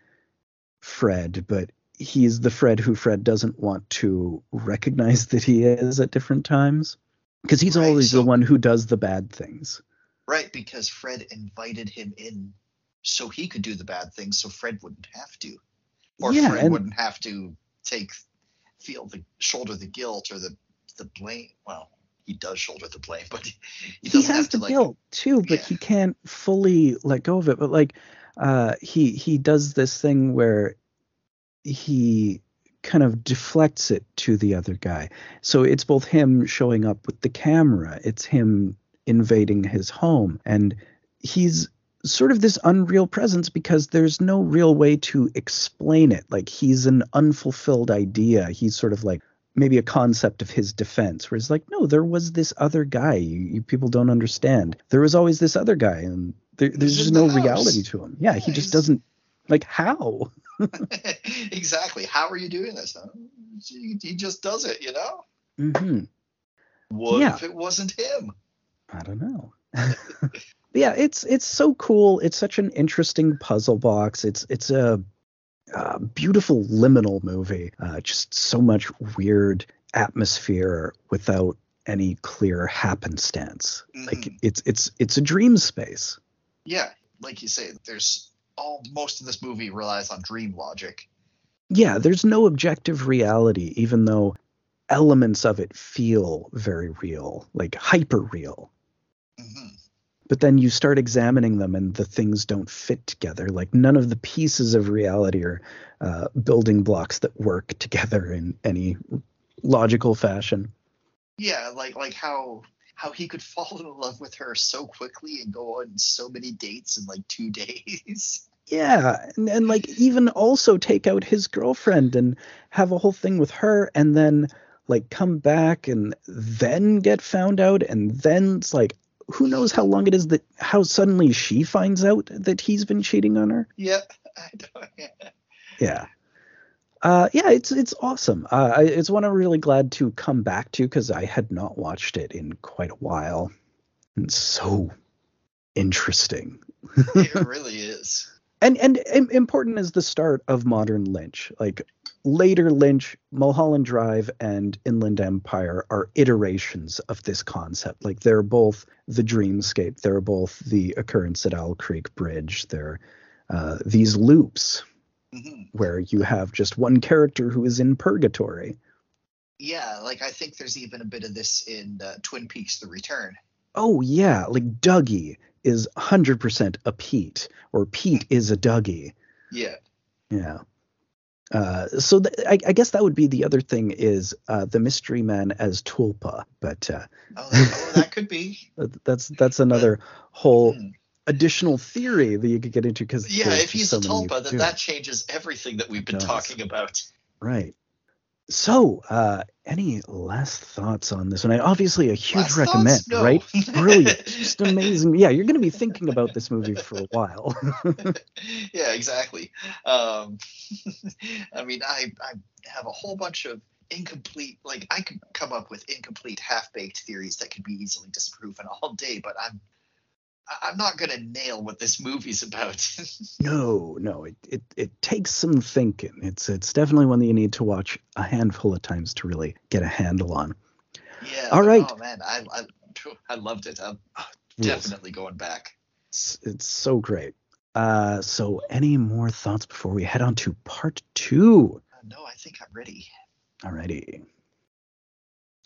Fred, but he's the Fred who Fred doesn't want to recognize that he is at different times, because he's right, always the one who does the bad things. Right, because Fred invited him in so he could do the bad things, so Fred wouldn't have to, or yeah, Fred and, wouldn't have to take feel the shoulder the guilt or the the blame. Well, he does shoulder the blame, but he, he, has the like, guilt too, but yeah. he can't fully let go of it. But like, uh, he he does this thing where he kind of deflects it to the other guy. So it's both him showing up with the camera, it's him invading his home, and he's sort of this unreal presence because there's no real way to explain it. Like he's an unfulfilled idea. He's sort of like maybe a concept of his defense, where it's like, no, there was this other guy. You, you people don't understand. There was always this other guy, and there, there's just no reality to him. Yeah, yeah he just doesn't like how. exactly. How are you doing this? Huh? He, he, just does it, you know. Mm-hmm. What yeah. if it wasn't him? I don't know. yeah, it's it's so cool. It's such an interesting puzzle box. It's it's a, a beautiful liminal movie. Uh, just so much weird atmosphere without any clear happenstance. Mm-hmm. Like it's it's it's a dream space. Yeah, like you say, there's all most of this movie relies on dream logic. Yeah, there's no objective reality, even though elements of it feel very real, like hyper real. Mm-hmm. But then you start examining them and the things don't fit together. Like none of the pieces of reality are uh, building blocks that work together in any logical fashion. Yeah like like how how he could fall in love with her so quickly and go on so many dates in like two days. Yeah and, and like even also take out his girlfriend and have a whole thing with her and then like come back and then get found out and then it's like who knows how long it is that how suddenly she finds out that he's been cheating on her. Yep. I don't, yeah. yeah. Uh, yeah, it's it's awesome. Uh, it's one I'm really glad to come back to because I had not watched it in quite a while. It's so interesting. it really is. And, and and important is the start of modern Lynch. Like later Lynch, Mulholland Drive, and Inland Empire are iterations of this concept. Like they're both the dreamscape, they're both the occurrence at Owl Creek Bridge. They're uh, these loops mm-hmm. where you have just one character who is in purgatory. Yeah, like I think there's even a bit of this in uh, Twin Peaks: The Return. Oh yeah, like Dougie is 100% a Pete, or Pete is a Dougie. Yeah. Yeah. Uh, so th- I, I, guess that would be the other thing is uh, the mystery man as Tulpa, but uh, oh, that, oh, that could be. that's that's another whole hmm. additional theory that you could get into because yeah, if he's so a Tulpa, then that changes everything that we've been talking about. Right. So, uh, any last thoughts on this one? I, obviously, a huge last recommend, thoughts? No. right? Brilliant, just amazing. Yeah, you're going to be thinking about this movie for a while. yeah, exactly. Um, I mean, I I have a whole bunch of incomplete. Like, I could come up with incomplete, half-baked theories that could be easily disproven all day, but I'm I'm not gonna nail what this movie's about. no, no, it, it it takes some thinking. It's it's definitely one that you need to watch a handful of times to really get a handle on. Yeah. All right. Oh man, I I, I loved it. I'm oh, definitely going back. It's, it's so great. Uh, so any more thoughts before we head on to part two? Uh, no, I think I'm ready. Alrighty.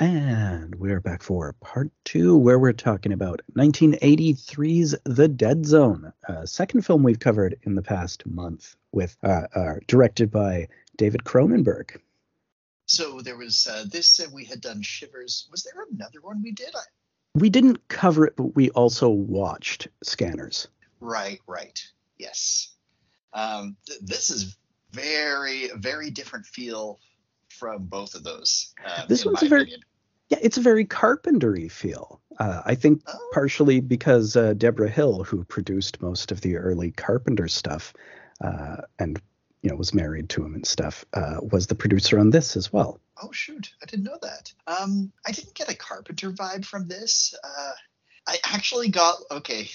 And we're back for part two, where we're talking about 1983's The Dead Zone, a second film we've covered in the past month, with uh, uh, directed by David Cronenberg. So there was uh, this, and we had done Shivers. Was there another one we did? I... We didn't cover it, but we also watched Scanners. Right, right. Yes. Um, th- this is very, very different feel from both of those. Um, this one's a very opinion. Yeah, it's a very carpentery feel. Uh, I think oh. partially because uh, Debra Hill, who produced most of the early Carpenter stuff, uh, and you know was married to him and stuff, uh, was the producer on this as well. Oh shoot, I didn't know that. Um, I didn't get a Carpenter vibe from this. Uh, I actually got okay,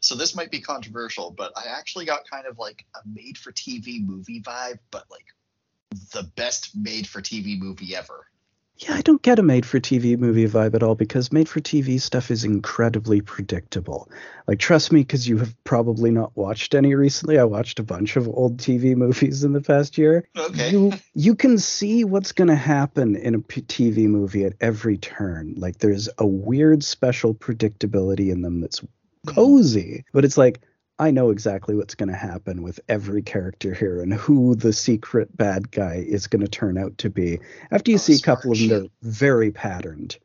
so this might be controversial, but I actually got kind of like a made-for-TV movie vibe, but like the best made for TV movie ever. Yeah, I don't get a made for TV movie vibe at all because made for TV stuff is incredibly predictable. Like, trust me, because you have probably not watched any recently. I watched a bunch of old TV movies in the past year. Okay. You, you can see what's going to happen in a TV movie at every turn. Like, there's a weird special predictability in them that's mm-hmm. cozy, but it's like, I know exactly what's going to happen with every character here and who the secret bad guy is going to turn out to be. After you oh, see a couple of them, they're very patterned.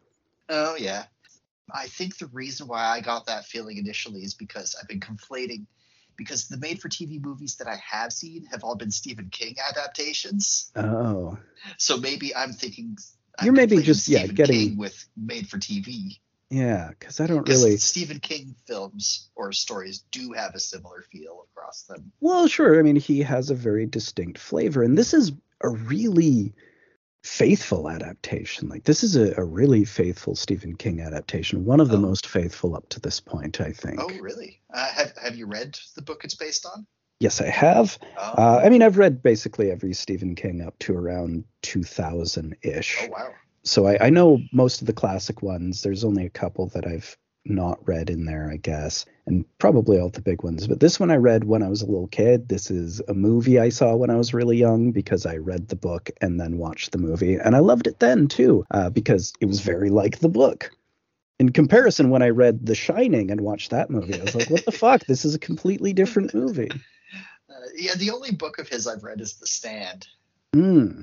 Oh, yeah. I think the reason why I got that feeling initially is because I've been conflating because the made for TV movies that I have seen have all been Stephen King adaptations. Oh. So maybe I'm thinking You're maybe just Stephen yeah, getting King with made for TV. Yeah, because I don't really. Stephen King films or stories do have a similar feel across them. Well, sure. I mean, he has a very distinct flavor, and this is a really faithful adaptation. Like, this is a, a really faithful Stephen King adaptation, one of the oh. most faithful up to this point, I think. Oh, really? Uh, have Have you read the book it's based on? Yes, I have. Oh. Uh, I mean, I've read basically every Stephen King up to around 2000 ish. Oh, wow so I, I know most of the classic ones. There's only a couple that I've not read in there, I guess, and probably all the big ones. But this one I read when I was a little kid. This is a movie I saw when I was really young because I read the book and then watched the movie, and I loved it then too uh, because it was very like the book. In comparison, when I read The Shining and watched that movie, I was like, "What the fuck? This is a completely different movie." Uh, yeah, the only book of his I've read is The Stand. Hmm.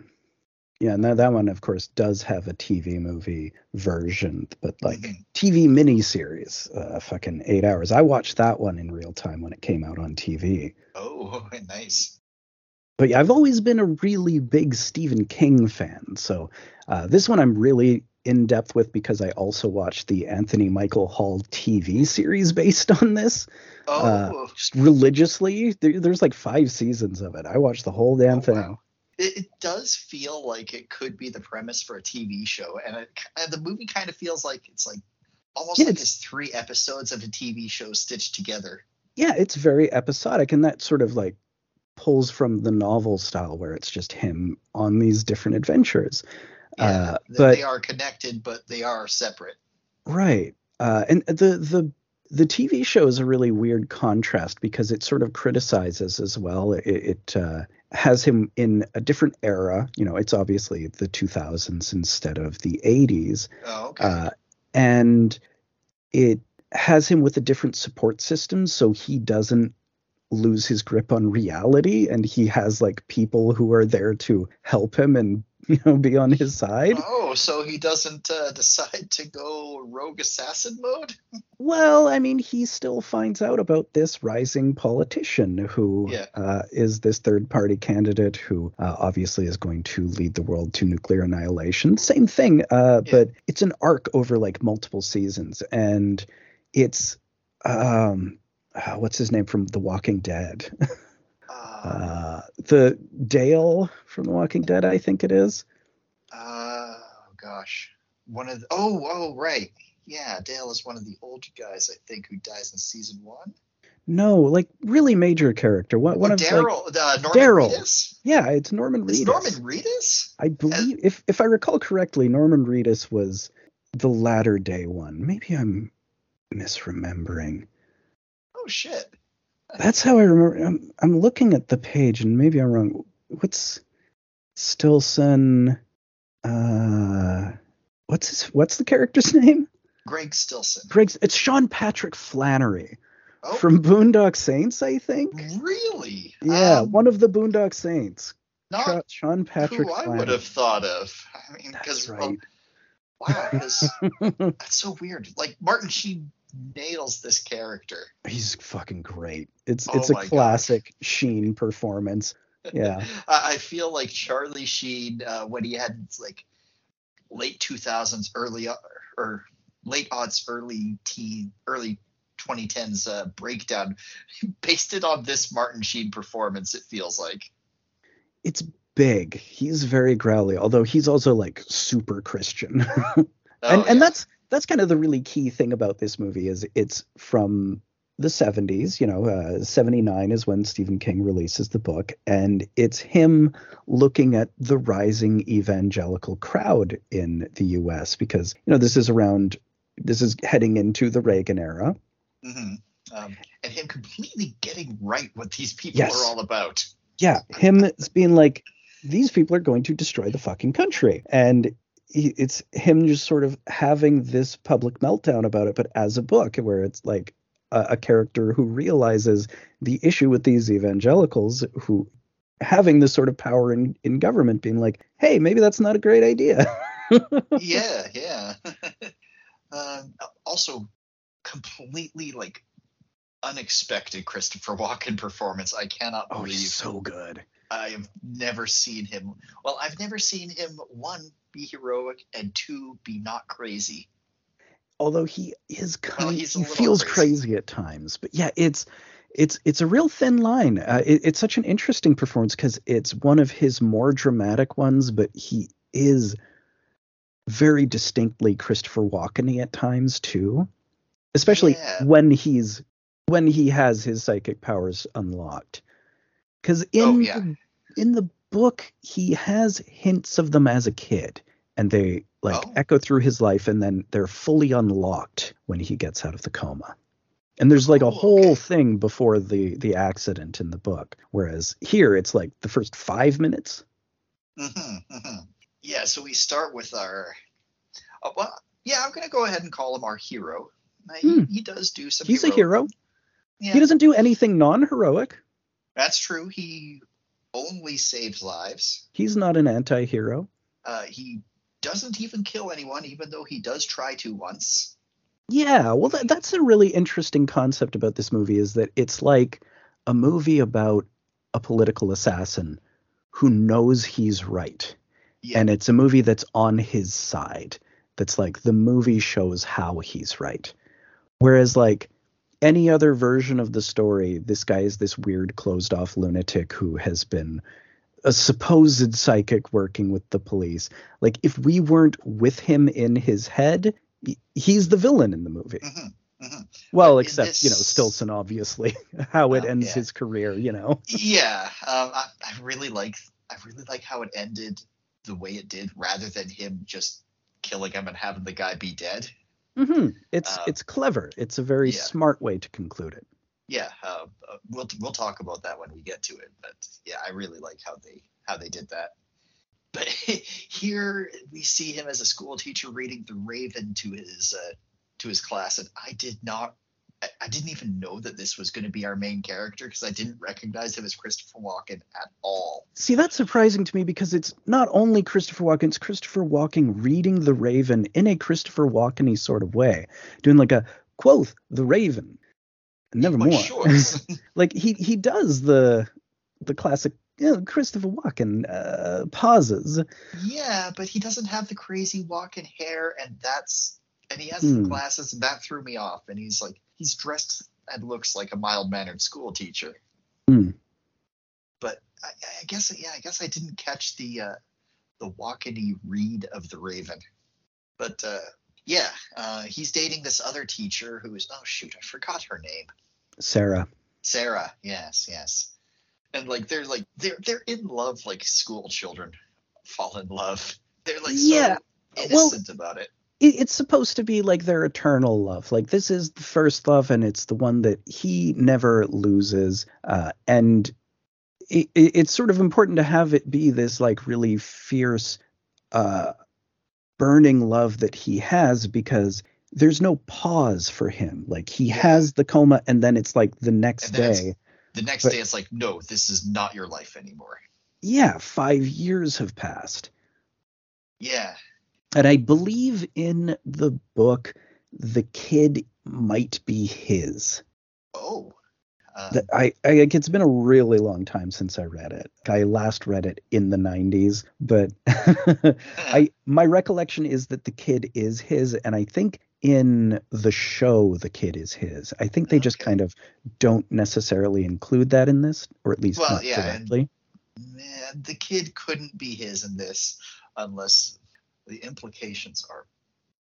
Yeah, and that, that one, of course, does have a TV movie version, but like mm-hmm. TV miniseries, uh, fucking eight hours. I watched that one in real time when it came out on TV. Oh, nice. But yeah, I've always been a really big Stephen King fan. So uh, this one I'm really in depth with because I also watched the Anthony Michael Hall TV series based on this. Uh, oh. Uh, just religiously. There, there's like five seasons of it. I watched the whole damn oh, thing. Wow it, it, does feel like it could be the premise for a TV show, and, it, and the movie kind of feels like it's like almost yeah, like it's, it's three episodes of a TV show stitched together. Yeah, it's very episodic, and that sort of like pulls from the novel style where it's just him on these different adventures. Yeah, uh, but they are connected, but they are separate. Right, uh, and the the the TV show is a really weird contrast because it sort of criticizes as well. It, it uh, has him in a different era. You know, it's obviously the 2000s instead of the 80s. Oh, okay. Uh, and it has him with a different support system so he doesn't lose his grip on reality and he has like people who are there to help him and you know be on his side. Oh, so he doesn't uh, decide to go rogue assassin mode? well, I mean, he still finds out about this rising politician who yeah. uh, is this third party candidate who uh, obviously is going to lead the world to nuclear annihilation. Same thing, uh, yeah. but it's an arc over like multiple seasons, and it's um, uh, what's his name from The Walking Dead. Uh, the Dale from The Walking Dead, I think it is. Uh, oh gosh, one of the, oh oh right, yeah, Dale is one of the old guys I think who dies in season one. No, like really major character. One, one oh, of Daryl, like, uh, Daryl. Yeah, it's Norman Reedus. It's Norman Reedus. I believe, As... if if I recall correctly, Norman Reedus was the latter day one. Maybe I'm misremembering. Oh shit. That's how I remember. I'm, I'm looking at the page, and maybe I'm wrong. What's Stillson? Uh, what's what's his what's the character's name? Greg Stillson. Greg's it's Sean Patrick Flanery Oh, from Boondock Saints, I think. really? Yeah, Um, one of the Boondock Saints. not Sean Patrick who I Flanery. would have thought of. I mean, That's because right. wow, 'cause that's so weird. Like Martin Sheen nails this character. He's fucking great. It's Oh it's a my God. classic Sheen performance. Yeah. I, feel like Charlie Sheen uh, when he had like late 2000s, early or late odds, early teen, early 2010s uh, breakdown, based it on this Martin Sheen performance. It feels like. It's big. He's very growly, although he's also like super Christian. Oh, and and yeah. that's that's kind of the really key thing about this movie is it's from the 70s you know uh, 79 is when stephen king releases the book and it's him looking at the rising evangelical crowd in the us because you know this is around this is heading into the reagan era hmm Um, and him completely getting right what these people Yes. are all about. yeah him being like these people are going to destroy the fucking country and it's him just sort of having this public meltdown about it but as a book where it's like a, a character who realizes the issue with these evangelicals who having this sort of power in, in government being like hey maybe that's not a great idea yeah, yeah. um, also, completely like unexpected Christopher Walken performance. I cannot believe. oh he's so good I have never seen him. Well, I've never seen him one be heroic and two be not crazy. although he is kind a he feels crazy. crazy. at times but yeah it's it's it's a real thin line uh, it, it's such an interesting performance because it's one of his more dramatic ones but he is very distinctly christopher walken at times too especially Yeah. when he's when he has his psychic powers unlocked because in Oh, yeah. the, in the book he has hints of them as a kid and they like Oh. echo through his life and then they're fully unlocked when he gets out of the coma and there's like a Oh, whole thing before the the accident in the book whereas here it's like the first five minutes hmm hmm Yeah, so we start with our. Uh, well, yeah, I'm gonna go ahead and call him our hero. He, Hmm. he does do some. he's a hero Yeah, he doesn't do anything non-heroic that's true. He only saves lives. he's not an anti-hero Uh, he doesn't even kill anyone, even though he does try to once. Yeah, well, that, that's a really interesting concept about this movie is that it's like a movie about a political assassin who knows he's right. Yeah, And it's a movie that's on his side. That's like the movie shows how he's right. Whereas, like, any other version of the story, this guy is this weird closed off lunatic who has been a supposed psychic working with the police. Like, if we weren't with him in his head, he's the villain in the movie. Mhm, mhm. Well, But except you know this- Stillson, obviously, how it Well, ends yeah. his career. You know, yeah. Um, I, I really like. I really like how it ended the way it did, rather than him just killing him and having the guy be dead. Hmm it's Uh, it's clever. It's a very yeah. smart way to conclude it. yeah, uh, uh, we'll we'll talk about that when we get to it. But yeah, I really like how they how they did that. But here we see him as a school teacher reading The Raven to his uh, to his class, and I did not. I- I didn't even know that this was going to be our main character because I didn't recognize him as Christopher Walken at all. See, that's surprising to me because it's not only Christopher Walken, it's Christopher Walken reading The Raven in a Christopher Walken sort of way, doing like a quoth The Raven, never My more. like he he does the the classic you know, Christopher Walken uh, pauses. yeah, but he doesn't have the crazy Walken hair, and that's and he has Hmm. the glasses, and that threw me off. And he's like he's dressed and looks like a mild mannered school teacher. Hmm. But I, I guess yeah, I guess I didn't catch the uh, the Walkeny read of the Raven. But uh, yeah, uh, he's dating this other teacher who is oh shoot, I forgot her name. Sarah. Sarah. Yes, yes. And like they're like they're they're in love like school children fall in love. They're like Yeah, so well- innocent about it. It, it's supposed to be like their eternal love. Like this is the first love, and it's the one that he never loses. Uh, and it, it, it's sort of important to have it be this like really fierce, uh, burning love that he has because there's no pause for him. Like he Yeah. has the coma and then it's like the next And then it's- day. The next But- day, it's like, no, this is not your life anymore. Yeah, 5 years have passed. Yeah. And I believe in the book the kid might be his. Oh. Uh, That I, I it's been a really long time since I read it. I last read it in the 90s, but I my recollection is that the kid is his and I think in the show the kid is his. I think they just kind of don't necessarily include that in this or at least Well, not yeah, and- man, the kid couldn't be his in this unless the implications are.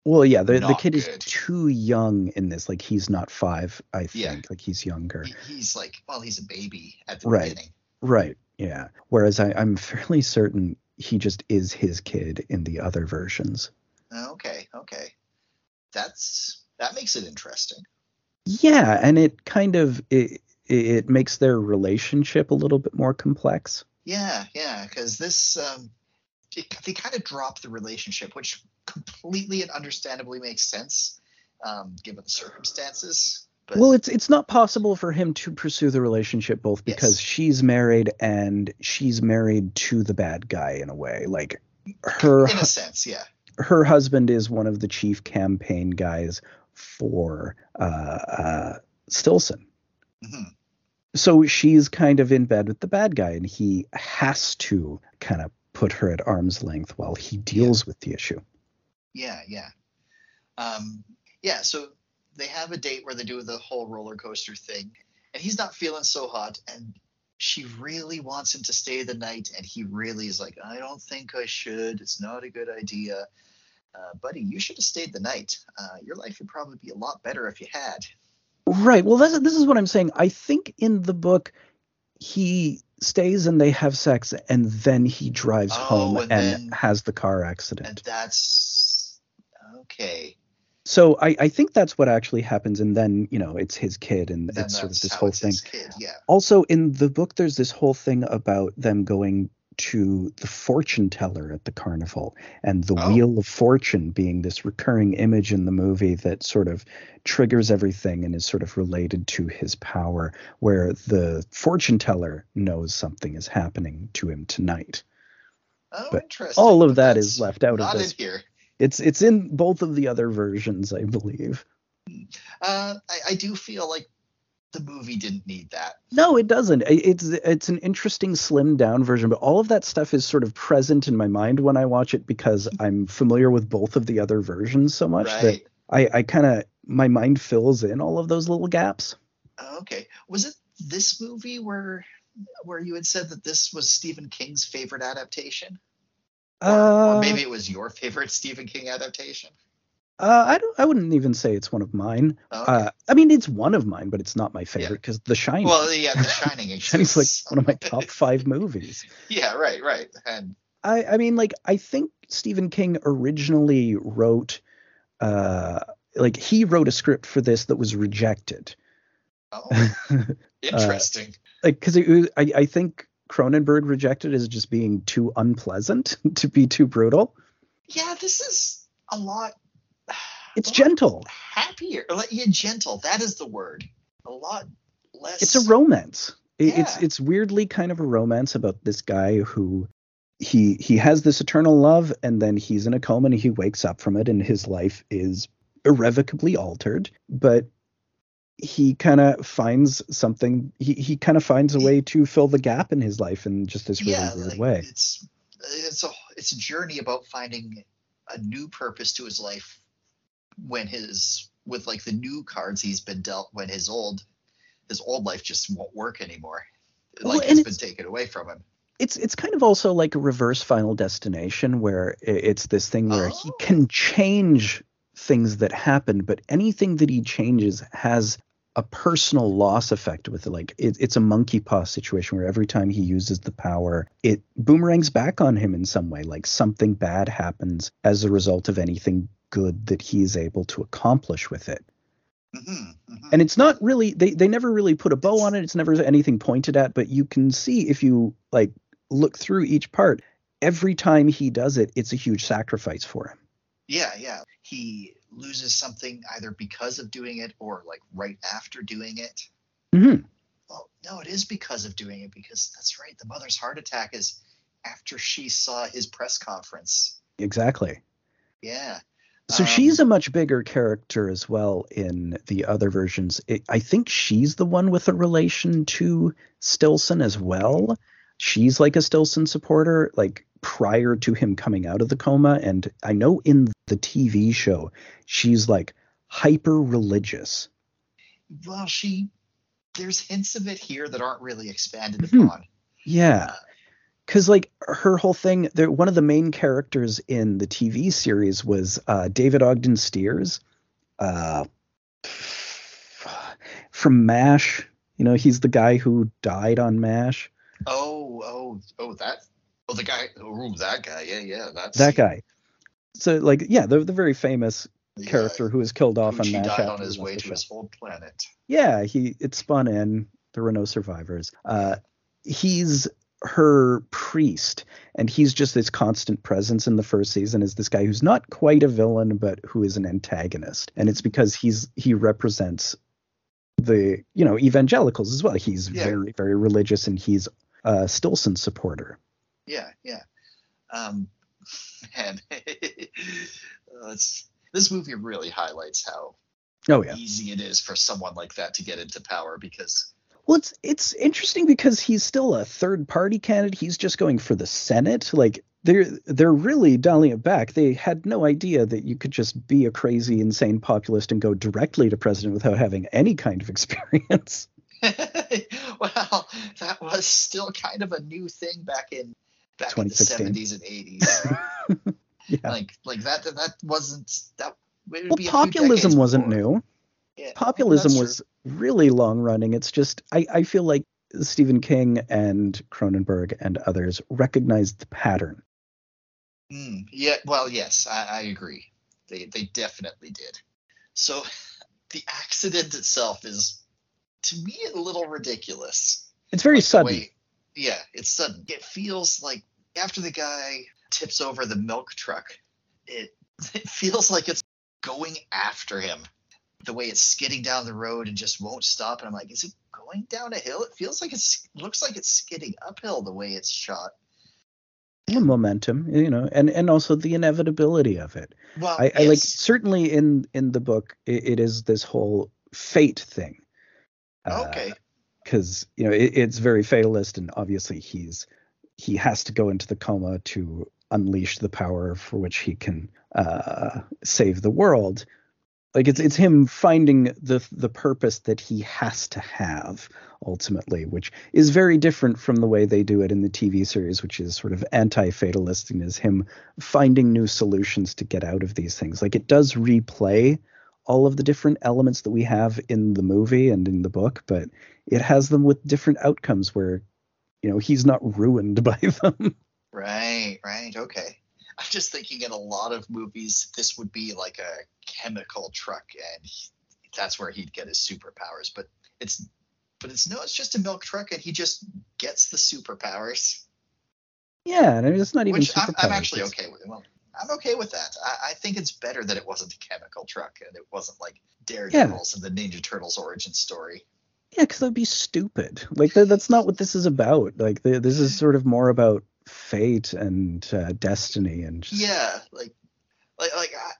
Well, yeah, the, the kid is too young in this. Like he's not 5, I think. Yeah. Like he's younger. he- he's like, well, he's a baby at the Right. beginning. Right. Yeah. Whereas I, I'm fairly certain he just is his kid in the other versions. Okay, okay, that's that makes it interesting. Yeah, and it kind of it, it makes their relationship a little bit more complex. Yeah, yeah, because this um, they kind of drop the relationship, which completely and understandably makes sense um, given the circumstances. But Well, it's it's not possible for him to pursue the relationship both because Yes. she's married and she's married to the bad guy in a way. Like her in a sense, yeah, her husband is one of the chief campaign guys for uh, uh, Stillson. hmm so she's kind of in bed with the bad guy and he has to kind of put her at arm's length while he deals with the issue yeah, yeah, um, yeah. So they have a date where they do the whole roller coaster thing, and he's not feeling so hot, and she really wants him to stay the night, and he really is like, I don't think I should. It's not a good idea. Uh, buddy, you should have stayed the night. Uh, your life would probably be a lot better if you had. right well this, this is what i'm saying i think in the book he stays and they have sex and then he drives Oh, home and, and then- has the car accident. And that's okay. so I, I think that's what actually happens and then you know it's his kid and Then it's sort of this whole thing Kid. Yeah. also in the book there's this whole thing about them going to the fortune teller at the carnival and the Oh. wheel of fortune being this recurring image in the movie that sort of triggers everything and is sort of related to his power where the fortune teller knows something is happening to him tonight Oh, But interesting. all of that that's is left out of this here. it's it's in both of the other versions i believe Uh, I, I do feel like the movie didn't need that. No, it doesn't. It's it's an interesting slimmed down version, but all of that stuff is sort of present in my mind when I watch it because I'm familiar with both of the other versions so much that. I, I kind of my mind fills in all of those little gaps. Okay. Was it this movie where where you had said that this was Stephen King's favorite adaptation? Or, Uh, or maybe it was your favorite Stephen King adaptation? Uh, I don't. I wouldn't even say it's one of mine. Okay. Uh, I mean, it's one of mine, but it's not my favorite because The Shining. well, yeah, The Shining exists. Shining's like one of my top five movies. yeah, right, right. And I, I mean, like, I think Stephen King originally wrote, uh, like, he wrote a script for this that was rejected. oh, Uh, interesting. like, because I, I think Cronenberg rejected as just being too unpleasant, to be too brutal. yeah, this is a lot. It's gentle. happier. Like, yeah, gentle. That is the word. A lot less. It's a romance. It, It's it's weirdly kind of a romance about this guy who he he has this eternal love, and then he's in a coma and he wakes up from it, and his life is irrevocably altered. But he kind of finds something. He he kind of finds a way to fill the gap in his life in just this really yeah, weird like, way. It's it's a it's a journey about finding a new purpose to his life when his with like the new cards he's been dealt when his old his old life just won't work anymore. Well, Like and it's been it's- taken away from him. it's it's kind of also like a reverse final destination where it's this thing where he Oh. can change things that happen but anything that he changes has a personal loss effect with it like it, it's a monkey paw situation where every time he uses the power it boomerangs back on him in some way like something bad happens as a result of anything good that he's able to accomplish with it hmm and it's not really they they never really put a bow on it it's never anything pointed at but you can see if you like look through each part every time he does it it's a huge sacrifice for him Yeah, yeah. He loses something either because of doing it or like right after doing it. Mm-hmm. Well, no, it is because of doing it because that's right. The mother's heart attack is after she saw his press conference. Exactly. Yeah. So Um, she's a much bigger character as well in the other versions. It, I think she's the one with a relation to Stillson as well. She's like a Stillson supporter, like prior to him coming out of the coma. And I know in the TV show, she's like hyper religious. Well, she there's hints of it here that aren't really expanded Mhm. upon. Yeah. Because like her whole thing, one of the main characters in the TV series was uh, David Ogden Stiers, uh, from Mash. You know, he's the guy who died on Mash. Oh, oh, oh, that. Oh, the guy. Oh, that guy. Yeah, yeah. That's That guy. So like, yeah, the the very famous yeah, character who was killed off on Mash died on his way to the his old planet. Yeah, he it spun in. There were no survivors. Uh, he's her priest, and he's just this constant presence in the first season. Is this guy who's not quite a villain, but who is an antagonist, and it's because he's he represents the you know evangelicals as well. He's Yeah. very very religious, and he's a Stillson supporter. Yeah, yeah. Um, man, this movie really highlights how Oh yeah. easy it is for someone like that to get into power because Well, it's it's interesting because he's still a third party candidate. He's just going for the Senate. Like they're they're really dialing it back. They had no idea that you could just be a crazy, insane populist and go directly to president without having any kind of experience. well, that was still kind of a new thing back in back in the 70s and 80s. Yeah. Like like that that wasn't that well, be a few populism wasn't new. Yeah, Populism was really long running. It's just I, I feel like Stephen King and Cronenberg and others recognized the pattern. Mm, yeah, well, yes, I, I agree. They they definitely did. So the accident itself is to me a little ridiculous. It's very Like sudden. way- yeah, it's sudden. It feels like after the guy tips over the milk truck, it it feels like it's going after him. The way it's skidding down the road and just won't stop, and I'm like, is it going down a hill? It feels like it's looks like it's skidding uphill the way it's shot. momentum, you know, and and also the inevitability of it. Well, I, I like certainly in in the book it, it is this whole fate thing. okay. Because you know it, it's very fatalist, and obviously he's he has to go into the coma to unleash the power for which he can uh, save the world. Like it's it's him finding the the purpose that he has to have ultimately, which is very different from the way they do it in the TV series, which is sort of anti-fatalist and is him finding new solutions to get out of these things. Like it does replay all of the different elements that we have in the movie and in the book, but it has them with different outcomes where, you know, he's not ruined by them. Right, right, okay. I'm just thinking in a lot of movies, this would be like a chemical truck, and he, that's where he'd get his superpowers. But it's, but it's no, it's just a milk truck, and he just gets the superpowers, yeah, and it's not even which I'm, I'm actually it's- okay with. Well, I'm okay with that. I, I think it's better that it wasn't a chemical truck, and it wasn't like Daredevils and the Ninja Turtles origin story. Yeah, because that'd be stupid. Like that, that's not what this is about. Like the, this is sort of more about fate and uh, destiny and just, Yeah, like, like, like I,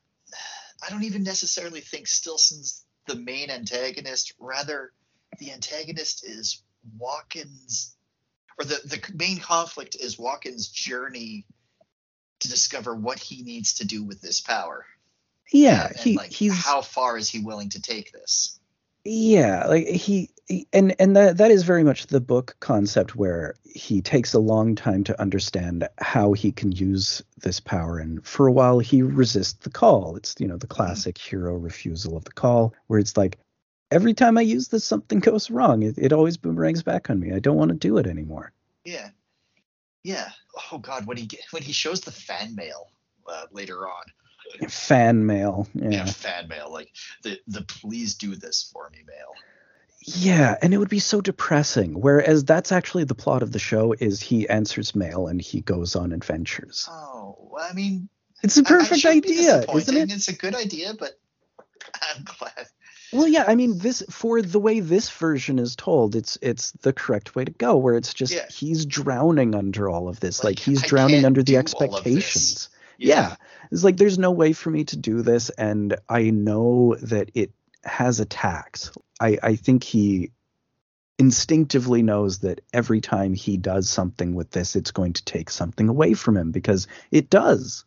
I don't even necessarily think Stillson's the main antagonist. Rather, the antagonist is Watkins, or the the main conflict is Watkins' journey to discover what he needs to do with this power. yeah. and, he like, he's how far is he willing to take this? Yeah, like he and and that that is very much the book concept where he takes a long time to understand how he can use this power and for a while he resists the call. It's you know the classic hero refusal of the call where it's like every time I use this something goes wrong. It, it always boomerangs back on me. I don't want to do it anymore. Yeah, yeah. Oh God, when he get, when he shows the fan mail uh, later on, Fan mail. yeah. Yeah. fan mail, like the the please do this for me mail. Yeah, and it would be so depressing. Whereas that's actually the plot of the show is he answers mail and he goes on adventures. Oh, I mean, It's a perfect shouldn't be idea, isn't it? It's a good idea, but I'm glad. Well, yeah, I mean, this for the way this version is told, it's it's the correct way to go. Where it's just Yeah. he's drowning under all of this, like, Like, he's I drowning under the do all of this. expectations. Yeah. It's like there's no way for me to do this, and I know that it has a tax. I I think he instinctively knows that every time he does something with this, it's going to take something away from him because it does.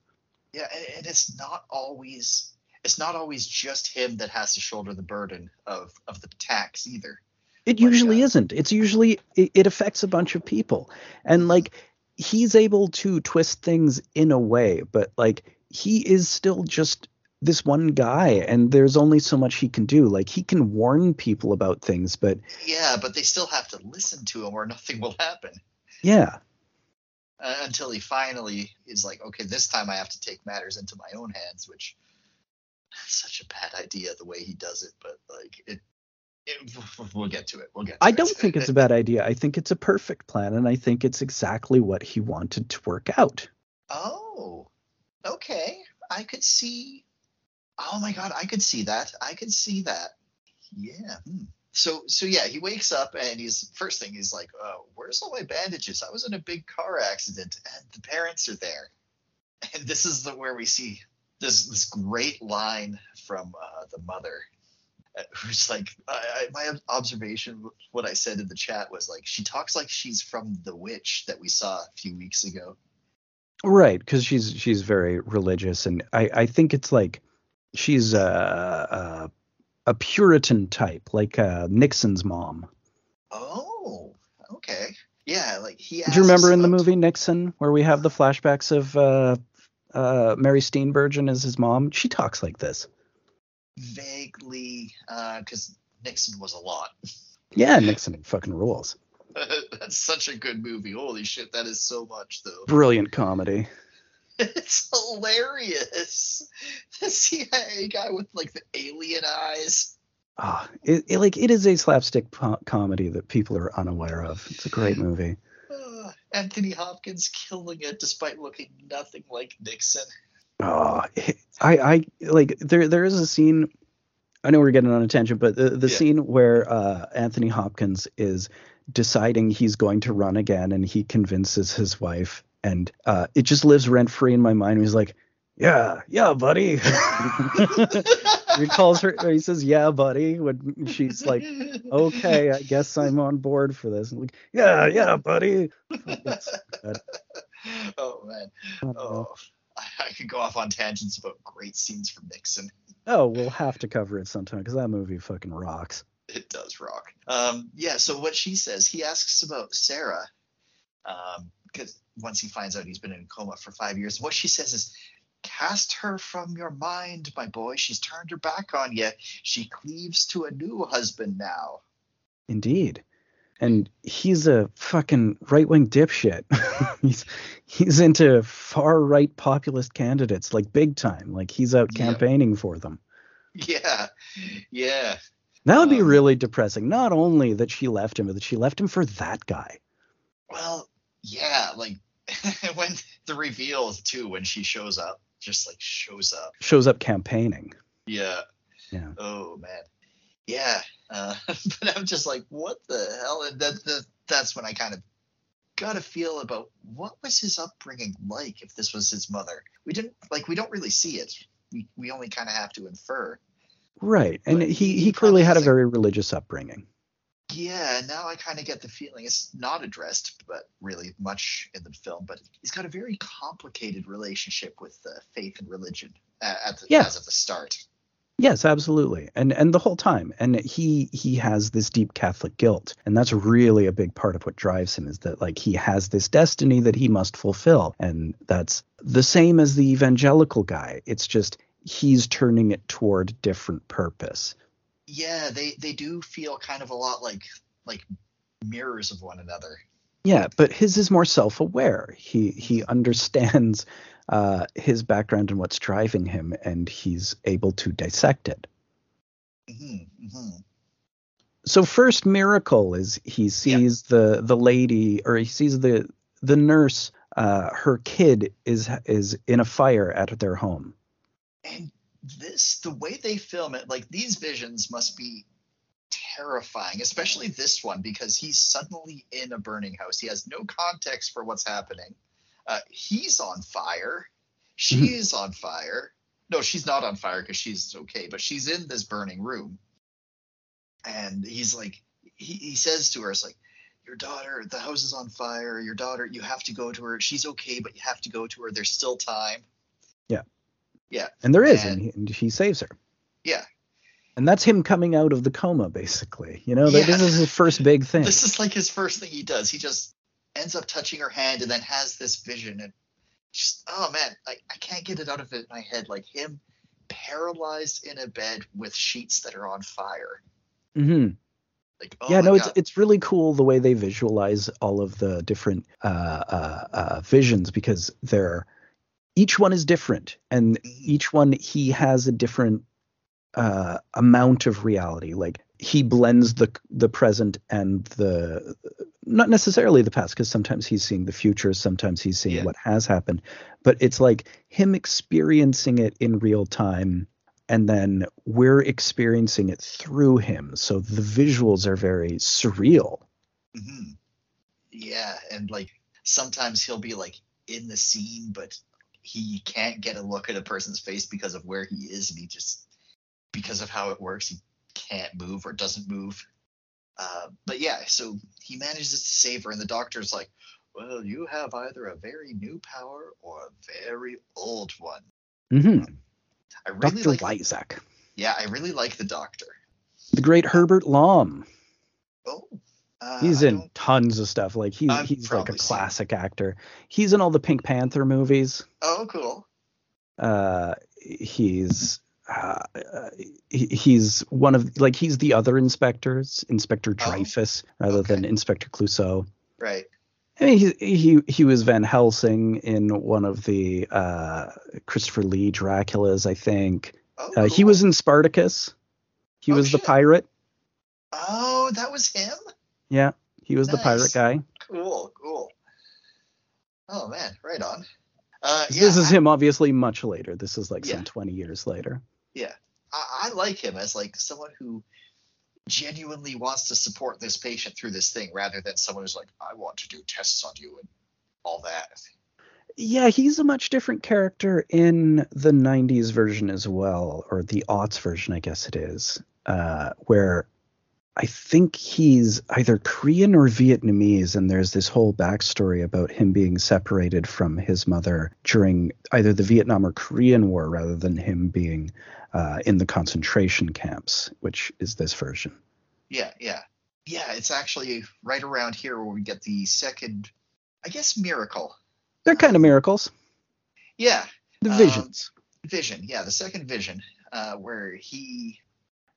Yeah, and, it's not always it's not always just him that has to shoulder the burden of of the tax either. It Like, usually uh, isn't. It's usually it, it affects a bunch of people, and like he's able to twist things in a way, but like he is still just this one guy, and there's only so much he can do. Like he can warn people about things, but Yeah, but they still have to listen to him or nothing will happen. yeah, uh, until he finally is like, okay, this time I have to take matters into my own hands, which such a bad idea the way he does it, but like it, it we'll get to it. We'll get. To I it. don't think it's a bad idea. I think it's a perfect plan, and I think it's exactly what he wanted to work out. oh, okay. I could see. Oh my god, I could see that. I could see that. Yeah. hmm. So so yeah, he wakes up and he's first thing he's like, oh, where's all my bandages? I was in a big car accident and the parents are there. And this is the where we see this this great line from uh, the mother, uh, who's like, I, I, my observation, what I said in the chat was like, she talks like she's from The Witch that we saw a few weeks ago. Right, because she's she's very religious, and I I think it's like she's a a, a Puritan type, like uh, Nixon's mom. Oh, okay. Yeah, like he. Do you remember in the movie Nixon where we have the flashbacks of uh, uh, Mary Steenburgen as his mom? She talks like this. Vaguely, because Nixon was a lot. Yeah, Nixon fucking rules. That's such a good movie. Holy shit, that is so much though. Brilliant comedy. It's hilarious. The CIA guy with like the alien eyes. Ah, it, it- like it is a slapstick po- comedy that people are unaware of. It's a great movie. Uh, Anthony Hopkins killing it despite looking nothing like Nixon. Oh, I, I like there. There is a scene. I know we're getting on a tangent, but the, the Yeah. scene where uh, Anthony Hopkins is deciding he's going to run again, and he convinces his wife, and uh, it just lives rent free in my mind. He's like, "Yeah, yeah, buddy." he calls her. He says, "Yeah, buddy," when she's like, "Okay, I guess I'm on board for this." And like, "Yeah, yeah, buddy." Oh man. I. Oh, I, could go off on tangents about great scenes from Nixon. Oh, we'll have to cover it sometime because that movie fucking rocks. It does rock. Um, yeah. So what she says, he asks about Sarah, because once he finds out he's been in a coma for five years, what she says is, "Cast her from your mind, my boy. She's turned her back on you. She cleaves to a new husband now." Indeed. And he's a fucking right wing dipshit. he's he's into far right populist candidates, like big time. Like he's out Yeah. campaigning for them. Yeah, yeah. That would be Um, really depressing. Not only that she left him, but that she left him for that guy. Well, yeah. Like when the reveal too, when she shows up, just like shows up. Shows up campaigning. Yeah. Yeah. Oh man. Yeah. Uh, but I'm just like, what the hell? And that, that that's when I kind of got a feel about what was his upbringing like if this was his mother. We didn't like we don't really see it. We we only kind of have to infer. Right. And But he, he clearly had a- very religious upbringing. Yeah, now I kind of get the feeling it's not addressed, but really much in the film. But he's got a very complicated relationship with uh, faith and religion uh, at the, Yeah. as of the start. Yes, absolutely. And and the whole time. And he he has this deep Catholic guilt. And that's really a big part of what drives him is that like he has this destiny that he must fulfill. And that's the same as the evangelical guy. It's just he's turning it toward different purpose. Yeah, they they do feel kind of a lot like like mirrors of one another. Yeah, but his is more self-aware. He he understands uh, his background and what's driving him, and he's able to dissect it. hmm hmm so first miracle is he sees the the lady or he sees the the nurse uh, her kid is is in a fire at their home. And this, the way they film it, like these visions must be terrifying, especially this one because he's suddenly in a burning house. He has no context for what's happening. Uh, he's on fire. She's on fire. No, she's not on fire because she's okay, but she's in this burning room. And he's like, he, he says to her, it's like, your daughter, the house is on fire. Your daughter, you have to go to her. She's okay, but you have to go to her. There's still time. Yeah. Yeah. And there is, And- and, he, and he saves her. Yeah. And that's him coming out of the coma, basically. You know, Yeah. this is his first big thing. This is like his first thing he does. He just ends up touching her hand and then has this vision and just oh man, I, I can't get it out of it my head. Like him paralyzed in a bed with sheets that are on fire. Mm-hmm. Like oh yeah, no, it's it's really cool the way they visualize all of the different uh, uh, uh, visions because they're each one is different, and each one he has a different uh, amount of reality. Like he blends the the present and the not necessarily the past because sometimes he's seeing the future, sometimes he's seeing Yeah. what has happened, but it's like him experiencing it in real time and then we're experiencing it through him. So the visuals are very surreal. Mhm. Yeah, and like sometimes he'll be like in the scene, but he can't get a look at a person's face because of where he is, and he just because of how it works, he can't move or doesn't move. Uh, but yeah, so he manages to save her, and the doctor's like, "Well, you have either a very new power or a very old one." mm-hmm I really Dr. like, Weizak. yeah, I really like the doctor. The great Herbert Lom. Oh, uh, He's in tons of stuff. Like he's I've he's like a probably seen him. classic actor. He's in all the Pink Panther movies. Oh, cool. Uh, he's uh, he, he's one of like he's the other inspectors, Inspector Dreyfus, rather Oh, okay. than Inspector Clouseau. Right. I mean, he he he was Van Helsing in one of the uh, Christopher Lee Draculas, I think. Oh, Uh, He was in Spartacus. He Oh, was the pirate. Oh, that was him. Yeah, he was the pirate guy. Cool, cool. Oh man, right on. Uh, yeah, this is I, him, obviously, much later. This is like Yeah. some twenty years later. I, I like him as like someone who genuinely wants to support this patient through this thing, rather than someone who's like, I want to do tests on you and all that. Yeah, he's a much different character in the '90s version as well, or the aughts version, I guess it is, uh, where I think he's either Korean or Vietnamese, and there's this whole backstory about him being separated from his mother during either the Vietnam or Korean War, rather than him being uh, in the concentration camps, which is this version. Yeah, yeah, yeah. It's actually right around here where we get the second, I guess, miracle. They're kind of miracles. Yeah, The Um, visions. vision. Yeah, the second vision, uh, where he,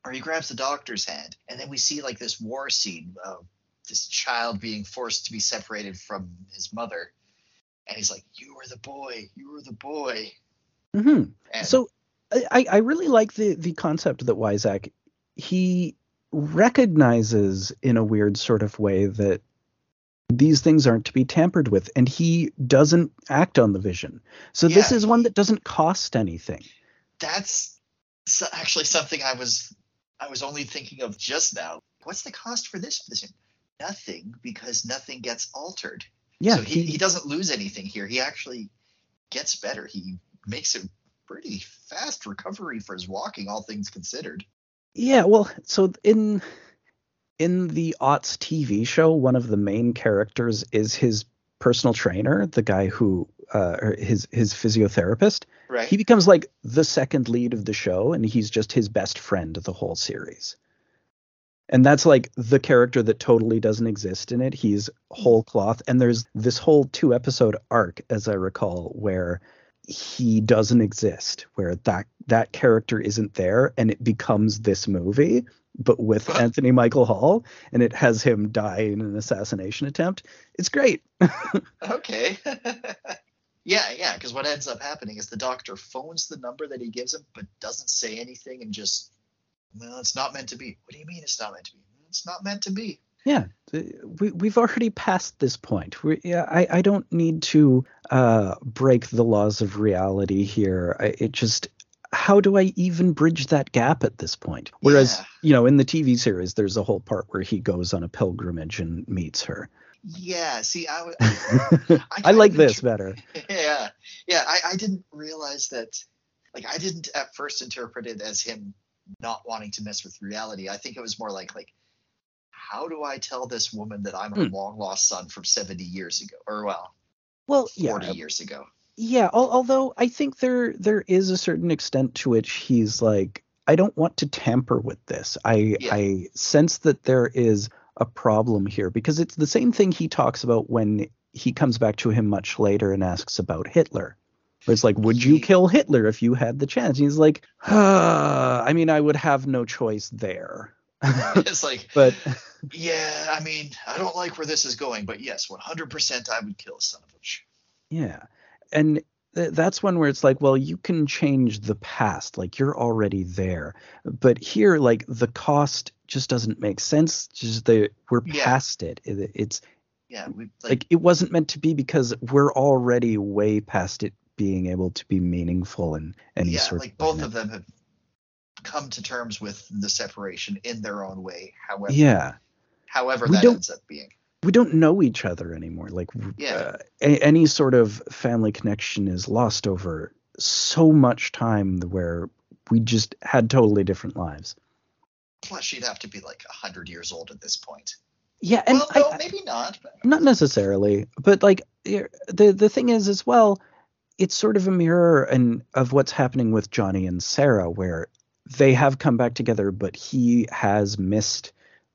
or he grabs the doctor's hand, and then we see like this war scene of this child being forced to be separated from his mother, and he's like, "You are the boy. You are the boy." hmm And So I, I really like the the concept that Weizak he recognizes in a weird sort of way that these things aren't to be tampered with and he doesn't act on the vision. So this is one that doesn't cost anything. that's actually something I was I was only thinking of just now. What's the cost for this vision? Nothing, because nothing gets altered. Yeah, so he, he, he doesn't lose anything here. He actually gets better. He makes a pretty fast recovery for his walking, all things considered. Yeah, well, so in in the Aughts TV show, one of the main characters is his personal trainer, the guy who uh, his his physiotherapist. Right. He becomes like the second lead of the show, and he's just his best friend the whole series. And that's like the character that totally doesn't exist in it. He's whole cloth, and there's this whole two episode arc, as I recall, where he doesn't exist, where that that character isn't there, and it becomes this movie, but with Anthony Michael Hall, and it has him die in an assassination attempt. It's great. okay. yeah, yeah, because what ends up happening is the doctor phones the number that he gives him, but doesn't say anything and just, well, it's not meant to be. What do you mean it's not meant to be? It's not meant to be. Yeah, we we've already passed this point. We, yeah, I I don't need to uh, break the laws of reality here. I, it just how do I even bridge that gap at this point? Whereas, Yeah. you know, in the TV series, there's a whole part where he goes on a pilgrimage and meets her. Yeah, see, I, I, kind like this better. yeah, yeah. I, I didn't realize that. Like, I didn't at first interpret it as him not wanting to mess with reality. I think it was more like, like, how do I tell this woman that I'm a Hmm. long lost son from 70 years ago, or well, Well, 40 yeah, years ago? yeah. al- Although I think there there is a certain extent to which he's like, I don't want to tamper with this. I Yeah. I sense that there is a problem here because it's the same thing he talks about when he comes back to him much later and asks about Hitler. Where it's like, would you kill Hitler if you had the chance? And he's like, I mean, I would have no choice there. it's like, but yeah, I mean, I don't like where this is going, but yes, 100% I would kill a son of a bitch. Yeah. And that's one where it's like, well, you can change the past. Like you're already there. But here, like the cost just doesn't make sense. Just the we're Yeah. past it. It- It's Yeah, we like, like it wasn't meant to be because we're already way past it being able to be meaningful in any yeah, sort like of both of them have come to terms with the separation in their own way. However, Yeah. however We that ends up being. We don't know each other anymore. Like, Yeah. uh, a- any sort of family connection is lost over so much time where we just had totally different lives. Plus, she'd have to be like hundred years old at this point. Yeah, and well, no, I, maybe not. Not necessarily, but like the the thing is as well, it's sort of a mirror and of what's happening with Johnny and Sarah, where they have come back together, but he has missed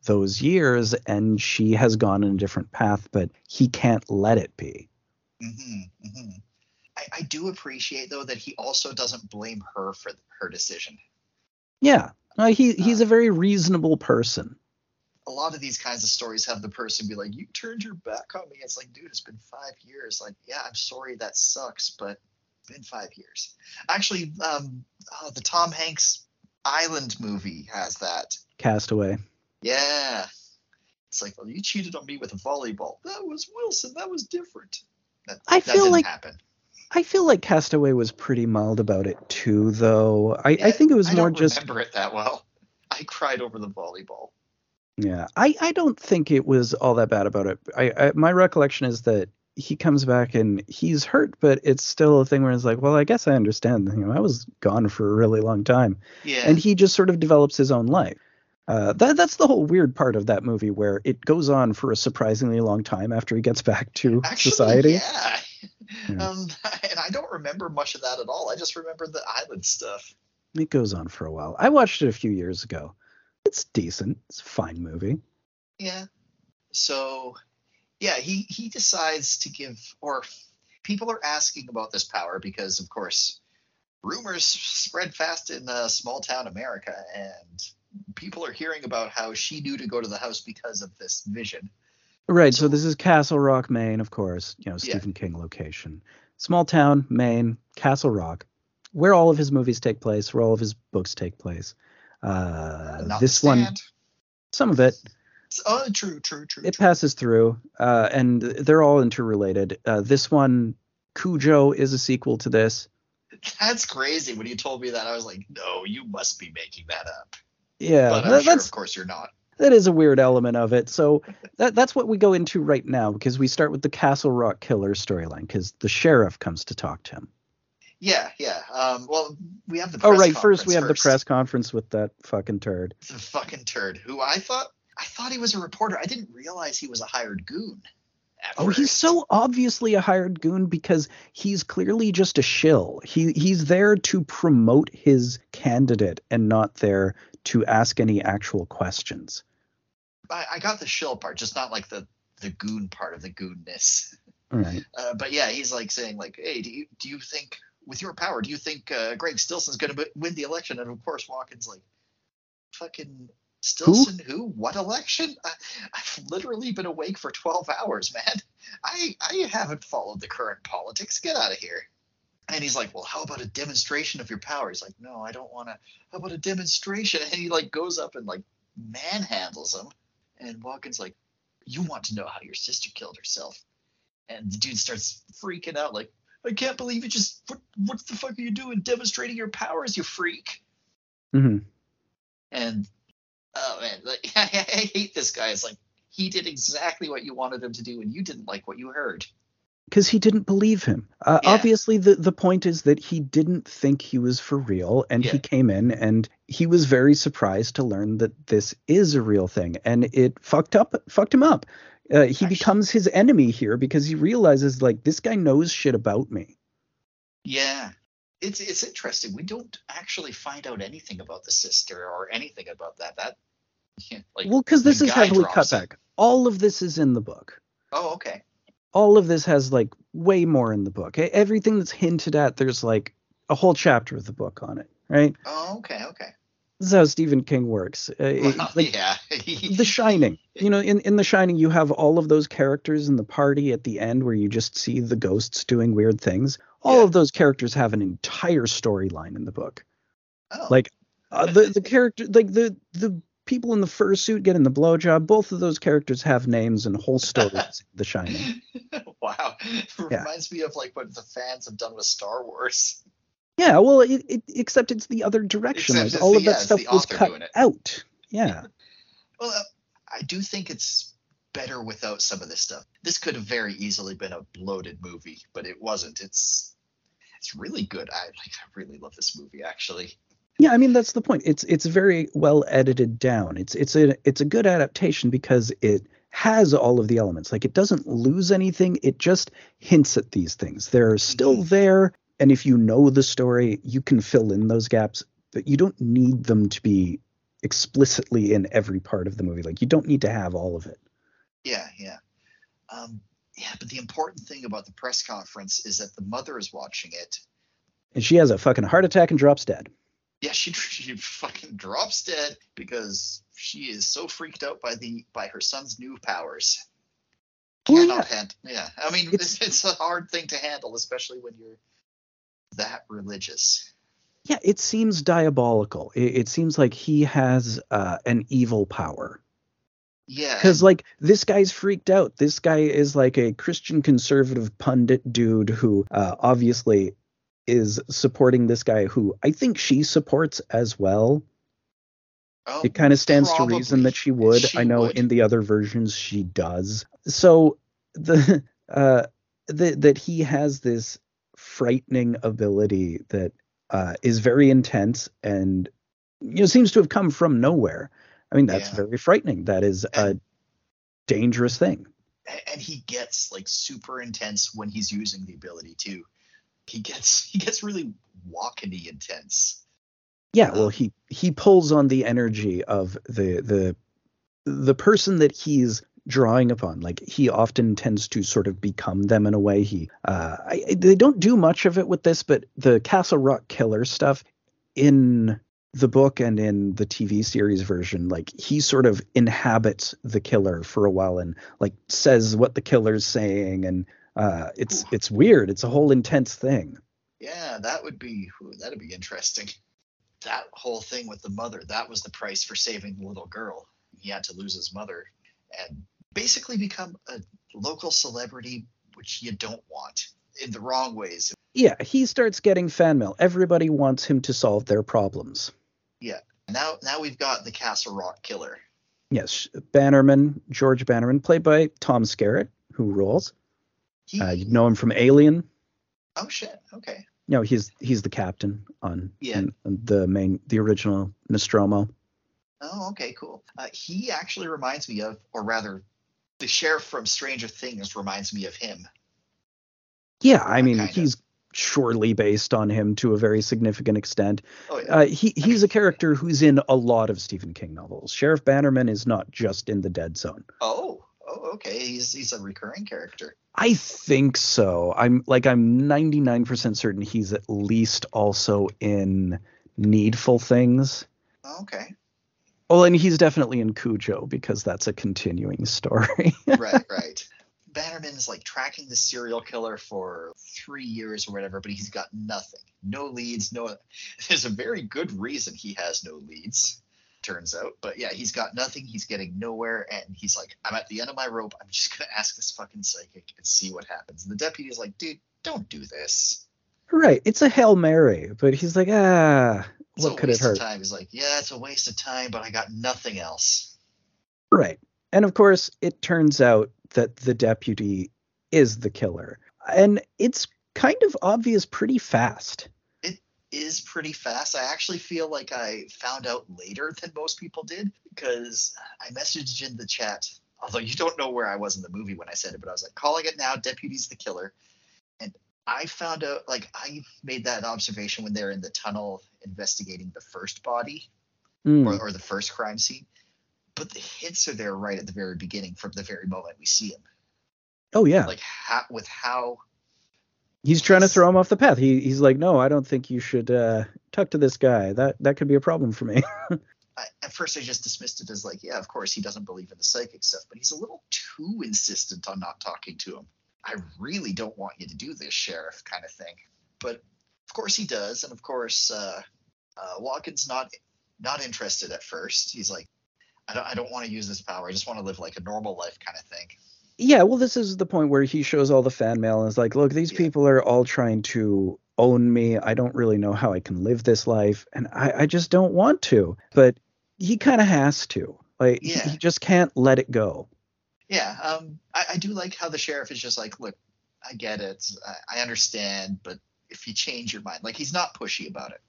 those years and she has gone in a different path, but he can't let it be. hmm hmm I, I do appreciate though that he also doesn't blame her for her decision. Yeah, uh, he he's Uh, a very reasonable person. A lot of these kinds of stories have the person be like, "You turned your back on me." It's like, dude, it's been five years. Like, yeah, I'm sorry that sucks, but it's been five years. Actually, um, oh, the Tom Hanks Island movie has that. Castaway. Yeah. It's like, well, you cheated on me with a volleyball. That was Wilson. That was different. That, I that feel like- happen. I feel like Castaway was pretty mild about it too, though. I, I think it was I more don't just remember it that well. I cried over the volleyball. Yeah, I, I don't think it was all that bad about it. I, I my recollection is that he comes back and he's hurt, but it's still a thing where it's like, well, I guess I understand. You know, I was gone for a really long time, Yeah. and he just sort of develops his own life. Uh, that that's the whole weird part of that movie, where it goes on for a surprisingly long time after he gets back to Actually, society. Yeah. Yeah. Um, and I don't remember much of that at all. I just remember the island stuff. It goes on for a while. I watched it a few years ago. It's decent. It's a fine movie. Yeah. So, yeah, he he decides to give, or people are asking about this power because, of course, rumors spread fast in uh, small town America, and people are hearing about how she knew to go to the house because of this vision. Right. So So- this is Castle Rock, Maine, of course. You know, Yeah. Stephen King location. Small town, Maine, Castle Rock, where all of his movies take place, where all of his books take place. Uh, this one, some of it, Oh, true, true, true. it true. passes through, uh, and they're all interrelated. Uh, this one, Cujo, is a sequel to this. That's crazy. When you told me that, I was like, no, you must be making that up. Yeah, but that- sure, that's of course, you're not. that is a weird element of it. So that that's what we go into right now because we start with the Castle Rock killer storyline because the sheriff comes to talk to him. Yeah, yeah. Um, well, we have the. Press Oh right, first we have conference the press conference with that fucking turd. The fucking turd, who I thought I thought he was a reporter. I didn't realize he was a hired goon. Oh, he's so obviously a hired goon because he's clearly just a shill. He he's there to promote his candidate and not there to ask any actual questions. I, I got the shill part, just not like the the goon part of the goonness. Right. Uh, but yeah, he's like saying like, "Hey, do you do you think with your power, do you think uh, Greg Stillson's going to win the election?" And of course, Walken's like, "Fucking Stillson, who? What election? I, I've literally been awake for twelve hours, man. I I haven't followed the current politics. Get out of here." And he's like, "Well, how about a demonstration of your power?" He's like, "No, I don't want to. How about a demonstration?" And he like goes up and like manhandles him. And Walken's like, "You want to know how your sister killed herself?" And the dude starts freaking out, like, "I can't believe you just what what the fuck are you doing? Demonstrating your powers, you freak!" hmm And oh man, like, I, I hate this guy. It's like he did exactly what you wanted him to do, and you didn't like what you heard. Because he didn't believe him. Uh, Yeah. Obviously, the the point is that he didn't think he was for real, and he came in and he was very surprised to learn that this is a real thing, and it fucked up fucked him up. Uh, he Actually- becomes his enemy here because he realizes like this guy knows shit about me. Yeah. It's it's interesting. We don't actually find out anything about the sister or anything about that. That yeah, like Well, because this is heavily cut back. All of this is in the book. Oh, okay. All of this has like way more in the book. Everything that's hinted at, there's like a whole chapter of the book on it, right? Oh, okay, okay. This is how Stephen King works. Uh, Well, like, yeah. The Shining. You know, in, in The Shining, you have all of those characters in the party at the end where you just see the ghosts doing weird things. All Yeah. of those characters have an entire storyline in the book. oh, Like uh, the the character, like the the people in the fursuit getting the blowjob. Both of those characters have names and whole stories. the Shining. wow. Yeah. Reminds me of like what the fans have done with Star Wars. Yeah, well, it, it, except it's the other direction. Except Like all the- of that it's stuff was cut out. Yeah. Well, uh, I do think it's better without some of this stuff. This could have very easily been a bloated movie, but it wasn't. It's it's really good. I like I really love this movie actually. Yeah, I mean that's the point. It's it's very well edited down. It's it's a it's a good adaptation because it has all of the elements. Like it doesn't lose anything. It just hints at these things. They're still Mhm. there, and if you know the story, you can fill in those gaps. But you don't need them to be explicitly in every part of the movie. Like you don't need to have all of it. Yeah, yeah. Um, yeah, but the important thing about the press conference is that the mother is watching it. And she has a fucking heart attack and drops dead. Yeah, she she fucking drops dead because she is so freaked out by the by her son's new powers. Well, Cannot hand, yeah. I mean, It's- it's, it's a hard thing to handle, especially when you're that religious. Yeah, it seems diabolical. It, it seems like he has uh, an evil power. Yeah, because like this guy's freaked out this guy is like a christian conservative pundit dude who uh, obviously is supporting this guy who i think she supports as well. Oh, it kind of stands to reason that she would. She i know would. in the other versions she does. So the uh the, that he has this frightening ability that uh is very intense and you know seems to have come from nowhere. I mean that's Yeah. very frightening. That is a dangerous thing. And he gets like super intense when he's using the ability too. He gets he gets really walkeny intense. Yeah, well, he he pulls on the energy of the the the person that he's drawing upon. Like he often tends to sort of become them in a way. He uh, I- they don't do much of it with this, but the Castle Rock killer stuff in the book and in the TV series version, like he sort of inhabits the killer for a while and like says what the killer's saying, and uh, it's Ooh. it's weird. It's a whole intense thing. Yeah, that would be that'd be interesting. That whole thing with the mother, that was the price for saving the little girl. He had to lose his mother and basically become a local celebrity, which you don't want in the wrong ways. Yeah, he starts getting fan mail. Everybody wants him to solve their problems. Yeah. Now, now we've got the Castle Rock killer. Yes, Bannerman, George Bannerman, played by Tom Skerritt, who rules. Uh, you know him from Alien. oh shit, okay. No, he's he's the captain on, Yeah. on- on the main the original Nostromo. Oh, okay, cool. Uh, he actually reminds me of, or rather, the sheriff from Stranger Things reminds me of him. Yeah, I mean Kinda. he's surely based on him to a very significant extent. Oh, yeah. Uh, he he's a character who's in a lot of Stephen King novels. Sheriff Bannerman is not just in the Dead Zone. oh, oh, okay. He's he's a recurring character. I think so. I'm like I'm 99% certain he's at least also in Needful Things. Okay. Oh, and he's definitely in Cujo because that's a continuing story. right, right. Bannerman's like tracking the serial killer for three years or whatever, but he's got nothing. No leads, no. There's a very good reason he has no leads. Turns out. But yeah, he's got nothing. He's getting nowhere, and he's like, "I'm at the end of my rope. I'm just gonna ask this fucking psychic and see what happens." And the deputy's like, "Dude, don't do this." Right. It's a hail mary, but he's like, ah, It's what could it hurt? Of time. He's like, "Yeah, it's a waste of time, but I got nothing else." Right. And of course, it turns out that the deputy is the killer. And it's kind of obvious pretty fast. Is pretty fast. I actually feel like I found out later than most people did because I messaged in the chat. Although you don't know where I was in the movie when I said it, but I was like, calling it now. Deputy's the killer. And I found out, like, I made that observation when they're in the tunnel investigating the first body Mm. or, or the first crime scene. But the hints are there right at the very beginning from the very moment we see him. Oh, yeah. Like, how, with how he's trying to throw him off the path. He, he's like, no, I don't think you should uh, talk to this guy. That that could be a problem for me. I, at first I just dismissed it as like, yeah, of course he doesn't believe in the psychic stuff, but he's a little too insistent on not talking to him. I really don't want you to do this, sheriff, kind of thing. But of course he does, and of course uh, uh, Walken's not not interested at first. He's like, I don't I don't want to use this power. I just want to live like a normal life, kind of thing. Yeah, well, this is the point where he shows all the fan mail and is like, look, these Yeah. people are all trying to own me. I don't really know how I can live this life, and I, I just don't want to. But he kind of has to. Like, he- Yeah. he just can't let it go. Yeah, um, I, I do like how the sheriff is just like, look, I get it, I, I understand, but if you change your mind, like he's not pushy about it,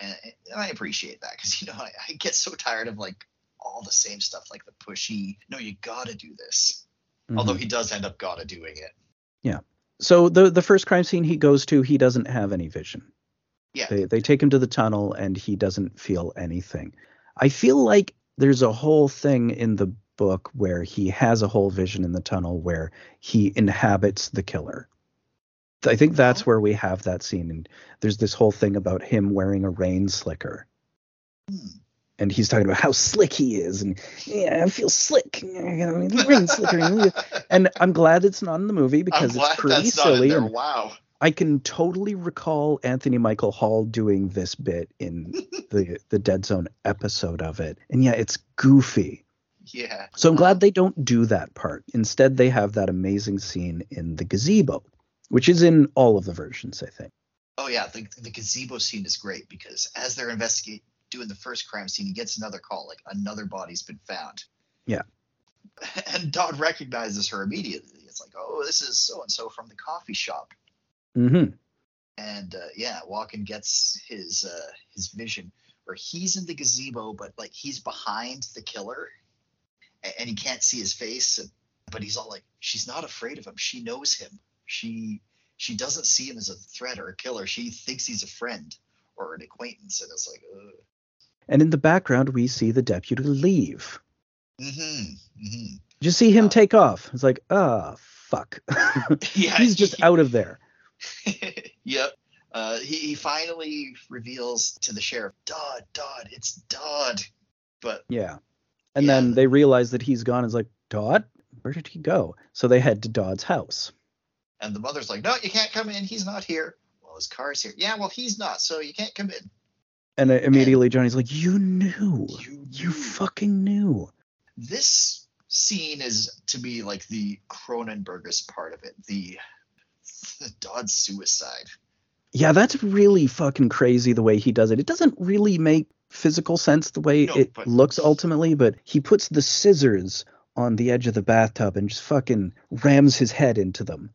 and, and I appreciate that because you know I, I get so tired of like all the same stuff, like the pushy. No, you gotta do this. Although Mhm. he does end up gotta doing it. Yeah. So the the first crime scene he goes to, he doesn't have any vision. Yeah, They they take him to the tunnel and he doesn't feel anything. I feel like there's a whole thing in the book where he has a whole vision in the tunnel where he inhabits the killer. I think that's Oh. where we have that scene and there's this whole thing about him wearing a rain slicker Hmm. And he's talking about how slick he is and yeah, I feel slick. Slicker. And I'm glad it's not in the movie because it's pretty that's not in silly Wow. I can totally recall Anthony Michael Hall doing this bit in the the Dead Zone episode of it. And yeah, it's goofy. Yeah. So I'm glad they don't do that part. Instead, they have that amazing scene in the gazebo, which is in all of the versions, I think. Oh yeah, the, the gazebo scene is great because as they're investigating doing the first crime scene, he gets another call, like another body's been found. Yeah. And Dodd recognizes her immediately. It's like, oh, this is so and so from the coffee shop. hmm And uh, yeah, Walken gets his uh, his vision where he's in the gazebo, but like he's behind the killer, and, and he can't see his face. And, but he's all like, she's not afraid of him. She knows him. She she doesn't see him as a threat or a killer. She thinks he's a friend or an acquaintance. And it's like, Ugh. And in the background, we see the deputy leave. mm-hmm, mm-hmm. You see him Oh. take off. It's like, ah, fuck. yeah, He's just out of there. yep. Uh, he, he finally reveals to the sheriff, Dodd, Dodd, it's Dodd. But Yeah. And Yeah. then they realize that he's gone. It's like, Dodd? Where did he go? So they head to Dodd's house. And the mother's like, no, you can't come in. He's not here. Well, his car's here. Yeah, well, he's not, so you can't come in. And immediately Johnny's like, You knew. You, You fucking knew. This scene is, to me, like the Cronenbergist part of it, the, the Dodd suicide. Yeah, that's really fucking crazy the way he does it. It doesn't really make physical sense the way No, it but- looks ultimately, but he puts the scissors on the edge of the bathtub and just fucking rams his head into them.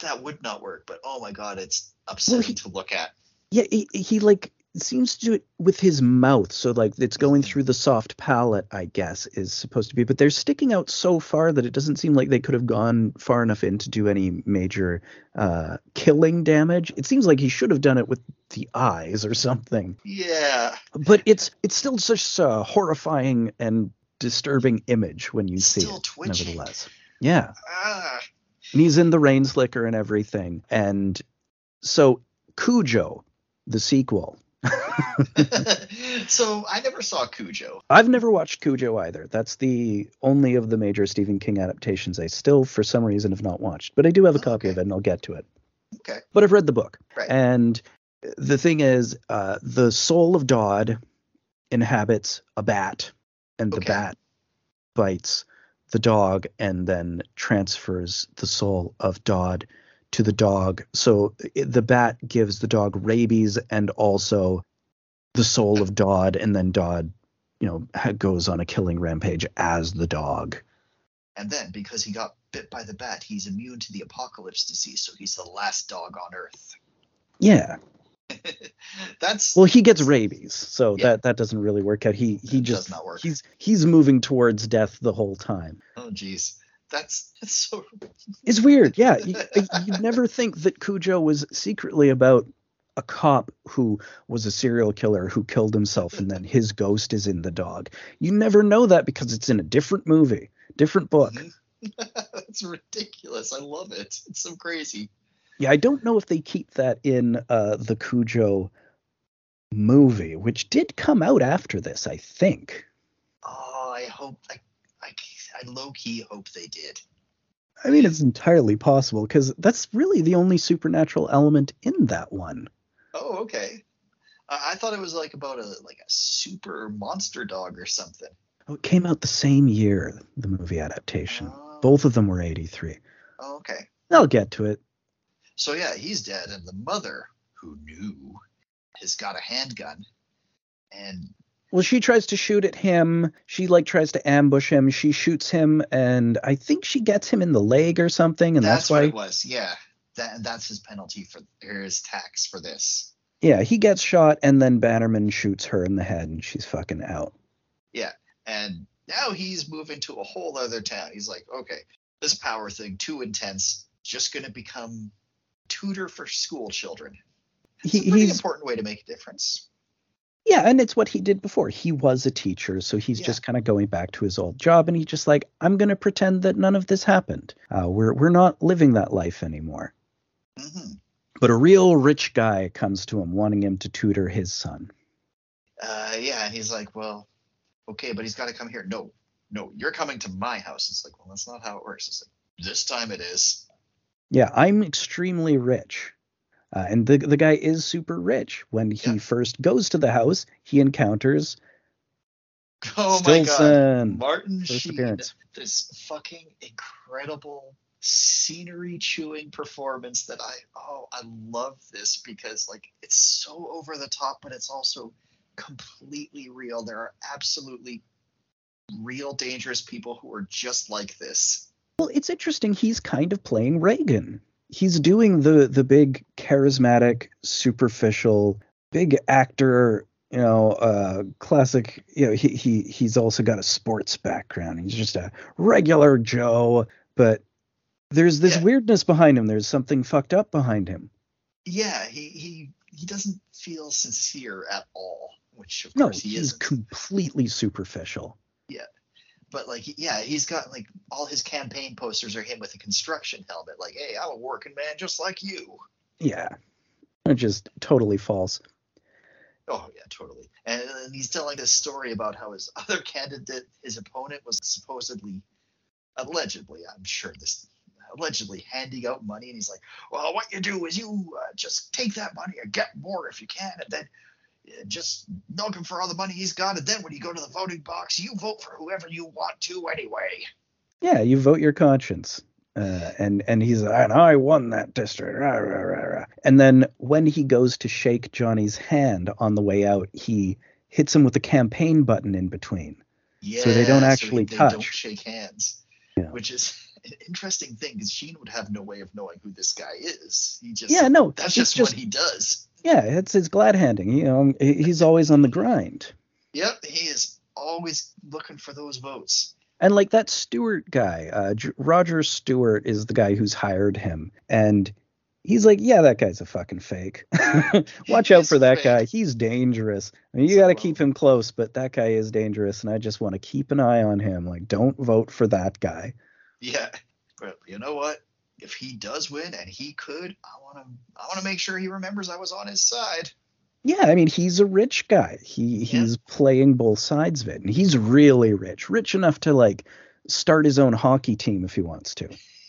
That would not work, but oh my god, it's upsetting to look at. Yeah, he, he like seems to do it with his mouth, so like it's going through the soft palate, I guess, is supposed to be. But they're sticking out so far that it doesn't seem like they could have gone far enough in to do any major uh, killing damage. It seems like he should have done it with the eyes or something. Yeah. But it's it's still such a horrifying and disturbing image when you see Still it. twitching. Nevertheless, yeah. Ah. And he's in the rain slicker and everything. And so Cujo, the sequel. so I never saw Cujo. I've never watched Cujo either. That's the only of the major Stephen King adaptations I still, for some reason, have not watched. But I do have a copy okay. of it, and I'll get to it. Okay. But I've read the book. Right. And the thing is, uh, the soul of Dodd inhabits a bat, and the Okay. bat bites the dog and then transfers the soul of Dodd to the dog. So the bat gives the dog rabies and also the soul of Dodd, and then Dodd, you know, ha- goes on a killing rampage as the dog. And then because he got bit by the bat, he's immune to the apocalypse disease, so he's the last dog on Earth. Yeah. That's Well, he gets rabies, so Yeah. that that doesn't really work out. He he It does just not work. he's he's moving towards death the whole time. oh jeez. That's that's so It's weird. Yeah, you, you'd never think that Cujo was secretly about a cop who was a serial killer who killed himself and then his ghost is in the dog. You never know that because it's in a different movie, different book. Mhm. that's ridiculous. I love it. It's so crazy. Yeah, I don't know if they keep that in uh, the Cujo movie, which did come out after this, I think. Oh, I hope I I, I low key hope they did. I mean, it's entirely possible because that's really the only supernatural element in that one. Oh, okay. I, I thought it was like about a like a super monster dog or something. Oh, it came out the same year, the movie adaptation. Oh, Both of them were 83. oh, okay. I'll get to it. So yeah, he's dead, and the mother, who knew, has got a handgun, and Well, she tries to shoot at him. She like tries to ambush him. She shoots him, and I think she gets him in the leg or something, and that's, that's, what why. it was. Yeah, that that's his penalty for or his tax for this. Yeah, he gets shot, and then Bannerman shoots her in the head, and she's fucking out. Yeah, and now he's moving to a whole other town. He's like, okay, this power thing too intense. Just gonna become tutor for school children. It's He, a pretty he's important way to make a difference. Yeah, and it's what he did before. He was a teacher, so he's Yeah. just kind of going back to his old job, and he's just like, I'm gonna pretend that none of this happened. Uh, we're we're not living that life anymore. hmm But a real rich guy comes to him, wanting him to tutor his son. Uh, yeah, and he's like, well, okay, but he's got to come here. No, no, you're coming to my house. It's like, well, that's not how it works. It's like, this time it is. Yeah, I'm extremely rich. Uh, and the the guy is super rich. When he Yeah. first goes to the house, he encounters Oh my god, Martin Sheen, appearance. this fucking incredible scenery chewing performance that I oh I love this because like it's so over the top, but it's also completely real. There are absolutely real dangerous people who are just like this. Well, it's interesting. He's kind of playing Reagan. He's doing the the big charismatic, superficial, big actor. You know, uh, classic. You know, he he he's also got a sports background. He's just a regular Joe, but there's this Yeah. weirdness behind him. There's something fucked up behind him. Yeah, he he he doesn't feel sincere at all, which of No, course he isn't. completely superficial. But like yeah he's got like all his campaign posters are him with a construction helmet. Like hey i'm a working man just like you. Yeah, which is totally false. oh yeah totally. And, and he's telling this story about how his other candidate his opponent was supposedly allegedly i'm sure this allegedly handing out money. And he's like well what you do is you uh, just take that money and get more if you can and then just milk him for all the money he's got and then when you go to the voting box you vote for whoever you want to anyway Yeah, you vote your conscience. Uh, and and he's and I won that district. Rah, rah, rah. And then when he goes to shake Johnny's hand on the way out, he hits him with a campaign button in between. Yeah, So they don't actually they don't shake hands, Yeah. which is an interesting thing because Sheen would have no way of knowing who this guy is. He just Yeah, no, that's just, just what he does. Yeah, it's his glad handing. You know, he's always on the grind. Yep, he is always looking for those votes. And like that Stuart guy, uh, J- Roger Stuart is the guy who's hired him, and he's like, yeah, that guy's a fucking fake. Watch out for that fake. guy. He's dangerous. I mean, you got to keep him close, but that guy is dangerous, and I just want to keep an eye on him. Like, don't vote for that guy. Yeah, but you know what? If he does win, and he could, I want to. I want to make sure he remembers I was on his side. Yeah, I mean, he's a rich guy. He he's playing both sides of it, and he's really rich, rich enough to like start his own hockey team if he wants to.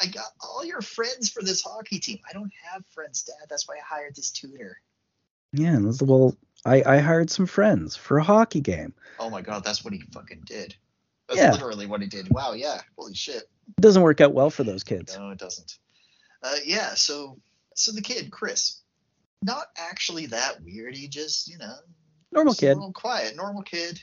I got all your friends for this hockey team. I don't have friends, Dad. That's why I hired this tutor. Yeah, well, I, I hired some friends for a hockey game. Oh my god, that's what he fucking did. That's Yeah. literally what he did. Wow, yeah. Holy shit. It doesn't work out well for those kids. No, it doesn't. Uh, yeah, so so the kid, Chris, not actually that weird. He just, you know, Normal just a kid. quiet, normal kid.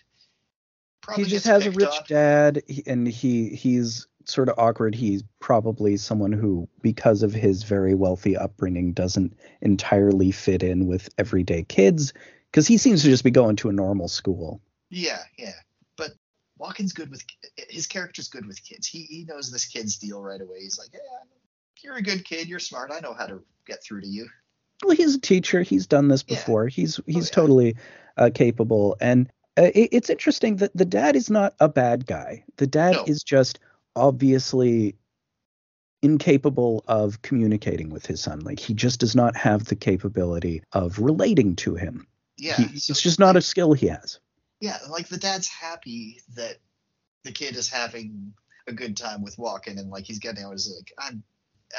Probably He just has a rich on. dad, and he he's sort of awkward. He's probably someone who, because of his very wealthy upbringing, doesn't entirely fit in with everyday kids. Because he seems to just be going to a normal school. Yeah, yeah. Walken's good with his character's good with kids. He he knows this kid's deal right away. He's like, yeah, you're a good kid. You're smart. I know how to get through to you. Well, he's a teacher. He's done this Yeah. before. He's he's yeah. totally uh, capable, and uh, it, it's interesting that the dad is not a bad guy. The dad No. is just obviously incapable of communicating with his son. Like he just does not have the capability of relating to him. Yeah, He- so it's just not a skill he has. Yeah. Like the dad's happy that the kid is having a good time with Walken, and like he's getting out. His like, I'm.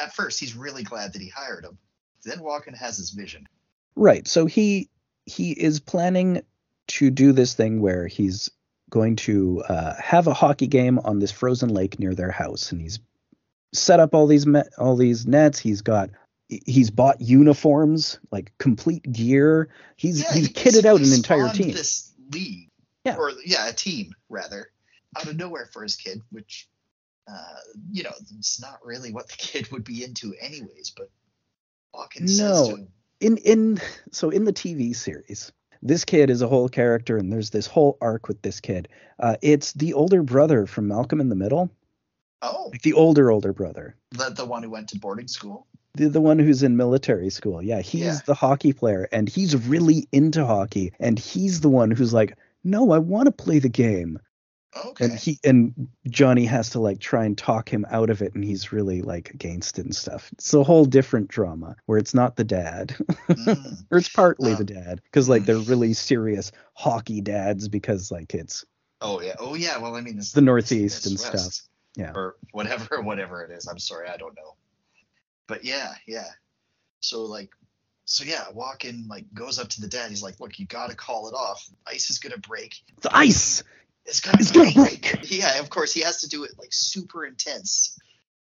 At first, he's really glad that he hired him. Then Walken has his vision. Right. So he he is planning to do this thing where he's going to uh, have a hockey game on this frozen lake near their house, and he's set up all these me- all these nets. He's got he's bought uniforms, like complete gear. He's Yeah, he's he kitted out an entire team. This league, Yeah. or yeah, a team rather, out of nowhere for his kid, which, uh, you know, it's not really what the kid would be into anyways. But says No. in in so in the TV series, this kid is a whole character, and there's this whole arc with this kid. Uh, it's the older brother from Malcolm in the Middle, "Oh, like the older older brother. the the one who went to boarding school." The, the one who's in military school. Yeah, he's Yeah. the hockey player and he's really into hockey and he's the one who's like, "No, I want to play the game." Okay. And he and Johnny has to like try and talk him out of it and he's really like against it and stuff. It's a whole different drama where it's not the dad Mm. or it's partly Oh. the dad because like Mm. they're really serious hockey dads because like it's Oh yeah. Oh yeah. Well, I mean, it's The Northeast it's and stuff. Yeah. Or whatever, whatever it is. I'm sorry, I don't know. But yeah, yeah. So like, so yeah, Walken like goes up to the dad. He's like, "Look, you got to call it off. Ice is gonna break. the ice. It's gonna, It's gonna break. break. Yeah, of course he has to do it like super intense.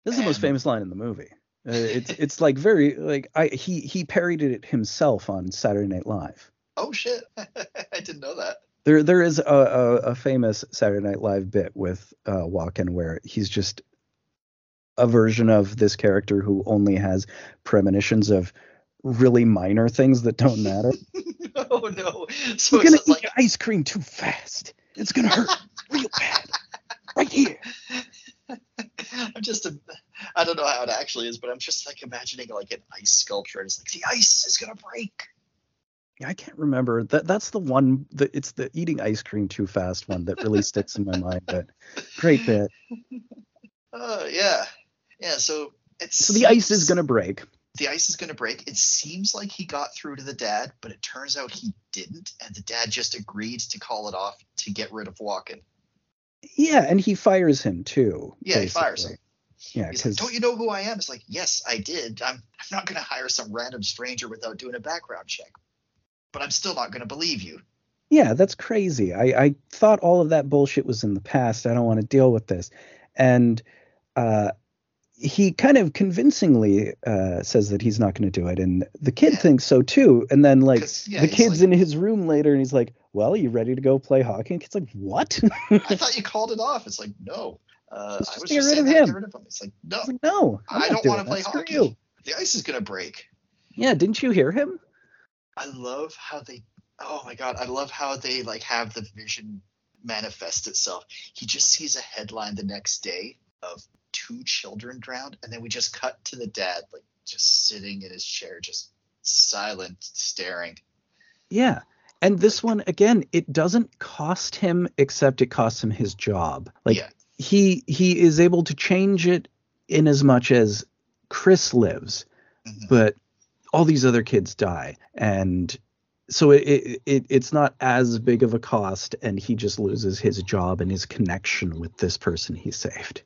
This is the most famous line in the movie. Uh, it's it's like very like I he he parodied it himself on Saturday Night Live. Oh shit, I didn't know that. There there is a, a, a famous Saturday Night Live bit with uh, Walken where he's just a version of this character who only has premonitions of really minor things that don't matter. oh no. So You're gonna eat like your ice cream too fast. It's gonna hurt real bad. Right here. I'm just a, I don't know how it actually is, but I'm just like imagining like an ice sculpture. And it's like the ice is gonna break. Yeah, I can't remember. That that's the one that it's the eating ice cream too fast one that really sticks in my mind. But great bit. Uh, yeah, yeah. So it's So the ice is gonna break. the ice is gonna break. It seems like he got through to the dad, but it turns out he didn't, and the dad just agreed to call it off to get rid of Walken. Yeah, and he fires him too. Yeah, he fires him. Yeah, He's because like, "Don't you know who I am?" It's like, "Yes, I did. I'm I'm not gonna hire some random stranger without doing a background check, but I'm still not gonna believe you." yeah, that's crazy. I I thought all of that bullshit was in the past. I don't want to deal with this, and uh, he kind of convincingly uh, says that he's not going to do it, and the kid Yeah. thinks so too. And then like yeah, the kid's like, in his room later, and he's like, "Well, are you ready to go play hockey?" And the kid's like, "What?" I thought you called it off. It's like, no. Uh, Let's I just was get just rid saying of him. Get rid of him. It's like, no, He's like, "No, I'm I don't want to play Screw hockey. you." The ice is gonna break. Yeah, didn't you hear him? I love how they. Oh my god, I love how they like have the vision manifest itself. He just sees a headline the next day of two children drowned, and then we just cut to the dad like just sitting in his chair, just silent, staring. Yeah. And this one again, it doesn't cost him except it costs him his job. Like Yeah. he he is able to change it in as much as Chris lives, Mhm. but all these other kids die and so it, it, it it's not as big of a cost and he just loses his job and his connection with this person he saved.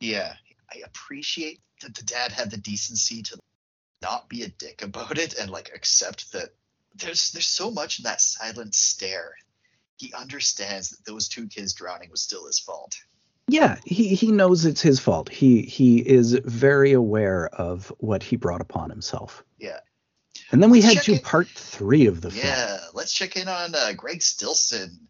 Yeah, I appreciate that the dad had the decency to not be a dick about it and like accept that there's there's so much in that silent stare. He understands that those two kids drowning was still his fault. Yeah, he he knows it's his fault. He he is very aware of what he brought upon himself. Yeah. And then we Let's head check to it- part three of the film. Yeah, let's check in on uh, Greg Stillson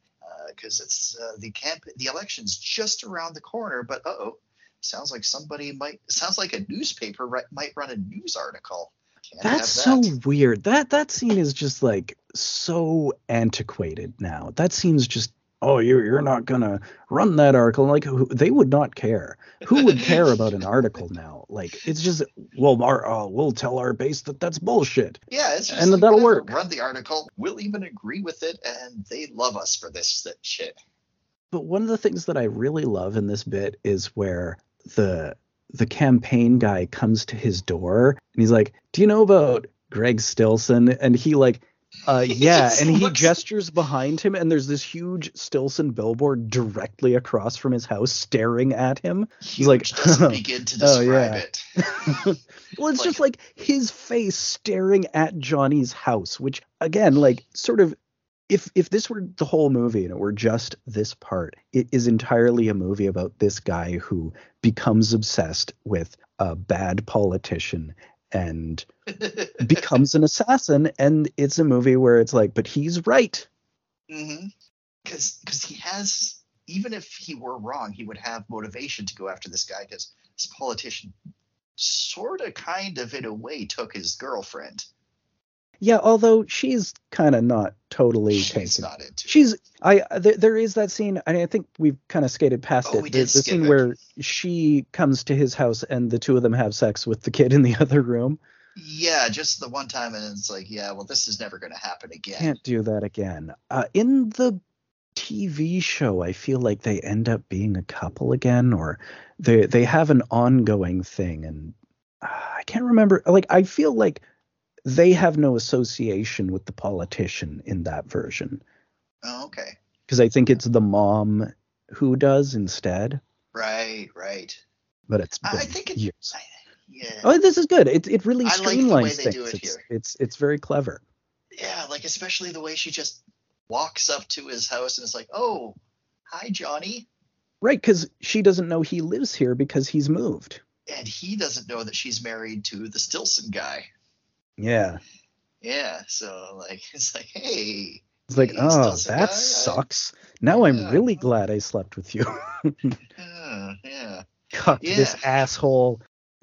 because it's uh, the camp. The election's just around the corner, but uh oh, sounds like somebody might. Sounds like a newspaper ri- might run a news article. Can't That's have so weird. That that scene is just like so antiquated now. That seems just oh you're you're not gonna run that article like who, they would not care. Who would care about an article now? Like it's just well our, uh, we'll tell our base that that's bullshit. Yeah, it's just And like, that'll whatever, work. Run the article. We'll even agree with it, and they love us for this shit. But one of the things that I really love in this bit is where the the campaign guy comes to his door and he's like, "Do you know about Greg Stillson?" And he like, uh, yeah, and he gestures behind him, and there's this huge Stillson billboard directly across from his house, staring at him. Huge like, doesn't begin to oh, yeah. it. well, it's Like- just like his face staring at Johnny's house, which again, like, sort of. If, if this were the whole movie and it were just this part, it is entirely a movie about this guy who becomes obsessed with a bad politician and becomes an assassin. And it's a movie where it's like, but he's right. Mm-hmm. Because because he has even if he were wrong, he would have motivation to go after this guy because this politician sort of kind of in a way took his girlfriend. Yeah, although she's kind of not totally She's taken. not into. it. She's I there, there is that scene. I, mean, I think we've kind of skated past Oh, it. we did the scene it. where she comes to his house and the two of them have sex with the kid in the other room. yeah, just the one time, and it's like, yeah, well, this is never going to happen again. Can't do that again. Uh, in the TV show, I feel like they end up being a couple again, or they they have an ongoing thing, and uh, I can't remember. Like I feel like they have no association with the politician in that version Oh, okay. because I think it's the mom who does instead. Right, right. But it's I- think it's years. I, yeah. Oh, this is good. It it really I streamlines like the things. it it's, it's it's very clever. yeah, like especially the way she just walks up to his house and is like, "Oh, hi, Johnny," Right, because she doesn't know he lives here because he's moved. and he doesn't know that she's married to the Stillson guy. Yeah. Yeah, so like it's like, hey, It's like, Hey, oh, Stillson guy, I- that sucks. Now I'm Yeah. really glad I slept with you. uh, yeah, Cuck this asshole.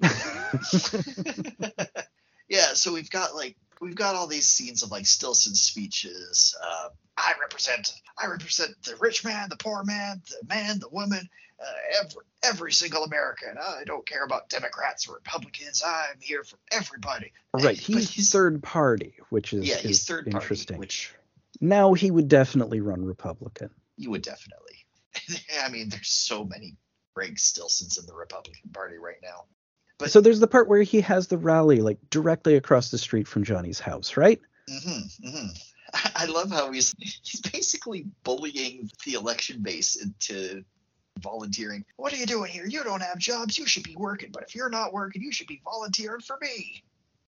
yeah. So we've got like we've got all these scenes of like Stillson speeches. Uh, I represent, I represent the rich man, the poor man, the man, the woman, uh, every every single American. I don't care about Democrats or Republicans. I'm here for everybody. right, But he's, third party, which is, yeah, he's is third party, interesting. which Now he would definitely run Republican. you would definitely. I mean, there's so many Greg Stillsons in the Republican Party right now. But- so there's the part where he has the rally like directly across the street from Johnny's house, right? hmm hmm I I love how he's he's basically bullying the election base into volunteering. What are you doing here? You don't have jobs. You should be working. But if you're not working, you should be volunteering for me.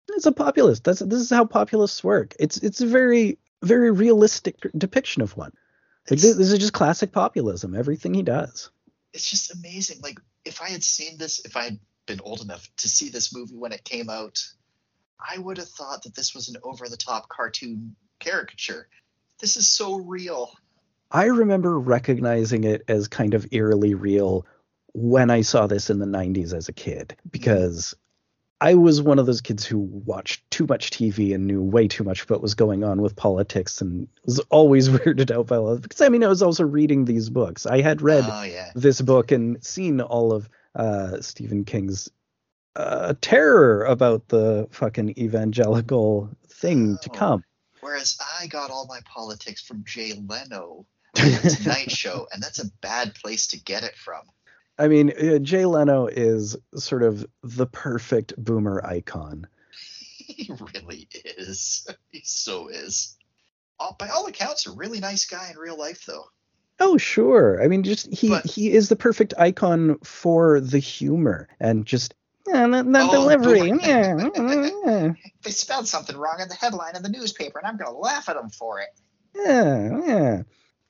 It's a populist. That's this is how populists work. It's it's a very very realistic depiction of one. Like this, this is just classic populism. Everything he does. it's just amazing. Like if I had seen this, if I had been old enough to see this movie when it came out, I would have thought that this was an over-the-top cartoon caricature. This is so real. I remember recognizing it as kind of eerily real when I saw this in the 90s as a kid because I was one of those kids who watched too much TV and knew way too much about what was going on with politics and was always weirded out by all of because I mean I was also reading these books. I had read Oh yeah. this book and seen all of uh, Stephen King's uh, terror about the fucking evangelical thing to Oh. come. Whereas I got all my politics from Jay Leno Tonight Show, and that's a bad place to get it from. I mean, uh, Jay Leno is sort of the perfect boomer icon. He really is. He so is. All, by all accounts, a really nice guy in real life, though. Oh, sure. I mean, just he But- he is the perfect icon for the humor and just eh, oh, Yeah, that, that Oh, delivery. Yeah, They spelled something wrong in the headline in the newspaper, and I'm gonna laugh at them for it. yeah, yeah.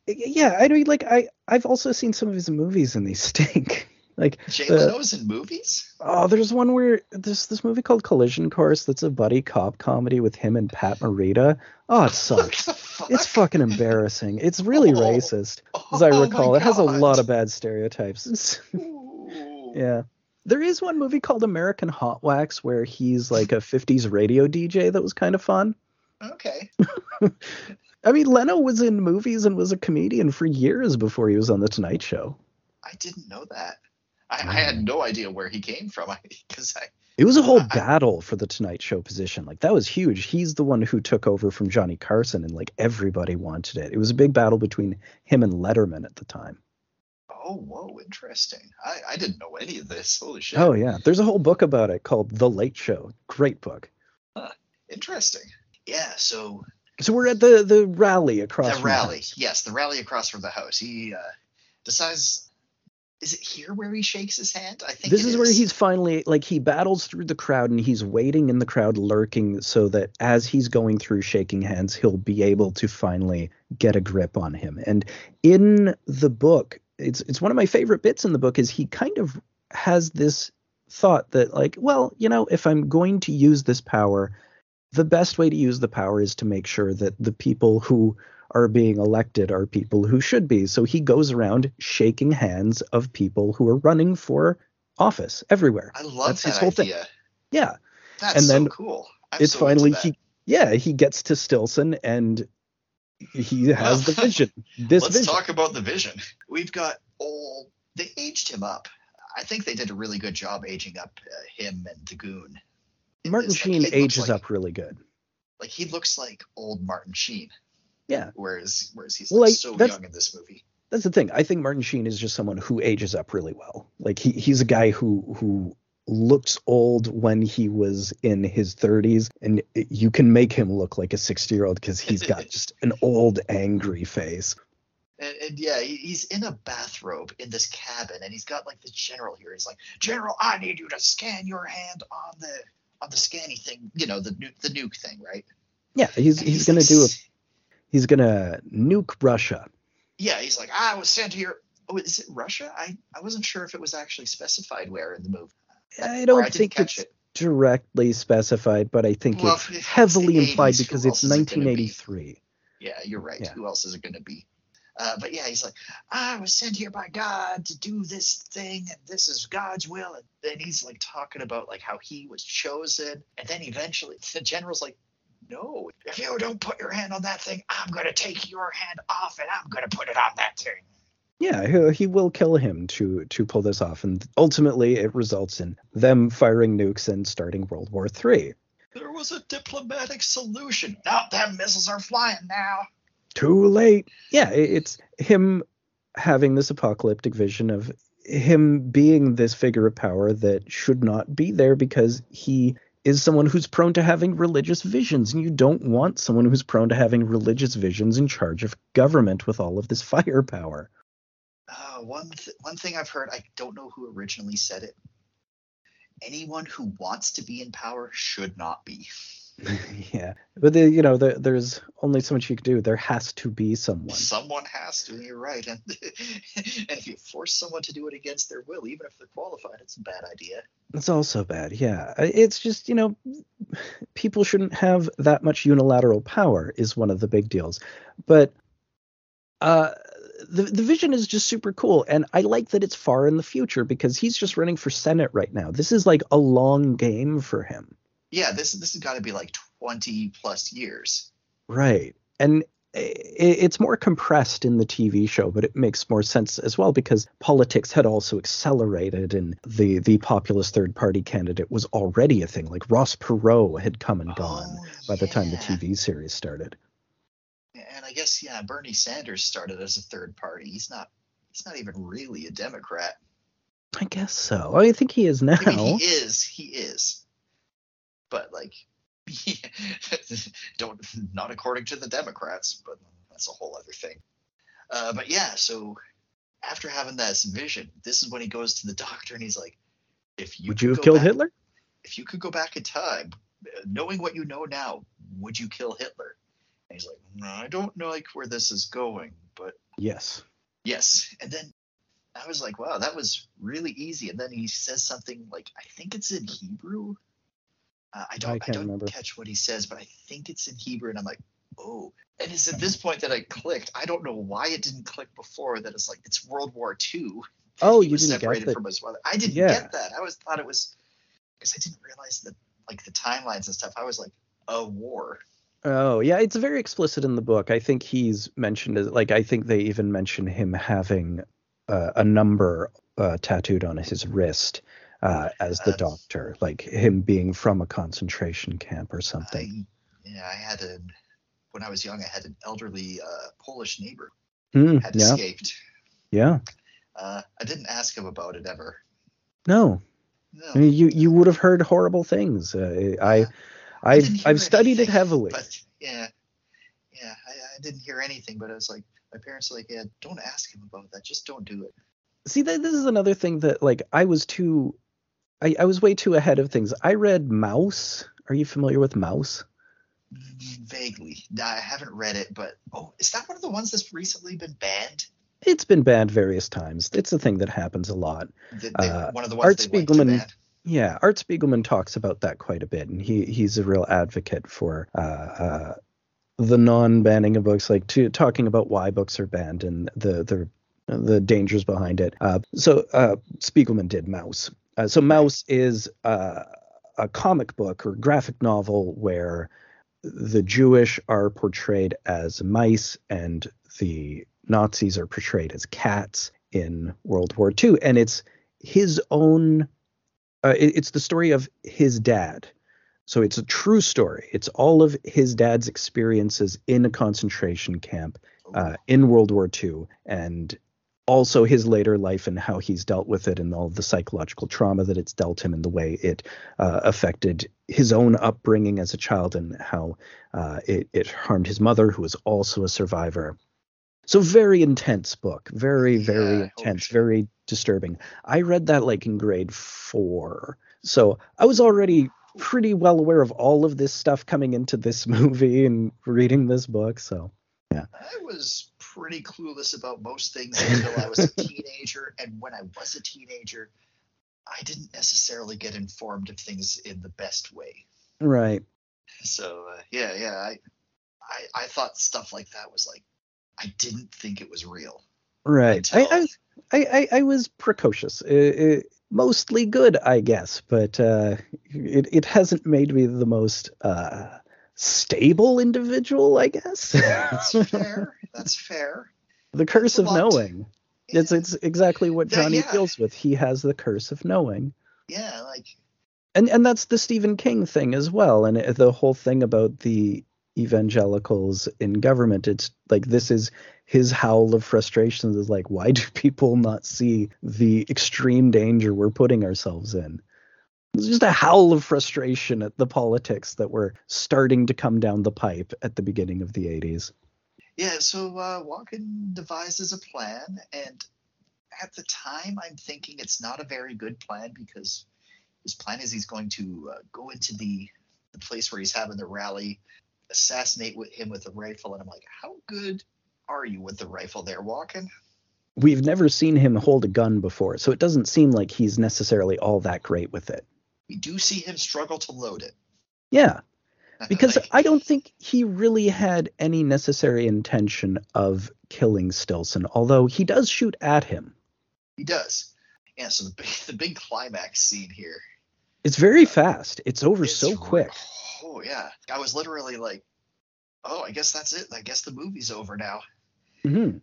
Yeah, I mean, like I, I've also seen some of his movies, and they stink. Like, Jay the- Leno's in movies. oh, there's one where there's this movie called Collision Course that's a buddy cop comedy with him and Pat Morita. Oh, it sucks. fuck? It's fucking embarrassing. It's really Oh. racist, as I Oh recall. It has a lot of bad stereotypes. Yeah. There is one movie called American Hot Wax where he's like a 50s radio DJ that was kind of fun. Okay. I mean, Leno was in movies and was a comedian for years before he was on The Tonight Show. I didn't know that. I, I had mm. no idea where he came from because I, It was a whole I- battle for the Tonight Show position. Like that was huge. He's the one who took over from Johnny Carson, and like everybody wanted it. It was a big battle between him and Letterman at the time. Oh, whoa, interesting. I, I didn't know any of this. Holy shit. Oh yeah, there's a whole book about it called The Late Show. Great book. Interesting. Yeah, so So we're at the the rally across the from the rally. house. Yes, the rally across from the house. He uh, decides. Is it here where he shakes his hand? I think This it is where he's finally like he battles through the crowd and he's waiting in the crowd lurking so that as he's going through shaking hands he'll be able to finally get a grip on him. And in the book, it's it's one of my favorite bits in the book is he kind of has this thought that like, well, you know, if I'm going to use this power, the best way to use the power is to make sure that the people who are being elected are people who should be. So he goes around shaking hands of people who are running for office everywhere. I love That's that his whole thing. idea. Yeah. That's And so then cool. I'm it's so finally he yeah, he gets to Stillson and he has the vision. This Let's vision. talk about the vision. We've got old. They aged him up. I think they did a really good job aging up uh, him and the goon. In Martin. Sheen he ages like- up really good. Like he looks like old Martin Sheen. Yeah. Whereas whereas he's like, like, so young in this movie. That's the thing. I think Martin Sheen is just someone who ages up really well. Like he he's a guy who who looks old when he was in his 30s and you can make him look like a 60-year-old cuz he's got just an old angry face. And, and yeah, he's in a bathrobe in this cabin, and he's got like the general here. He's like, General, I need you to scan your hand on the on the scanny thing. You know, the the nuke thing, right? Yeah, he's And he's going to do a he's going to nuke Russia. Yeah, he's like, ah, I was sent here. Oh, is it Russia? I I wasn't sure if it was actually specified where in the movie. I don't I think it's it. directly specified, but I think Well, it's heavily implied because it's else is it gonna be? 1983. Yeah, you're right. Yeah. Who else is it going to be? Uh, but yeah, he's like, I was sent here by God to do this thing, and this is God's will. And then he's like talking about like how he was chosen, and then eventually the general's like, No, if you don't put your hand on that thing, I'm going to take your hand off, and I'm going to put it on that thing. Yeah, he, he will kill him to to pull this off, and ultimately it results in them firing nukes and starting World War III. There was a diplomatic solution. Now them missiles are flying now. Too late. Yeah, it's him having this apocalyptic vision of him being this figure of power that should not be there because he is someone who's prone to having religious visions and you don't want someone who's prone to having religious visions in charge of government with all of this firepower Uh, one th- one thing I've heard, I don't know who originally said it. Anyone who wants to be in power should not be. yeah. But the, you know the, there's only so much you can do. There has to be someone. Someone has to. You're right, and and if you force someone to do it against their will, even if they're qualified, it's a bad idea. it's also bad yeah. It's just you know people shouldn't have that much unilateral power is one of the big deals. But uh the, the vision is just super cool. And i like that it's far in the future because he's just running for senate right now. This is like a long game for him Yeah, this this has got to be like 20 plus years. Right. And it's more compressed in the TV show, but it makes more sense as well because politics had also accelerated and the the populist third party candidate was already a thing. Like Ross Perot had come and oh, gone Oh, by the time the. TV series started. And I guess yeah, Bernie Sanders started as a third party. He's not he's not even really a Democrat. I guess so. I think he is now. I mean, he is, he is, but like, don't not according to the Democrats, but that's a whole other thing. Uh, but yeah, so after having this vision, this is when he goes to the doctor and he's like, If you Would you have killed back- Hitler? If you could go back in time, knowing what you know now, would you kill Hitler? And he's like, no, I don't know like where this is going, but Yes. yes. And then I was like, wow, that was really easy. And then he says something like, I think it's in Hebrew. Uh, I don't, I, can't don't remember. catch what he says, but I think it's in Hebrew. And I'm like, oh. And it's at this point that I clicked. I don't know why it didn't click before. That it's like it's World War II. Oh, you didn't get separated that. from his mother. I didn't Yeah. get that. I was thought it was because I didn't realize that like the timelines and stuff. I was like, a war. Oh, yeah, it's very explicit in the book. I think he's mentioned as like I think they even mention him having uh, a number uh, tattooed on his wrist uh, as the doctor, like him being from a concentration camp or something. I, yeah, I had a when I was young. I had an elderly uh, Polish neighbor Hmm, had yeah, escaped. yeah. Uh, I didn't ask him about it ever. No, No, I mean, you you would have heard horrible things. Uh, I. I I've I've studied it heavily. But yeah, yeah, I, I didn't hear anything. But I was like, my parents were like, yeah, don't ask him about that. Just don't do it. See, this is another thing that like I was too, I, I was way too ahead of things. I read Maus. Are you familiar with Maus? Vaguely, I haven't read it, but oh, is that one of the ones that's recently been banned? It's been banned various times. It's a thing that happens a lot. The, they, Uh, one of the ones Art they went to Spiegelman- Yeah, Art Spiegelman talks about that quite a bit, and he he's a real advocate for uh, uh, the non-banning of books, like to talking about why books are banned and the the the dangers behind it. Uh, so uh, Spiegelman did Maus. Uh, so Maus is uh, a comic book or graphic novel where the Jewish are portrayed as mice and the Nazis are portrayed as cats in World War II, and it's his own uh, it- it's the story of his dad. So it's a true story. It's all of his dad's experiences in a concentration camp uh, in World War II, and also his later life and how he's dealt with it, and all the psychological trauma that it's dealt him, and the way it uh, affected his own upbringing as a child, and how uh, it, it harmed his mother, who was also a survivor. So very intense book, very very Yeah, intense, sure. very disturbing. I read that like in grade four. So I was already pretty well aware of all of this stuff coming into this movie and reading this book. So yeah. I was pretty clueless about most things until I was a teenager, and when I was a teenager, I didn't necessarily get informed of things in the best way. right. So uh, yeah, yeah, I, I, I thought stuff like that was like, I didn't think it was real. Right. I, I, I, I, I was precocious. Uh, uh, mostly good, I guess, but uh, it, it hasn't made me the most uh, stable individual, I guess. That's fair. That's fair. the curse of knowing. It's Yeah. it's exactly what Johnny yeah. deals with. He has the curse of knowing. yeah, like and and that's the Stephen King thing as well, and the whole thing about the evangelicals in government. It's like this is his howl of frustration. Is like, why do people not see the extreme danger we're putting ourselves in? It's just a howl of frustration at the politics that were starting to come down the pipe at the beginning of the 80s. Yeah, so uh, Walken devises a plan, and at the time, I'm thinking it's not a very good plan because his plan is he's going to uh, go into the the place where he's having the rally, assassinate with him with a rifle, and I'm like, how good are you with the rifle there, Walken? We've never seen him hold a gun before, so it doesn't seem like he's necessarily all that great with it. We do see him struggle to load it Yeah, because Like, I don't think he really had any necessary intention of killing Stillson, although he does shoot at him. he does. Yeah, so the big, the big climax scene here It's very fast. It's over It's so quick. Oh yeah, I was literally like, "Oh, I guess that's it. I guess the movie's over now." hmm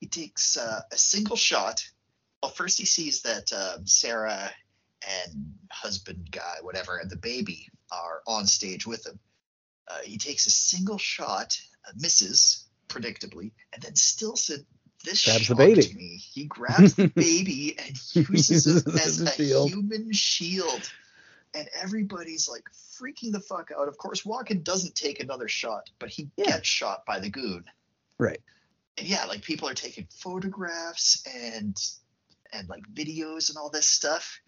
He takes uh, a single shot. Well, first he sees that um, Sarah and husband guy, whatever, and the baby are on stage with him. Uh, he takes a single shot, uh, misses predictably, and then Stillson. This Grabs the baby. me. He grabs the baby and uses it as a shield. human shield and everybody's like freaking the fuck out. Of course, Walken doesn't take another shot, but he Yeah. gets shot by the goon. Right. And yeah, like people are taking photographs and and like videos and all this stuff.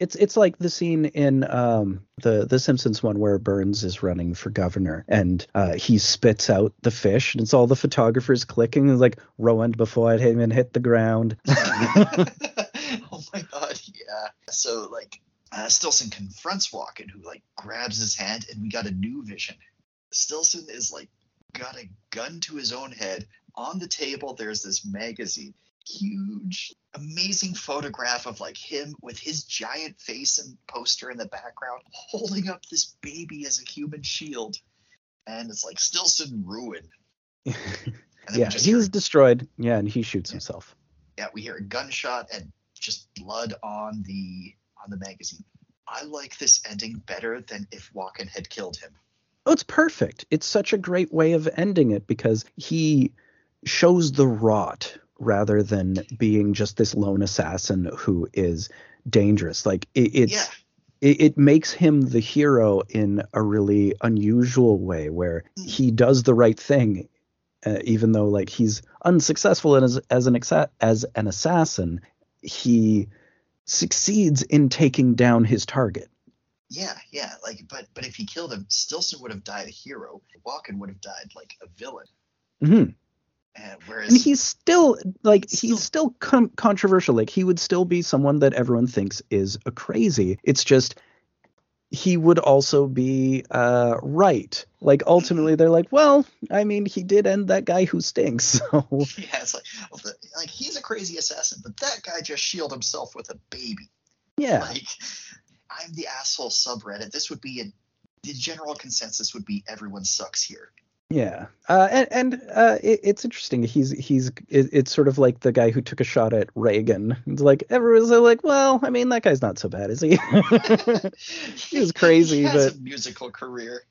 It's it's like the scene in um, the the Simpsons one where Burns is running for governor and uh, he spits out the fish and it's all the photographers clicking and like Rowan before it even hit the ground. oh my god, yeah. So like uh, Stillson confronts Walken, who like grabs his hand, and we got a new vision. Stillson is like got a gun to his own head. On the table, there's this magazine huge, amazing photograph of like him with his giant face and poster in the background, holding up this baby as a human shield. And it's like Stillson ruined. yeah, he's hear, destroyed. Yeah, and he shoots yeah, himself. Yeah, we hear a gunshot and just blood on the on the magazine. I like this ending better than if Walken had killed him. Oh, it's perfect. It's such a great way of ending it because he shows the rot rather than being just this lone assassin who is dangerous. Like it, it's yeah. it, it, makes him the hero in a really unusual way where mm. he does the right thing, uh, even though like he's unsuccessful as as an as an assassin. He succeeds in taking down his target. Yeah, yeah, like but but if he killed him, Stillson would have died a hero. Walken would have died like a villain. Mm-hmm. And, whereas, and he's still like still, he's still com- controversial. Like he would still be someone that everyone thinks is a crazy. It's just he would also be uh, right. Like ultimately, they're like, well, I mean, he did end that guy who stinks. So yeah, it's like, well, the, like he's a crazy assassin, but that guy just shielded himself with a baby. Yeah. Like I'm the asshole subreddit. This would be a the general consensus would be everyone sucks here. Yeah, uh, and and uh, it, it's interesting. He's he's it, it's sort of like the guy who took a shot at Reagan. It's like everyone's like, well, I mean, that guy's not so bad, is he? he was crazy, he but a musical career.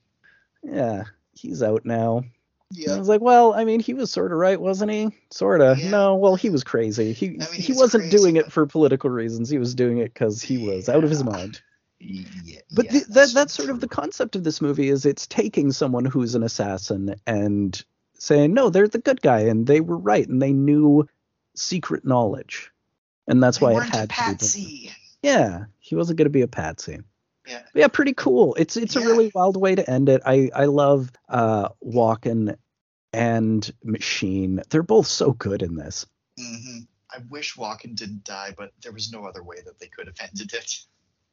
Yeah, he's out now. Yeah. I was like, well, I mean, he was sort of right, wasn't he? Sort of. Yeah. No, well, he was crazy. He I mean, he, he wasn't crazy, doing but... it for political reasons. He was doing it because he was yeah. out of his mind. Yeah, but yeah, the, that that's sort of the concept of this movie is it's taking someone who's an assassin and saying no they're the good guy and they were right and they knew secret knowledge. And that's they why it had to be yeah he wasn't going to be a patsy. Yeah. But yeah pretty cool. It's it's yeah. a really wild way to end it. I i love uh walken and machine. They're both so good in this. Mm-hmm. i wish walken didn't die but there was no other way that they could have ended it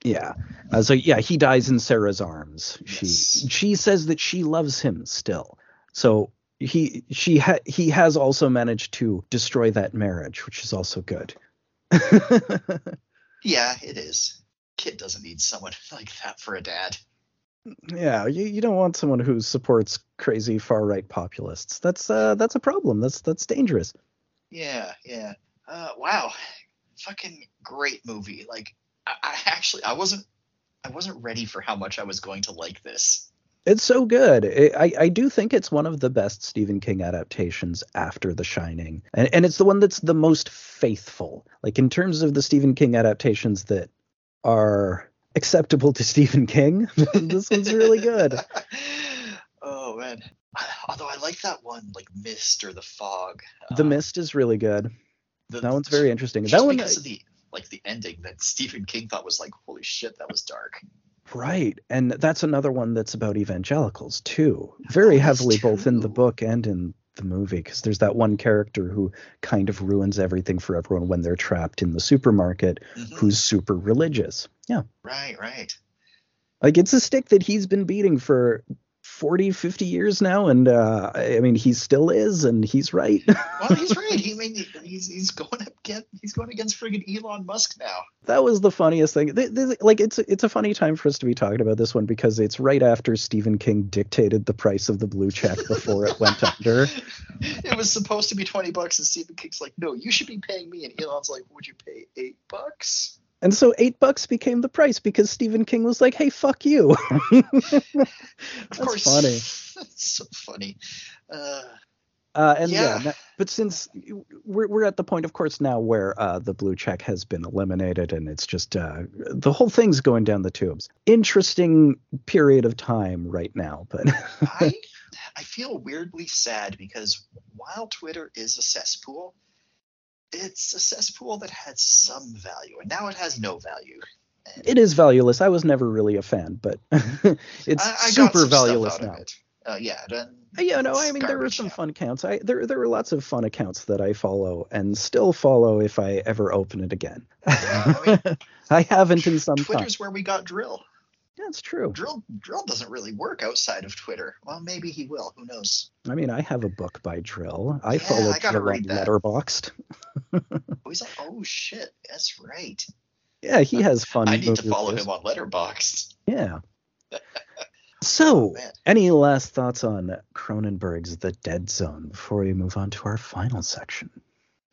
yeah. Uh, so yeah, he dies in Sarah's arms. Yes. She she says that she loves him still. So he she ha- he has also managed to destroy that marriage, which is also good. yeah, it is. Kid doesn't need someone like that for a dad. Yeah, you, you don't want someone who supports crazy far right populists. That's uh that's a problem. That's that's dangerous. Yeah, yeah. Uh, wow, fucking great movie. Like I, actually I wasn't I wasn't ready for how much I was going to like this. It's so good. It, I, I do think it's one of the best Stephen King adaptations after The Shining. And, and it's the one that's the most faithful. Like, in terms of the Stephen King adaptations that are acceptable to Stephen King, this one's really good. oh, man. Although I like that one, like Mist or The Fog. The uh, Mist is really good. The, that one's very interesting. That one, because of the like the ending that Stephen King thought was like, holy shit, that was dark. Right. And that's another one that's about evangelicals too. Very heavily too. both in the book and in the movie because there's that one character who kind of ruins everything for everyone when they're trapped in the supermarket mm-hmm. who's super religious. Yeah. Right, right. Like it's a stick that he's been beating for 40 50 years now and uh, i mean he still is and he's right. Well he's right. He I mean, he's, he's going up get he's going against friggin elon musk now. That was the funniest thing. Like it's it's a funny time for us to be talking about this one because it's right after stephen king dictated the price of the blue check before it went under. It was supposed to be 20 bucks and stephen king's like no you should be paying me and elon's like would you pay eight bucks and so eight bucks became the price because Stephen King was like, "Hey, fuck you." of course, funny. That's so funny. Uh, uh, and yeah. yeah. but since we're we're at the point, of course, now where uh, the blue check has been eliminated and it's just uh, the whole thing's going down the tubes. Interesting period of time right now, but I I feel weirdly sad because while Twitter is a cesspool, it's a cesspool that had some value, and now it has no value. It is valueless. I was never really a fan, but it's I, I super valueless now. Uh, yeah, then Yeah, no, I mean there were some now. fun accounts. I there there were lots of fun accounts that I follow and still follow if I ever open it again. I I haven't in some time. Twitter's where we got dril. That's true. dril dril doesn't really work outside of Twitter. Well, maybe he will. Who knows? I mean, I have a book by dril. I Yeah, follow I dril on that. Letterboxd. Oh, he's like, oh shit, that's right. Yeah, he has fun. I need to follow him on Letterboxd. Yeah. So, oh, man. any last thoughts on Cronenberg's The Dead Zone before we move on to our final section?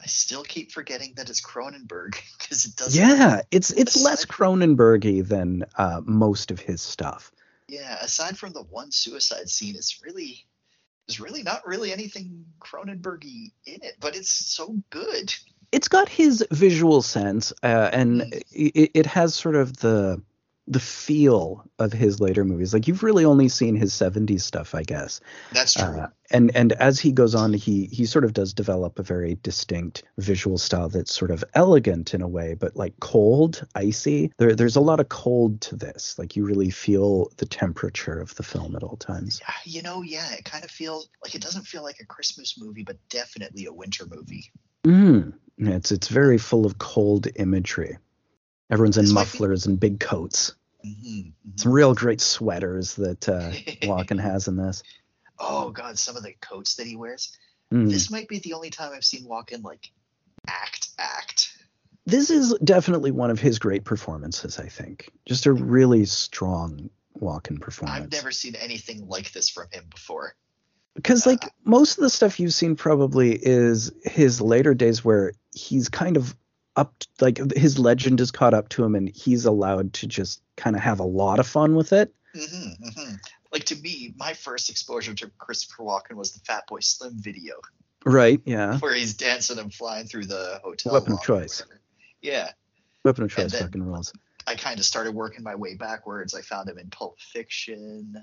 I still keep forgetting that it's Cronenberg because it doesn't. Yeah, it's it's less aside Cronenbergy than uh, most of his stuff. Yeah. Aside from the one suicide scene, it's really there's really not really anything Cronenbergy in it, but it's so good. It's got his visual sense, uh, and Mm. it, it has sort of the the feel of his later movies. Like you've really only seen his '70s stuff, I guess. That's true. Uh, and and as he goes on, he he sort of does develop a very distinct visual style that's sort of elegant in a way, but like cold, icy. There there's a lot of cold to this. Like you really feel the temperature of the film at all times. Yeah, you know, yeah, it kind of feels like it doesn't feel like a Christmas movie, but definitely a winter movie. Mm. It's it's very full of cold imagery. Everyone's in This might be- mufflers and big coats. hmm Some real great sweaters that uh, Walken has in this. oh god, some of the coats that he wears. Mm. This might be the only time I've seen Walken like act act. This is definitely one of his great performances. I think just a really strong Walken performance. I've never seen anything like this from him before. because like most of the stuff you've seen probably is his later days where he's kind of up like his legend is caught up to him and he's allowed to just kind of have a lot of fun with it hmm hmm Like to me, my first exposure to Christopher Walken was the Fatboy Slim video, right yeah where he's dancing and flying through the hotel. Weapon of choice. Yeah, weapon of choice fucking rules I kind of started working my way backwards. I found him in Pulp Fiction.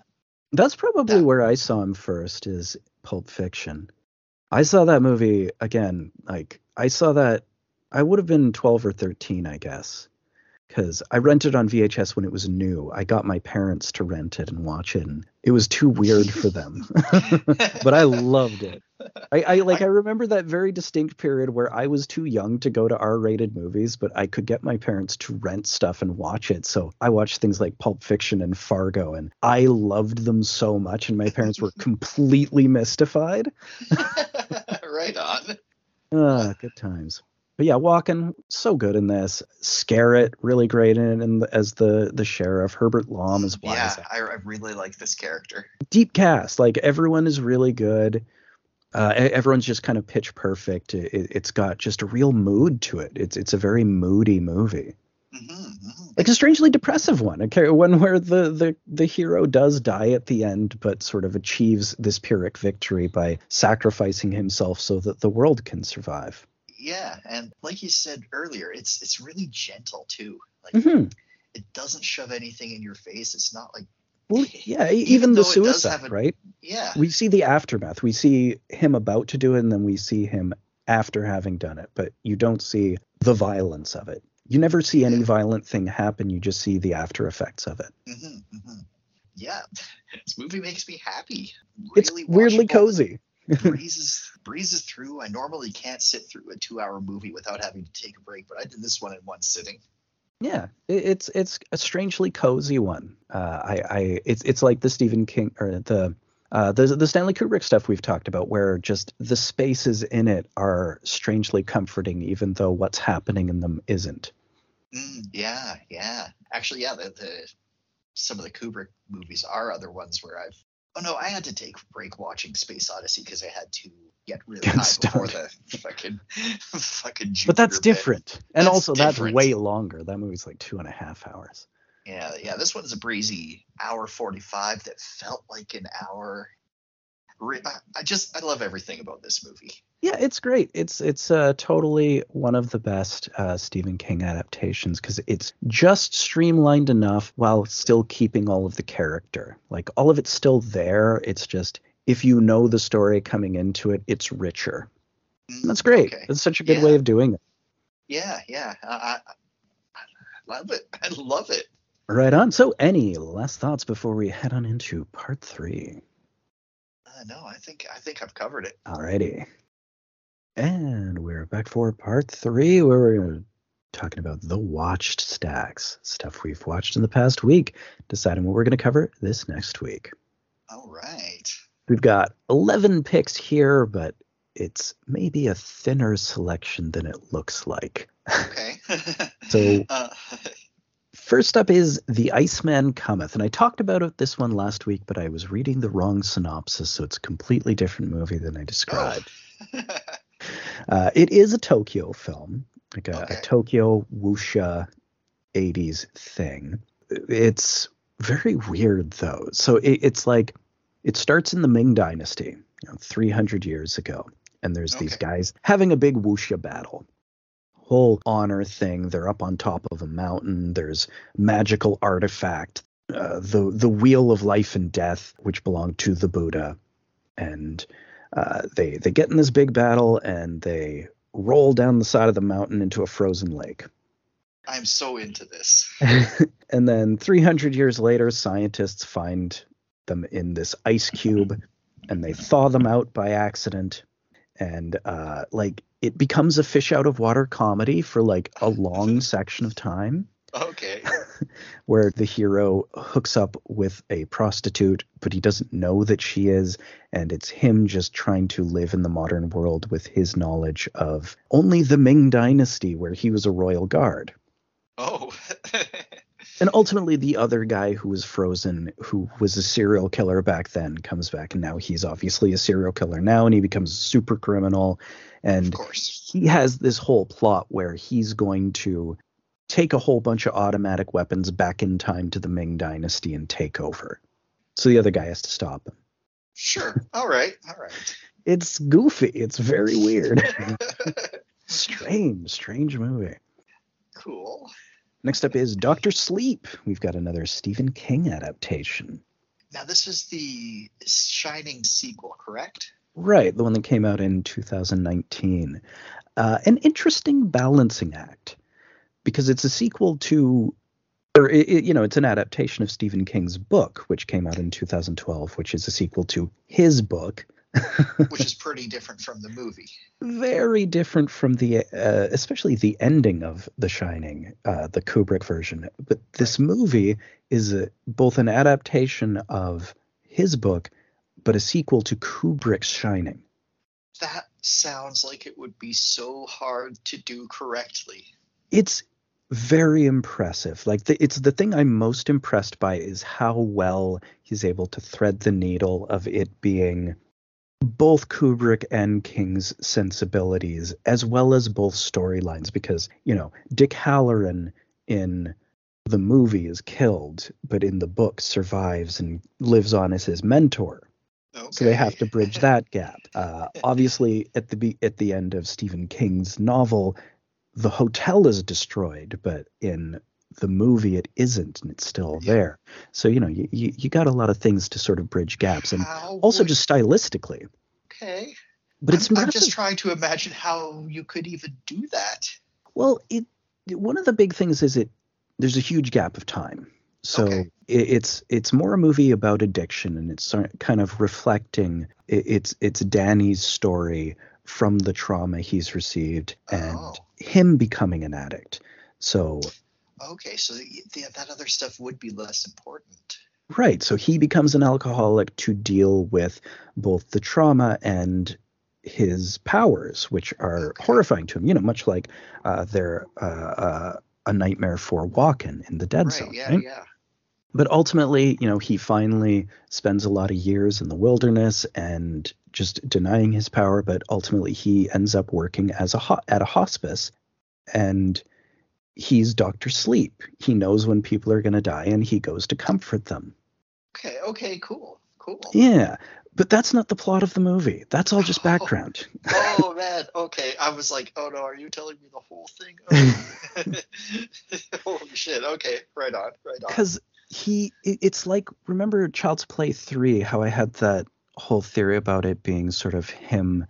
that's probably Yeah. where i saw him first is pulp fiction i saw that movie again like i saw that i would have been 12 or 13 i guess because I rented on VHS when it was new. I got my parents to rent it and watch it, and it was too weird for them. but I loved it. I, I like I remember that very distinct period where I was too young to go to R-rated movies, but I could get my parents to rent stuff and watch it. So I watched things like Pulp Fiction and Fargo, and I loved them so much, and my parents were completely mystified. right on. Ah, good times. But yeah, Walken so good in this. Skerritt really great in it and as the the sheriff. Herbert Lom as wise. Yeah, I, I really like this character. Deep cast. Like everyone is really good. Uh, everyone's just kind of pitch perfect. It, it's got just a real mood to it. It's it's a very moody movie, hmm hmm like a strangely depressive one. Okay, one where the the the hero does die at the end, but sort of achieves this pyrrhic victory by sacrificing himself so that the world can survive. Yeah, and like you said earlier, it's it's really gentle too. Like hmm it doesn't shove anything in your face. It's not like Well, yeah, Even even, the though it does suicide, a- right? yeah, We see the aftermath. We see him about to do it, and then we see him after having done it. But you don't see the violence of it. You never see any Yeah. violent thing happen. You just see the after effects of it. hmm hmm yeah. This movie makes me happy. It's weirdly watchable. cozy. Breezes breezes through. I normally can't sit through a two hour movie without having to take a break, but I did this one in one sitting. Yeah, it, it's it's a strangely cozy one. Uh, I, I it's it's like the Stephen King or the uh, the the Stanley Kubrick stuff we've talked about, where just the spaces in it are strangely comforting, even though what's happening in them isn't. Mm, yeah, yeah. Actually, yeah. The, the some of the Kubrick movies are other ones where I've. Oh no, I had to take a break watching Space Odyssey because I had to get really Get high before the fucking fucking. But that's bit. different, and That's also different. that's way longer. That movie's like two and a half hours. Yeah, yeah. This one's a breezy hour forty-five that felt like an hour. Re- I, just I love everything about this movie. Yeah, it's great. It's it's uh, totally one of the best uh, Stephen King adaptations because it's just streamlined enough while still keeping all of the character. Like all of it's still there. It's just if you know the story coming into it, it's richer. Mm, that's great. okay. It's such a good Yeah. way of doing it. Yeah, yeah. I, I, I- love it. I love it. Right on. So, any last thoughts before we head on into part three? No, I think I think I've covered it. Alrighty. And we're back for part three, where we're talking about the watched stacks, stuff we've watched in the past week, deciding what we're going to cover this next week. All right. We've got 11 picks here, but it's maybe a thinner selection than it looks like. Okay. So- uh, First up is The Iceman Cometh. And I talked about it this one last week, but I was reading the wrong synopsis, so it's a completely different movie than I described. Uh, it is a Tokyo film, like a, Okay. a Tokyo wuxia 80s thing. It's very weird, though. So it, it's like it starts in the Ming Dynasty, you know, 300 years ago, and there's these guys having a big wuxia battle. Whole honor thing. They're up on top of a mountain. There's magical artifact, uh, the the wheel of life and death, which belonged to the Buddha, and uh, they they get in this big battle and they roll down the side of the mountain into a frozen lake. I'm so into this. and then 300 years later, scientists find them in this ice cube and they thaw them out by accident. And uh, like it becomes a fish out of water comedy for like a long section of time Okay. where the hero hooks up with a prostitute, but he doesn't know that she is. And it's him just trying to live in the modern world with his knowledge of only the Ming Dynasty, where he was a royal guard. Oh. And ultimately, the other guy who was frozen, who was a serial killer back then, comes back, and now he's obviously a serial killer now, and he becomes a super criminal. Of And course. he has this whole plot where he's going to take a whole bunch of automatic weapons back in time to the Ming Dynasty and take over. So the other guy has to stop him. Sure. All right. All right. It's goofy. It's very weird. strange, strange movie. cool. Next up is Doctor Sleep. We've got another Stephen King adaptation. Now this is the Shining sequel, correct? Right, the one that came out in 2019. Uh, an interesting balancing act because it's a sequel to, or it, you know, it's an adaptation of Stephen King's book, which came out in 2012, which is a sequel to his book. Which is pretty different from the movie. Very different from the, uh, especially the ending of The Shining, uh, the Kubrick version. But this movie is a, both an adaptation of his book, but a sequel to Kubrick's Shining. That sounds like it would be so hard to do correctly. it's very impressive. Like the, it's the thing I'm most impressed by is how well he's able to thread the needle of it being both Kubrick and King's sensibilities, as well as both storylines. Because you know Dick Hallorann in the movie is killed, but in the book survives and lives on as his mentor. Okay. So they have to bridge that gap. Uh, obviously, at the be- at the end of Stephen King's novel, the hotel is destroyed, but in the movie it isn't, and it's still Yeah. there. So you know, you, you you got a lot of things to sort of bridge gaps, and How also would- just stylistically. okay. But it's I'm, I'm just trying to imagine how you could even do that. Well, it one of the big things is it there's a huge gap of time. So Okay. it, it's it's more a movie about addiction, and it's kind of reflecting it, it's it's Danny's story from the trauma he's received and Oh. him becoming an addict. So Okay, so the, the, that other stuff would be less important. right, so he becomes an alcoholic to deal with both the trauma and his powers, which are Okay. horrifying to him. You know, much like uh, they're uh, uh, a nightmare for Walken in the Dead right? Zone. yeah, right? yeah. But ultimately, you know, he finally spends a lot of years in the wilderness and just denying his power. But ultimately, he ends up working as a ho- at a hospice, and he's Doctor Sleep. He knows when people are going to die, and he goes to comfort them. Okay, okay, cool, cool. Yeah, but that's not the plot of the movie. That's all just Oh. background. oh man, okay. I was like, oh no, are you telling me the whole thing? Oh. Holy shit. Okay, right on, right on. Because he, it's like remember Child's Play three, how I had that whole theory about it being sort of him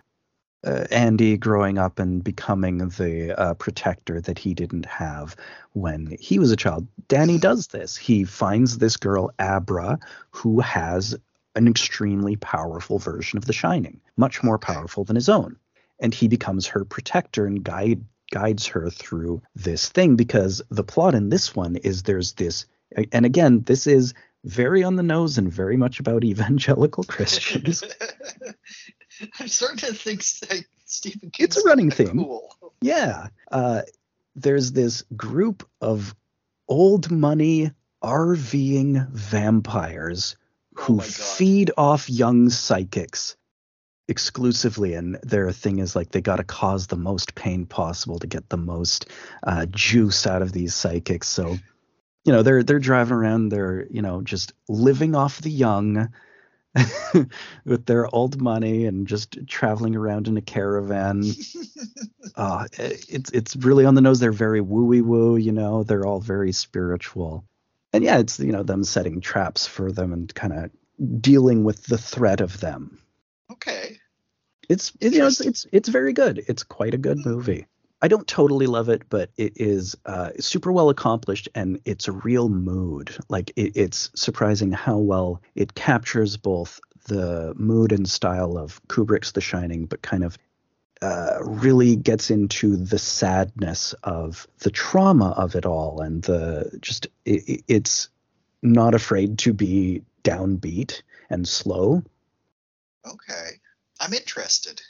uh, Andy growing up and becoming the uh, protector that he didn't have when he was a child. Danny does this. He finds this girl, Abra, who has an extremely powerful version of the Shining, much more powerful than his own. And he becomes her protector and guide guides her through this thing because the plot in this one is there's this and again this is very on the nose and very much about evangelical Christians. I'm starting to think like, Stephen King. It's a running theme. Cool. Yeah. Uh, there's this group of old money RVing vampires who Oh feed off young psychics exclusively and their thing is like they got to cause the most pain possible to get the most uh, juice out of these psychics so you know they're they're driving around they're you know just living off the young with their old money and just traveling around in a caravan uh, it's it's really on the nose. They're very wooey woo, you know. They're all very spiritual, and yeah, it's you know them setting traps for them and kind of dealing with the threat of them. Okay. It's it, you know it's, it's it's very good. It's quite a good movie. I don't totally love it, but it is uh, super well accomplished and it's a real mood. Like it, it's surprising how well it captures both the mood and style of Kubrick's The Shining, but kind of uh, really gets into the sadness of the trauma of it all and the just it, it- it's not afraid to be downbeat and slow. Okay. I'm interested.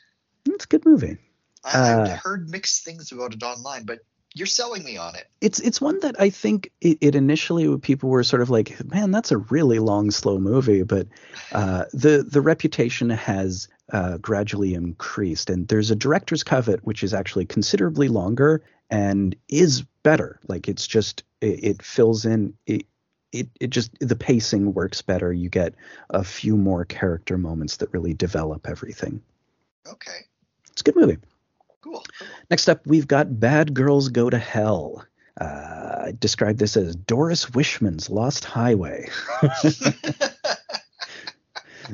It's a good movie. I, Uh, I've heard mixed things about it online, but you're selling me on it. It's it's one that I think it, it initially people were sort of like, man, that's a really long, slow movie, but uh, the the reputation has uh, gradually increased, and there's a director's cut which is actually considerably longer and is better. Like it's just it, it fills in it. It, it just the pacing works better. You get a few more character moments that really develop everything. Okay. It's a good movie. Cool. Next up, we've got Bad Girls Go to Hell. Uh, I describe this as Doris Wishman's Lost Highway.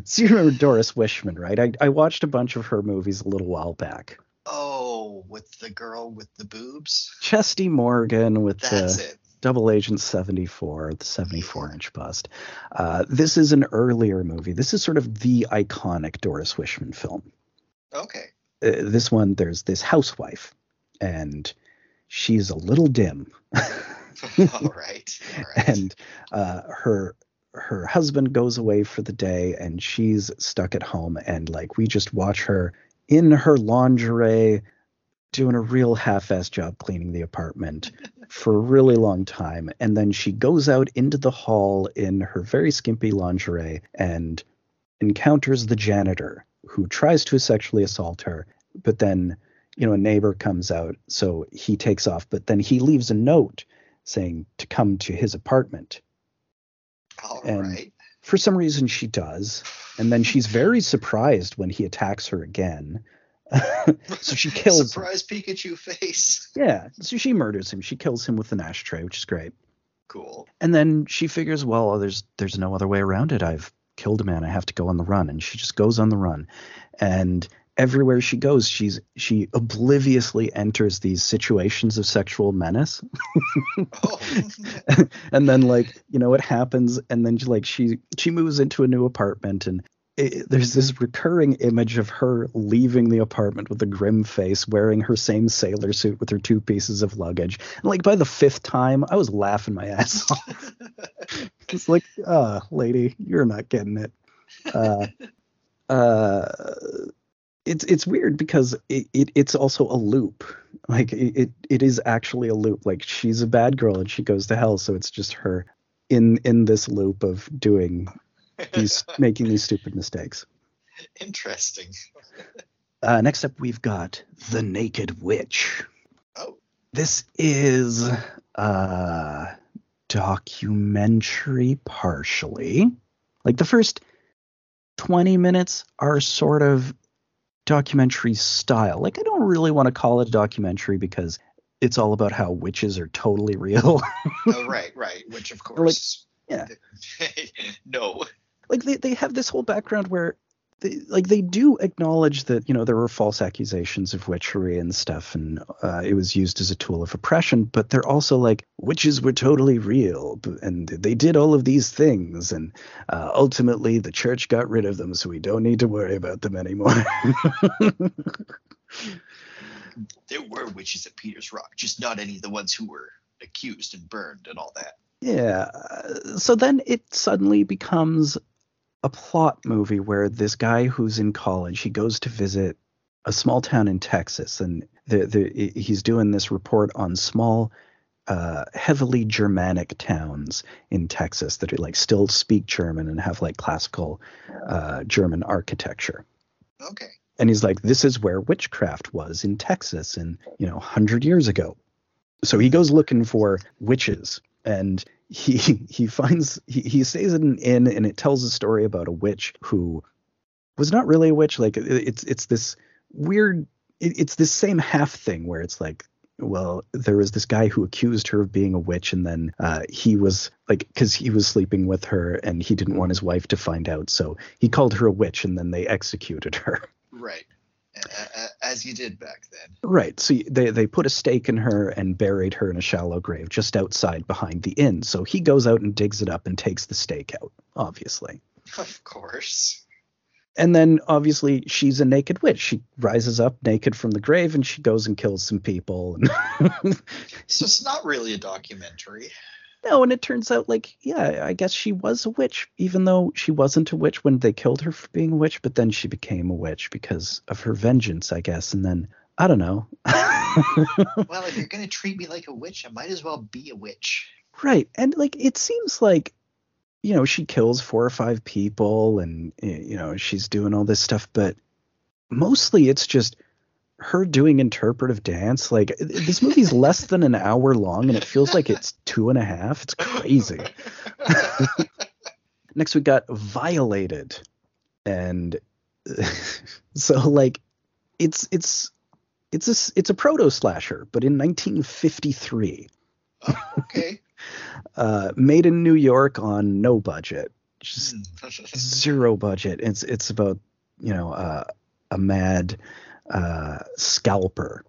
so you remember Doris Wishman, right? I, I watched a bunch of her movies a little while back. oh, with the girl with the boobs. Chesty Morgan with That's the it. Double Agent 74, the 74 inch bust. Uh, this is an earlier movie. This is sort of the iconic Doris Wishman film. Okay. Uh, this one there's this housewife and she's a little dim all right. All right. and uh, her her husband goes away for the day and she's stuck at home and like we just watch her in her lingerie doing a real half-ass job cleaning the apartment for a really long time and then she goes out into the hall in her very skimpy lingerie and encounters the janitor who tries to sexually assault her but then you know a neighbor comes out so he takes off but then he leaves a note saying to come to his apartment. All and- right. for some reason she does. And then she's very surprised when he attacks her again. So she kills him. Surprise Pikachu face. yeah so she murders him. She kills him with an ashtray which is great. Cool. and then she figures well oh, there's there's no other way around it. I've killed a man. I have to go on the run. And she just goes on the run. And everywhere she goes she's she obliviously enters these situations of sexual menace. Oh. and then like you know it happens and then she, like she she moves into a new apartment and it, there's this recurring image of her leaving the apartment with a grim face wearing her same sailor suit with her two pieces of luggage. And like by the fifth time i was laughing my ass off. It's like uh lady you're not getting it. Uh uh it's it's weird because it, it it's also a loop. Like it, it it is actually a loop. Like she's a bad girl and she goes to hell so it's just her in in this loop of doing these making these stupid mistakes. Interesting. uh next up we've got the naked witch. Oh. this is uh documentary partially. Like the first 20 minutes are sort of documentary style like i don't really want to call it a documentary because it's all about how witches are totally real oh, right, right. Which of course. Like, yeah. no. like they, they have this whole background where they, like they do acknowledge that you know there were false accusations of witchery and stuff and uh, it was used as a tool of oppression but they're also like witches were totally real and they did all of these things and uh, ultimately the church got rid of them so we don't need to worry about them anymore there were witches at Peter's Rock, just not any of the ones who were accused and burned and all that. Yeah. So then it suddenly becomes a plot movie where this guy who's in college, he goes to visit a small town in Texas, and the, the, he's doing this report on small, uh, heavily Germanic towns in Texas that are like still speak German and have like classical uh, German architecture. Okay. And he's like, this is where witchcraft was in Texas, and you know, hundred years ago. So he goes looking for witches, and he he finds he, he stays at an inn, and it tells a story about a witch who was not really a witch. Like it's it's this weird. It, it's this same half thing where it's like well, there was this guy who accused her of being a witch, and then uh, he was like, because he was sleeping with her and he didn't want his wife to find out, so he called her a witch, and then they executed her. Right. As you did back then. Right. So they they put a stake in her and buried her in a shallow grave just outside behind the inn. So he goes out and digs it up and takes the stake out, obviously. Of course. And then obviously she's a naked witch. She rises up naked from the grave and she goes and kills some people. so it's not really a documentary. No, and it turns out like, yeah, I guess she was a witch, even though she wasn't a witch when they killed her for being a witch, but then she became a witch because of her vengeance, I guess. And then I don't know. well, if you're gonna treat me like a witch, I might as well be a witch. Right. And like it seems like you know, she kills four or five people and you know, she's doing all this stuff, but mostly it's just her doing interpretive dance. Like this movie's less than an hour long and it feels like it's two and a half. It's crazy. Next we got Violated. And so like it's it's it's a it's a proto slasher, but in 1953. Oh, okay. uh, made in New York on no budget, just zero budget. It's it's about you know uh, a mad uh, scalper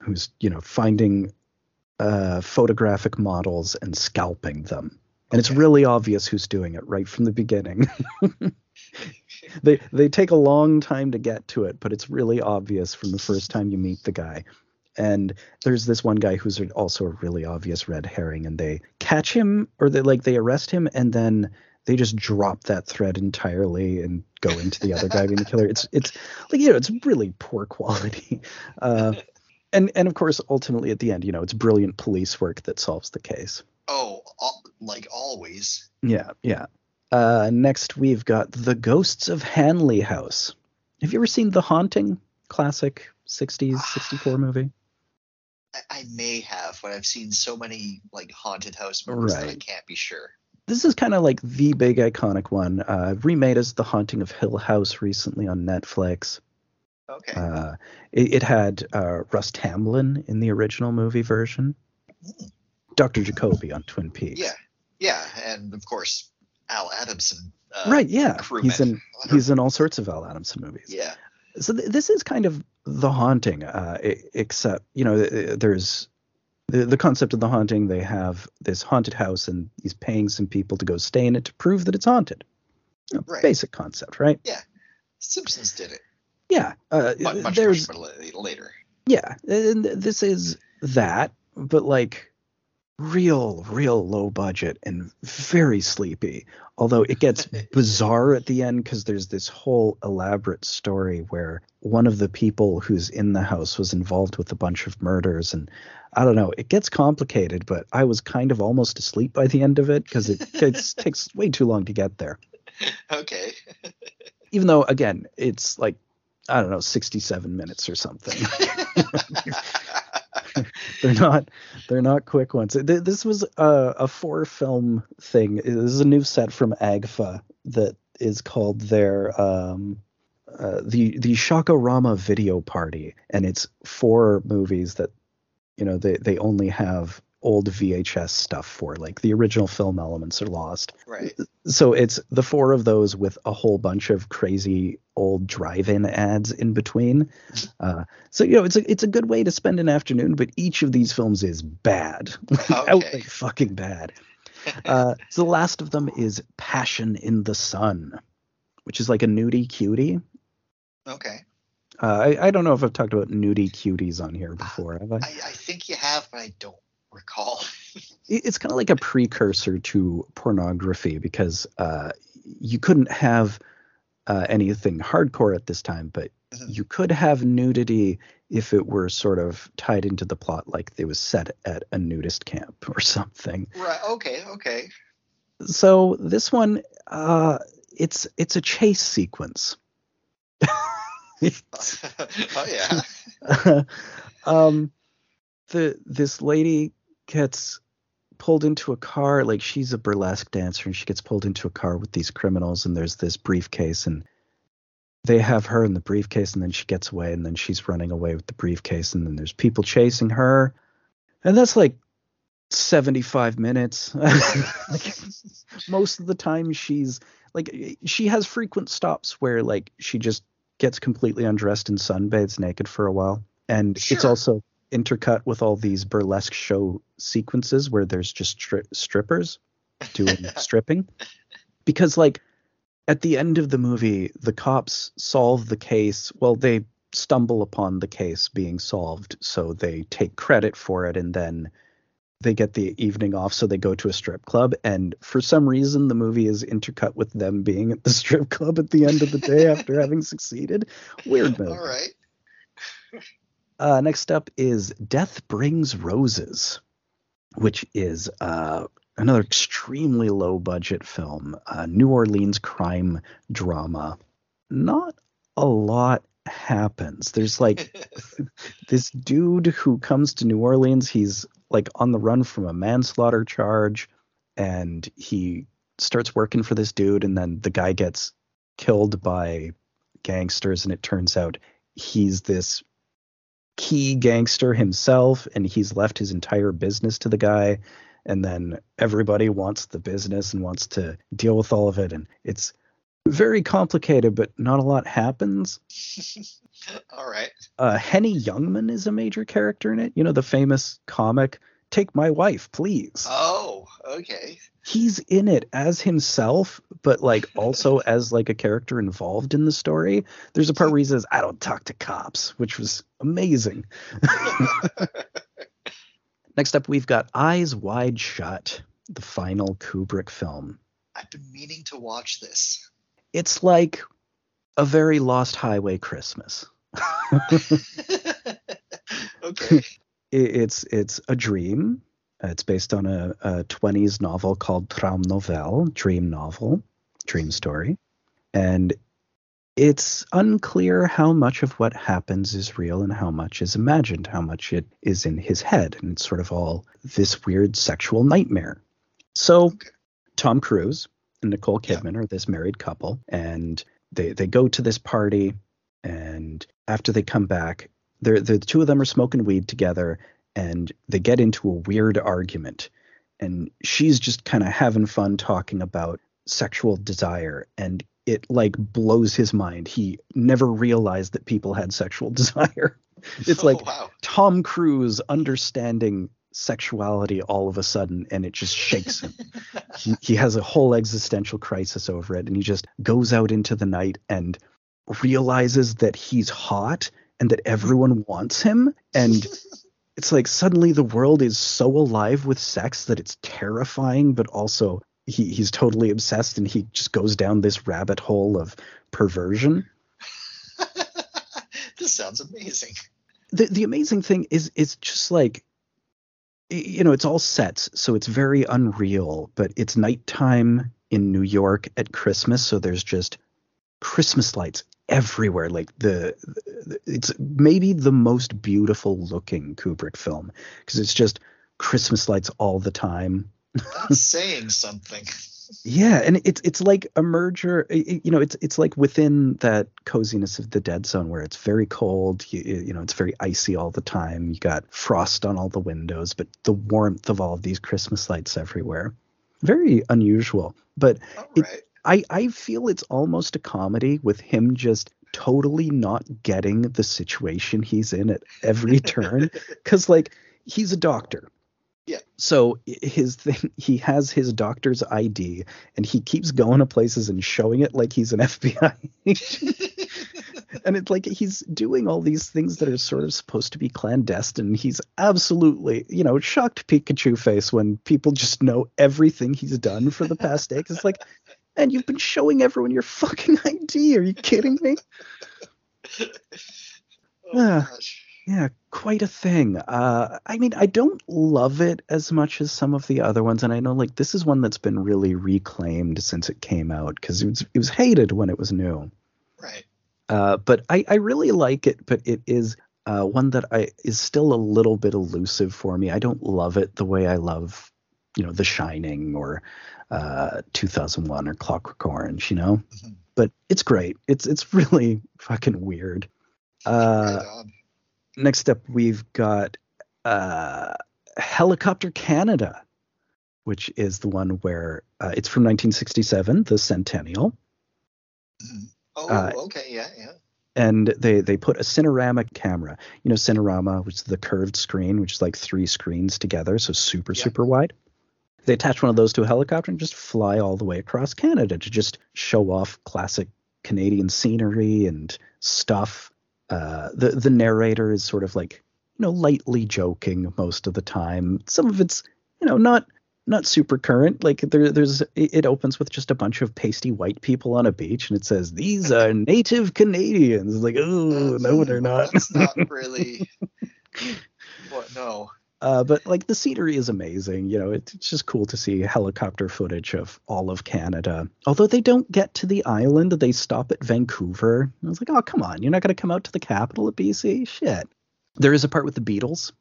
who's you know finding uh, photographic models and scalping them, and okay. it's really obvious who's doing it right from the beginning. they they take a long time to get to it, but it's really obvious from the first time you meet the guy. And there's this one guy who's also a really obvious red herring, and they catch him or they like they arrest him, and then they just drop that thread entirely and go into the other guy being the killer. It's it's like you know it's really poor quality, uh, and and of course ultimately at the end you know it's brilliant police work that solves the case. Oh, like always. Yeah, yeah. Uh, next we've got the Ghosts of Hanley House. Have you ever seen The Haunting? Classic 60s 64 movie. I, I may have, but I've seen so many like haunted house movies right. that I can't be sure this is kind of like the big iconic one. Uh, remade as The Haunting of Hill House recently on Netflix. Okay. Uh, it, it, had uh, Russ Tamblyn in the original movie version. Dr. Jacoby on Twin Peaks. Yeah, yeah, and of course Al Adamson. Uh, right. Yeah. He's in he's in all sorts of Al Adamson movies. Yeah. So th- this is kind of the haunting, uh, except you know there's the, the concept of the haunting they have this haunted house and he's paying some people to go stay in it to prove that it's haunted. You know, right. basic concept right? Yeah. Simpsons did it. Yeah uh, much, much, there's much later. Yeah and this is that but like real real low budget and very sleepy. Although it gets bizarre at the end because there's this whole elaborate story where one of the people who's in the house was involved with a bunch of murders and i don't know it gets complicated but i was kind of almost asleep by the end of it because it, it takes way too long to get there. Okay. Even though again it's like i don't know 67 minutes or something they're not they're not quick ones. This was a, a four film thing. This is a new set from Agfa that is called their um, uh, the the Rama video party, and it's four movies that you know they they only have old VHS stuff for. Like the original film elements are lost. Right. So it's the four of those with a whole bunch of crazy old drive-in ads in between. Uh, so you know, it's a it's a good way to spend an afternoon. But each of these films is bad, outright fucking bad. Uh, so the last of them is Passion in the Sun, which is like a nudie cutie. Okay. Uh, I, I don't know if I've talked about nudie cuties on here before, have I? I, I think you have, but I don't recall. it's kind of like a precursor to pornography because uh, you couldn't have uh, anything hardcore at this time, but mm-hmm. you could have nudity if it were sort of tied into the plot, like it was set at a nudist camp or something. Right. Okay. Okay. So this one, uh, it's it's a chase sequence. oh yeah. um, the this lady gets pulled into a car like she's a burlesque dancer and she gets pulled into a car with these criminals and there's this briefcase and they have her in the briefcase and then she gets away and then she's running away with the briefcase and then there's people chasing her. And that's like 75 minutes. Like, most of the time she's like she has frequent stops where like she just gets completely undressed and sunbathes naked for a while. And sure. it's also intercut with all these burlesque show sequences where there's just stri- strippers doing stripping. Because like at the end of the movie the cops solve the case well they stumble upon the case being solved so they take credit for it and then they get the evening off so they go to a strip club and for some reason the movie is intercut with them being at the strip club at the end of the day after having succeeded. Weird movie. all right uh, next up is Death Brings Roses, which is uh, another extremely low budget film, uh, New Orleans crime drama. Not a lot happens. There's like this dude who comes to New Orleans. He's like on the run from a manslaughter charge, and he starts working for this dude, and then the guy gets killed by gangsters, and it turns out he's this key gangster himself and he's left his entire business to the guy and then everybody wants the business and wants to deal with all of it and it's very complicated but not a lot happens. All right. Uh, henny youngman is a major character in it. You know the famous comic take my wife please. Oh okay he's in it as himself, but like also as like a character involved in the story. There's a part where he says, "I don't talk to cops," which was amazing. Next up, we've got Eyes Wide Shut, the final Kubrick film. I've been meaning to watch this. It's like a very Lost Highway Christmas. okay. It's it's a dream it's based on a, a 20s novel called Traumnovelle, dream novel, dream story. And it's unclear how much of what happens is real and how much is imagined, how much it is in his head. And it's sort of all this weird sexual nightmare. So Tom Cruise and Nicole Kidman yeah. are this married couple, and they, they go to this party. And after they come back, they're, the two of them are smoking weed together and they get into a weird argument and she's just kind of having fun talking about sexual desire and it like blows his mind. He never realized that people had sexual desire. It's oh, like oh, wow. tom cruise understanding sexuality all of a sudden and it just shakes him. He, he has a whole existential crisis over it and he just goes out into the night and realizes that he's hot and that everyone wants him and it's like suddenly the world is so alive with sex that it's terrifying, but also he, he's totally obsessed and he just goes down this rabbit hole of perversion. this sounds amazing. The the amazing thing is it's just like you know, it's all sets, so it's very unreal, but it's nighttime in New York at Christmas, so there's just Christmas lights everywhere. Like the, the it's maybe the most beautiful looking Kubrick film because it's just Christmas lights all the time. That's saying something. Yeah, and it's it's like a merger. You know, it's it's like within that coziness of the dead zone where it's very cold. You, you know, it's very icy all the time. You got frost on all the windows, but the warmth of all of these Christmas lights everywhere. Very unusual, but it, I I feel it's almost a comedy with him just totally not getting the situation he's in at every turn because like he's a doctor yeah. So his thing, he has his doctor's ID, and he keeps going to places and showing it like he's an FBI agent. and it's like he's doing all these things that are sort of supposed to be clandestine. He's absolutely, you know, shocked Pikachu face when people just know everything he's done for the past day. Cause It's like, and you've been showing everyone your fucking ID. Are you kidding me? oh, gosh. Yeah, quite a thing. Uh, I mean, I don't love it as much as some of the other ones, and I know like this is one that's been really reclaimed since it came out because it was it was hated when it was new. Right. Uh, but I I really like it, but it is uh, one that I is still a little bit elusive for me. I don't love it the way I love, you know, The Shining or uh, 2001 or Clockwork Orange, you know. Mm-hmm. But it's great. It's it's really fucking weird. Uh, right next up, we've got uh, Helicopter Canada, which is the one where uh, it's from 1967, the Centennial. Mm-hmm. Oh, uh, okay, yeah, yeah. And they they put a Cinerama camera, you know, Cinerama, which is the curved screen, which is like three screens together, so super yeah. super wide. They attach one of those to a helicopter and just fly all the way across Canada to just show off classic Canadian scenery and stuff uh, the the narrator is sort of like you know lightly joking most of the time. Some of it's you know not not super current. Like there there's it opens with just a bunch of pasty white people on a beach and it says these are native Canadians. Like oh no they're not. That's not really. what no. Uh, but like the scenery is amazing. You know, it's just cool to see helicopter footage of all of Canada. Although they don't get to the island, they stop at Vancouver. I was like, oh come on, you're not going to come out to the capital of BC? Shit. There is a part with the Beatles.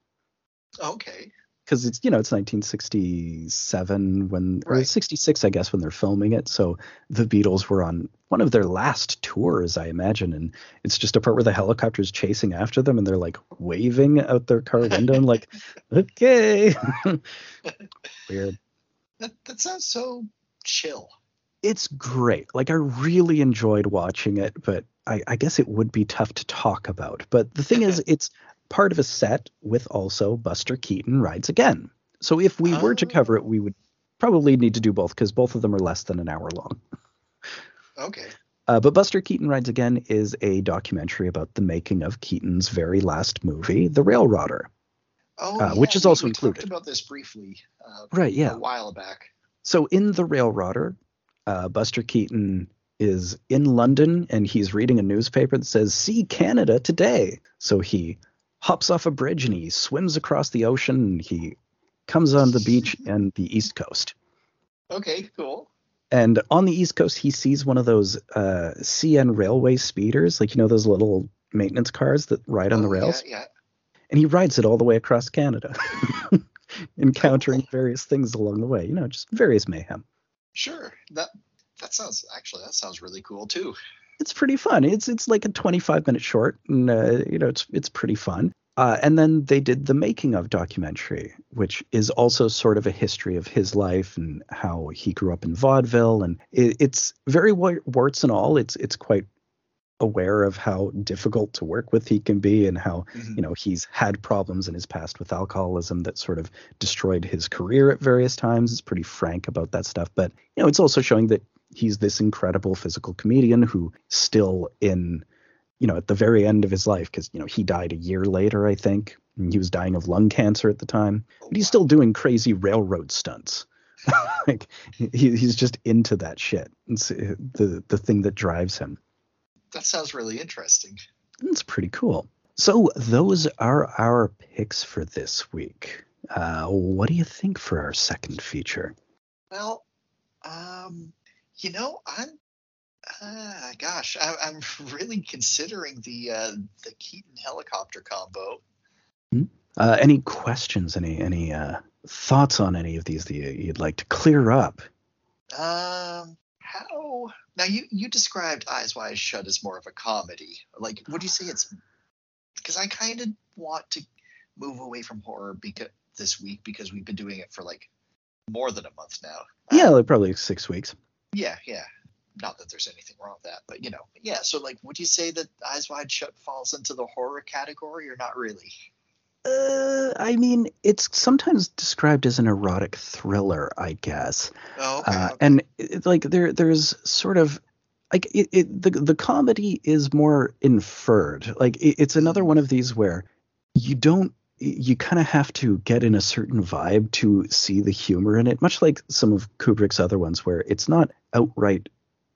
Okay because it's you know it's 1967 when right. or 66 I guess when they're filming it. So the Beatles were on one of their last tours, I imagine, and it's just a part where the helicopter's chasing after them and they're like waving out their car window and like, okay, weird. That that sounds so chill. It's great. Like I really enjoyed watching it, but I, I guess it would be tough to talk about. But the thing is, it's part of a set with also Buster Keaton Rides Again. So if we were to cover it, we would probably need to do both because both of them are less than an hour long. Okay. Uh, but Buster Keaton Rides Again is a documentary about the making of Keaton's very last movie, The Railroader. Oh, uh, yeah, which is also we included. Talked about this briefly, uh, right? Yeah, a while back. So in The Railroader, uh, Buster Keaton is in London and he's reading a newspaper that says "See Canada today." So he hops off a bridge and he swims across the ocean and he comes on the beach and the east coast. Okay, cool. And on the east coast, he sees one of those uh, CN railway speeders, like you know those little maintenance cars that ride on oh, the rails. Yeah, yeah. And he rides it all the way across Canada, encountering various things along the way. You know, just various mayhem. Sure. That that sounds actually that sounds really cool too it's pretty fun. It's it's like a 25 minute short, and uh, you know it's it's pretty fun. Uh, and then they did the making of documentary, which is also sort of a history of his life and how he grew up in vaudeville, and it, it's very warts and all. It's it's quite aware of how difficult to work with he can be and how mm-hmm. you know he's had problems in his past with alcoholism that sort of destroyed his career at various times. It's pretty frank about that stuff. But you know it's also showing that he's this incredible physical comedian who still in you know at the very end of his life because you know he died a year later i think he was dying of lung cancer at the time but he's still doing crazy railroad stunts. Like he, he's just into that shit. It's uh, the the thing that drives him that sounds really interesting That's pretty cool so those are our picks for this week uh, what do you think for our second feature well um you know, I'm uh, gosh, I, am really considering the uh, the Keaton helicopter combo. Hmm? Uh, any questions? Any any uh, thoughts on any of these that you'd like to clear up? Um, how now? You you described Eyes Wide Shut as more of a comedy. Like, would you say it's? Because I kind of want to move away from horror because this week because we've been doing it for like more than a month now. Yeah, Um, like probably six weeks. yeah, yeah. Not that there's anything wrong with that, but you know, yeah. So, like, would you say that Eyes Wide Shut falls into the horror category, or not really? Uh, I mean, it's sometimes described as an erotic thriller, I guess. Oh, okay. uh, okay. and it, like there there's sort of like it, it the the comedy is more inferred like it, it's another one of these where you don't you kind of have to get in a certain vibe to see the humor in it much like some of kubrick's other ones where it's not outright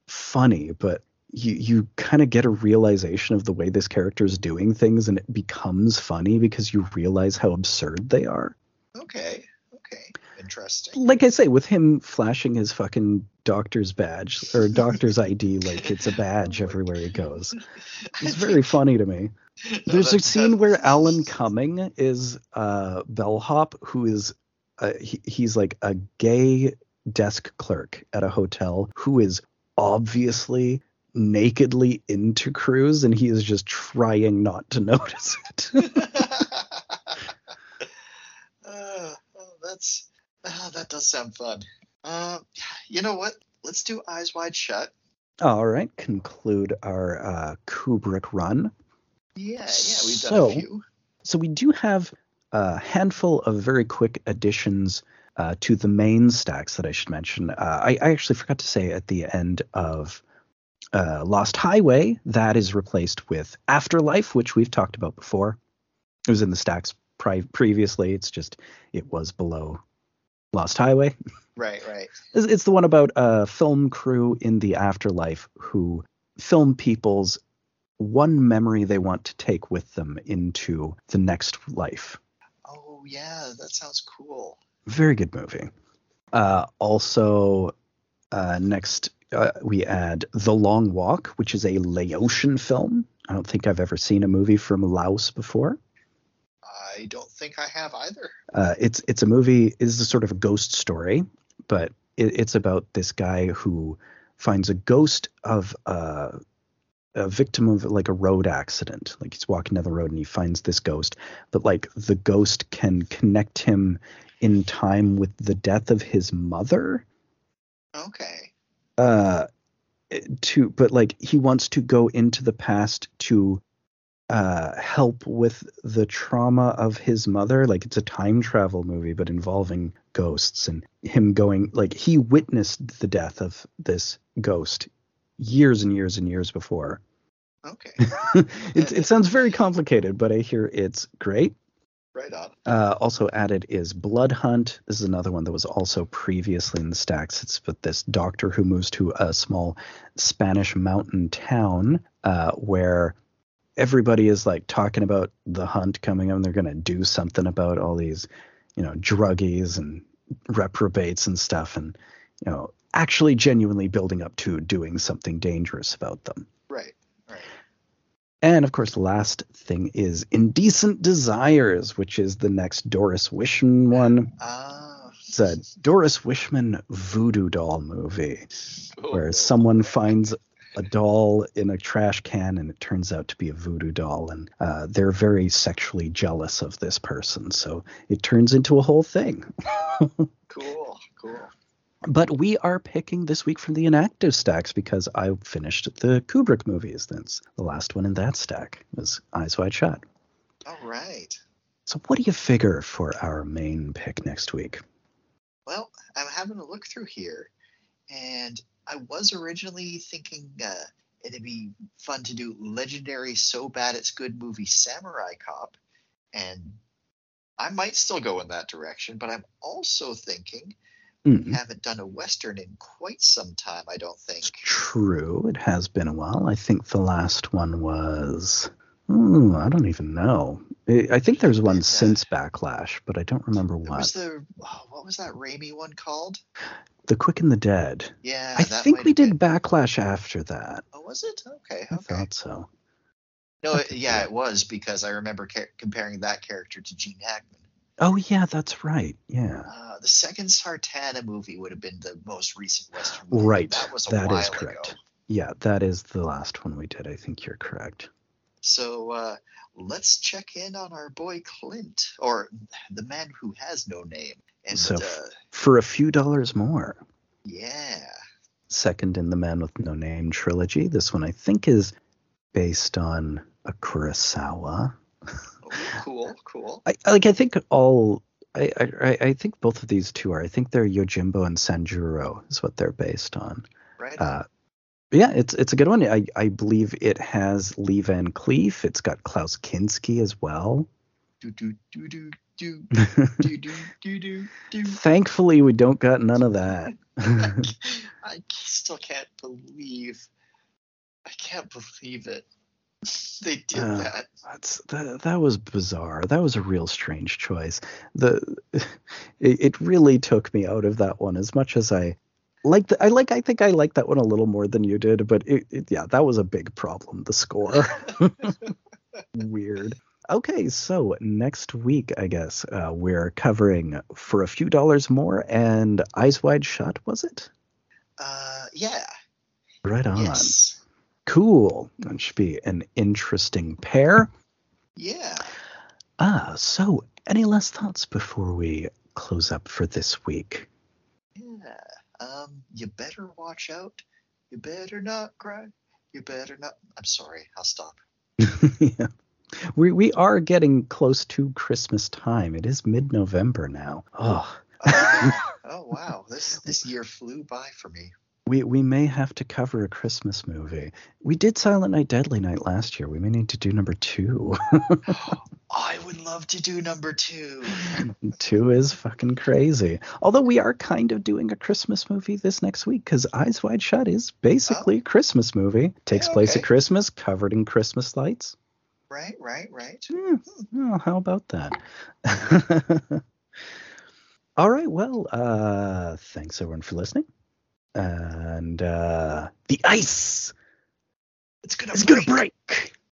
funny but you you kind of get a realization of the way this character is doing things and it becomes funny because you realize how absurd they are okay, okay, interesting. like I say, with him flashing his fucking doctor's badge or doctor's ID like it's a badge everywhere he goes. It's very funny to me. There's a scene where Alan Cumming is uh, bellhop, who is uh, he, he's like a gay desk clerk at a hotel who is obviously nakedly into Cruise, and he is just trying not to notice it. uh, oh, that's uh, that does sound fun. Uh, you know what? Let's do Eyes Wide Shut. All right, conclude our uh, Kubrick run. Yeah, yeah, we've done So- a few. So we do have a handful of very quick additions uh, to the main stacks that I should mention. Uh, I, I actually forgot to say at the end of uh, Lost Highway that is replaced with Afterlife, which we've talked about before. It was in the stacks pri- previously. It's just it was below Lost Highway. Right, right. It's, it's the one about a film crew in the afterlife who film people's one memory they want to take with them into the next life. Oh yeah, that sounds cool. Very good movie. Uh, also, uh, next uh, we add The Long Walk, which is a Laotian film. I don't think I've ever seen a movie from Laos before. I don't think I have either. Uh, it's it's a movie. It is a sort of a ghost story, but it, it's about this guy who finds a ghost of uh, a victim of like a road accident. Like he's walking down the road and he finds this ghost, but like the ghost can connect him in time with the death of his mother. Okay. Uh, to but like he wants to go into the past to uh help with the trauma of his mother. Like it's a time travel movie but involving ghosts and him going like he witnessed the death of this ghost years and years and years before. Okay. it, it sounds very complicated but i hear it's great right on. uh, also added is Blood Hunt. This is another one that was also previously in the stacks. It's with this doctor who moves to a small Spanish mountain town uh, where everybody is like talking about the hunt coming up and they're going to do something about all these, you know, druggies and reprobates and stuff. And, you know, actually genuinely building up to doing something dangerous about them. And of course, the last thing is Indecent Desires, which is the next Doris Wishman one. Ah. It's a Doris Wishman voodoo doll movie Oh, where someone finds a doll in a trash can and it turns out to be a voodoo doll. And uh, they're very sexually jealous of this person. So it turns into a whole thing. Cool. Cool. But we are picking this week from the inactive stacks because I finished the Kubrick movies. That's the last one in that stack was Eyes Wide Shut. All right. So what do you figure for our main pick next week? Well, I'm having a look through here, and I was originally thinking uh, it'd be fun to do legendary so bad it's good movie Samurai Cop, and I might still go in that direction. But I'm also thinking Mm, haven't done a western in quite some time. I don't think. it's true. It has been a while. I think the last one was. Ooh, I don't even know. I I think there's one Yeah. since Backlash, but I don't remember what. was the oh, what was that Raimi one called? The Quick and the Dead. Yeah, I think we did been- Backlash after that. Oh, was it? Okay, I okay. thought so. No, it, Okay, yeah, yeah. it was because I remember ca- comparing that character to Gene Hackman. Oh yeah, that's right. Yeah. Uh, the second Sartana movie would have been the most recent Western movie. Right. That was That is correct. ago. Yeah, that is the last one we did. I think you're correct. So uh, let's check in on our boy Clint, or the man who has no name. And So- uh, For a few dollars more. yeah, Second in the Man with No Name trilogy. This one I think is based on a Kurosawa. cool, cool. I like. I think all. I, I I- I think both of these two are. I think they're Yojimbo and Sanjuro is what they're based on. Right. Uh, yeah, it's it's a good one. I, I believe it has Lee Van Cleef. It's got Klaus Kinski as well. do do do do do do do do do do. Thankfully, we don't got none of that. I still can't believe. I can't believe it. They did Uh, that. That's that, that was bizarre. That was a real strange choice. The it, it really took me out of that one as much as I like the, I like I think I like that one a little more than you did, but it, it yeah, that was a big problem, the score. Weird. Okay, so next week, I guess, uh, we're covering for a few dollars more and Eyes Wide Shut, was it? Uh, yeah. Right on. Yes. Cool. That should be an interesting pair. Yeah. Ah, so any last thoughts before we close up for this week? Yeah. Um, you better watch out. You better not cry. You better not. I'm sorry. I'll stop. yeah. We we are getting close to Christmas time. It is mid-November now. Oh, Oh, oh wow. This this year flew by for me. We we may have to cover a Christmas movie. We did Silent Night Deadly Night last year. We may need to do number 2. I would love to do number two. 2 is fucking crazy. Although we are kind of doing a Christmas movie this next week cuz Eyes Wide Shut is basically a Christmas movie. Takes Yeah, place okay. at Christmas, covered in Christmas lights. Right, right, right. Hmm, well, how about that? All right. Well, uh, thanks everyone for listening. And uh, the ice It's gonna is break. going to break.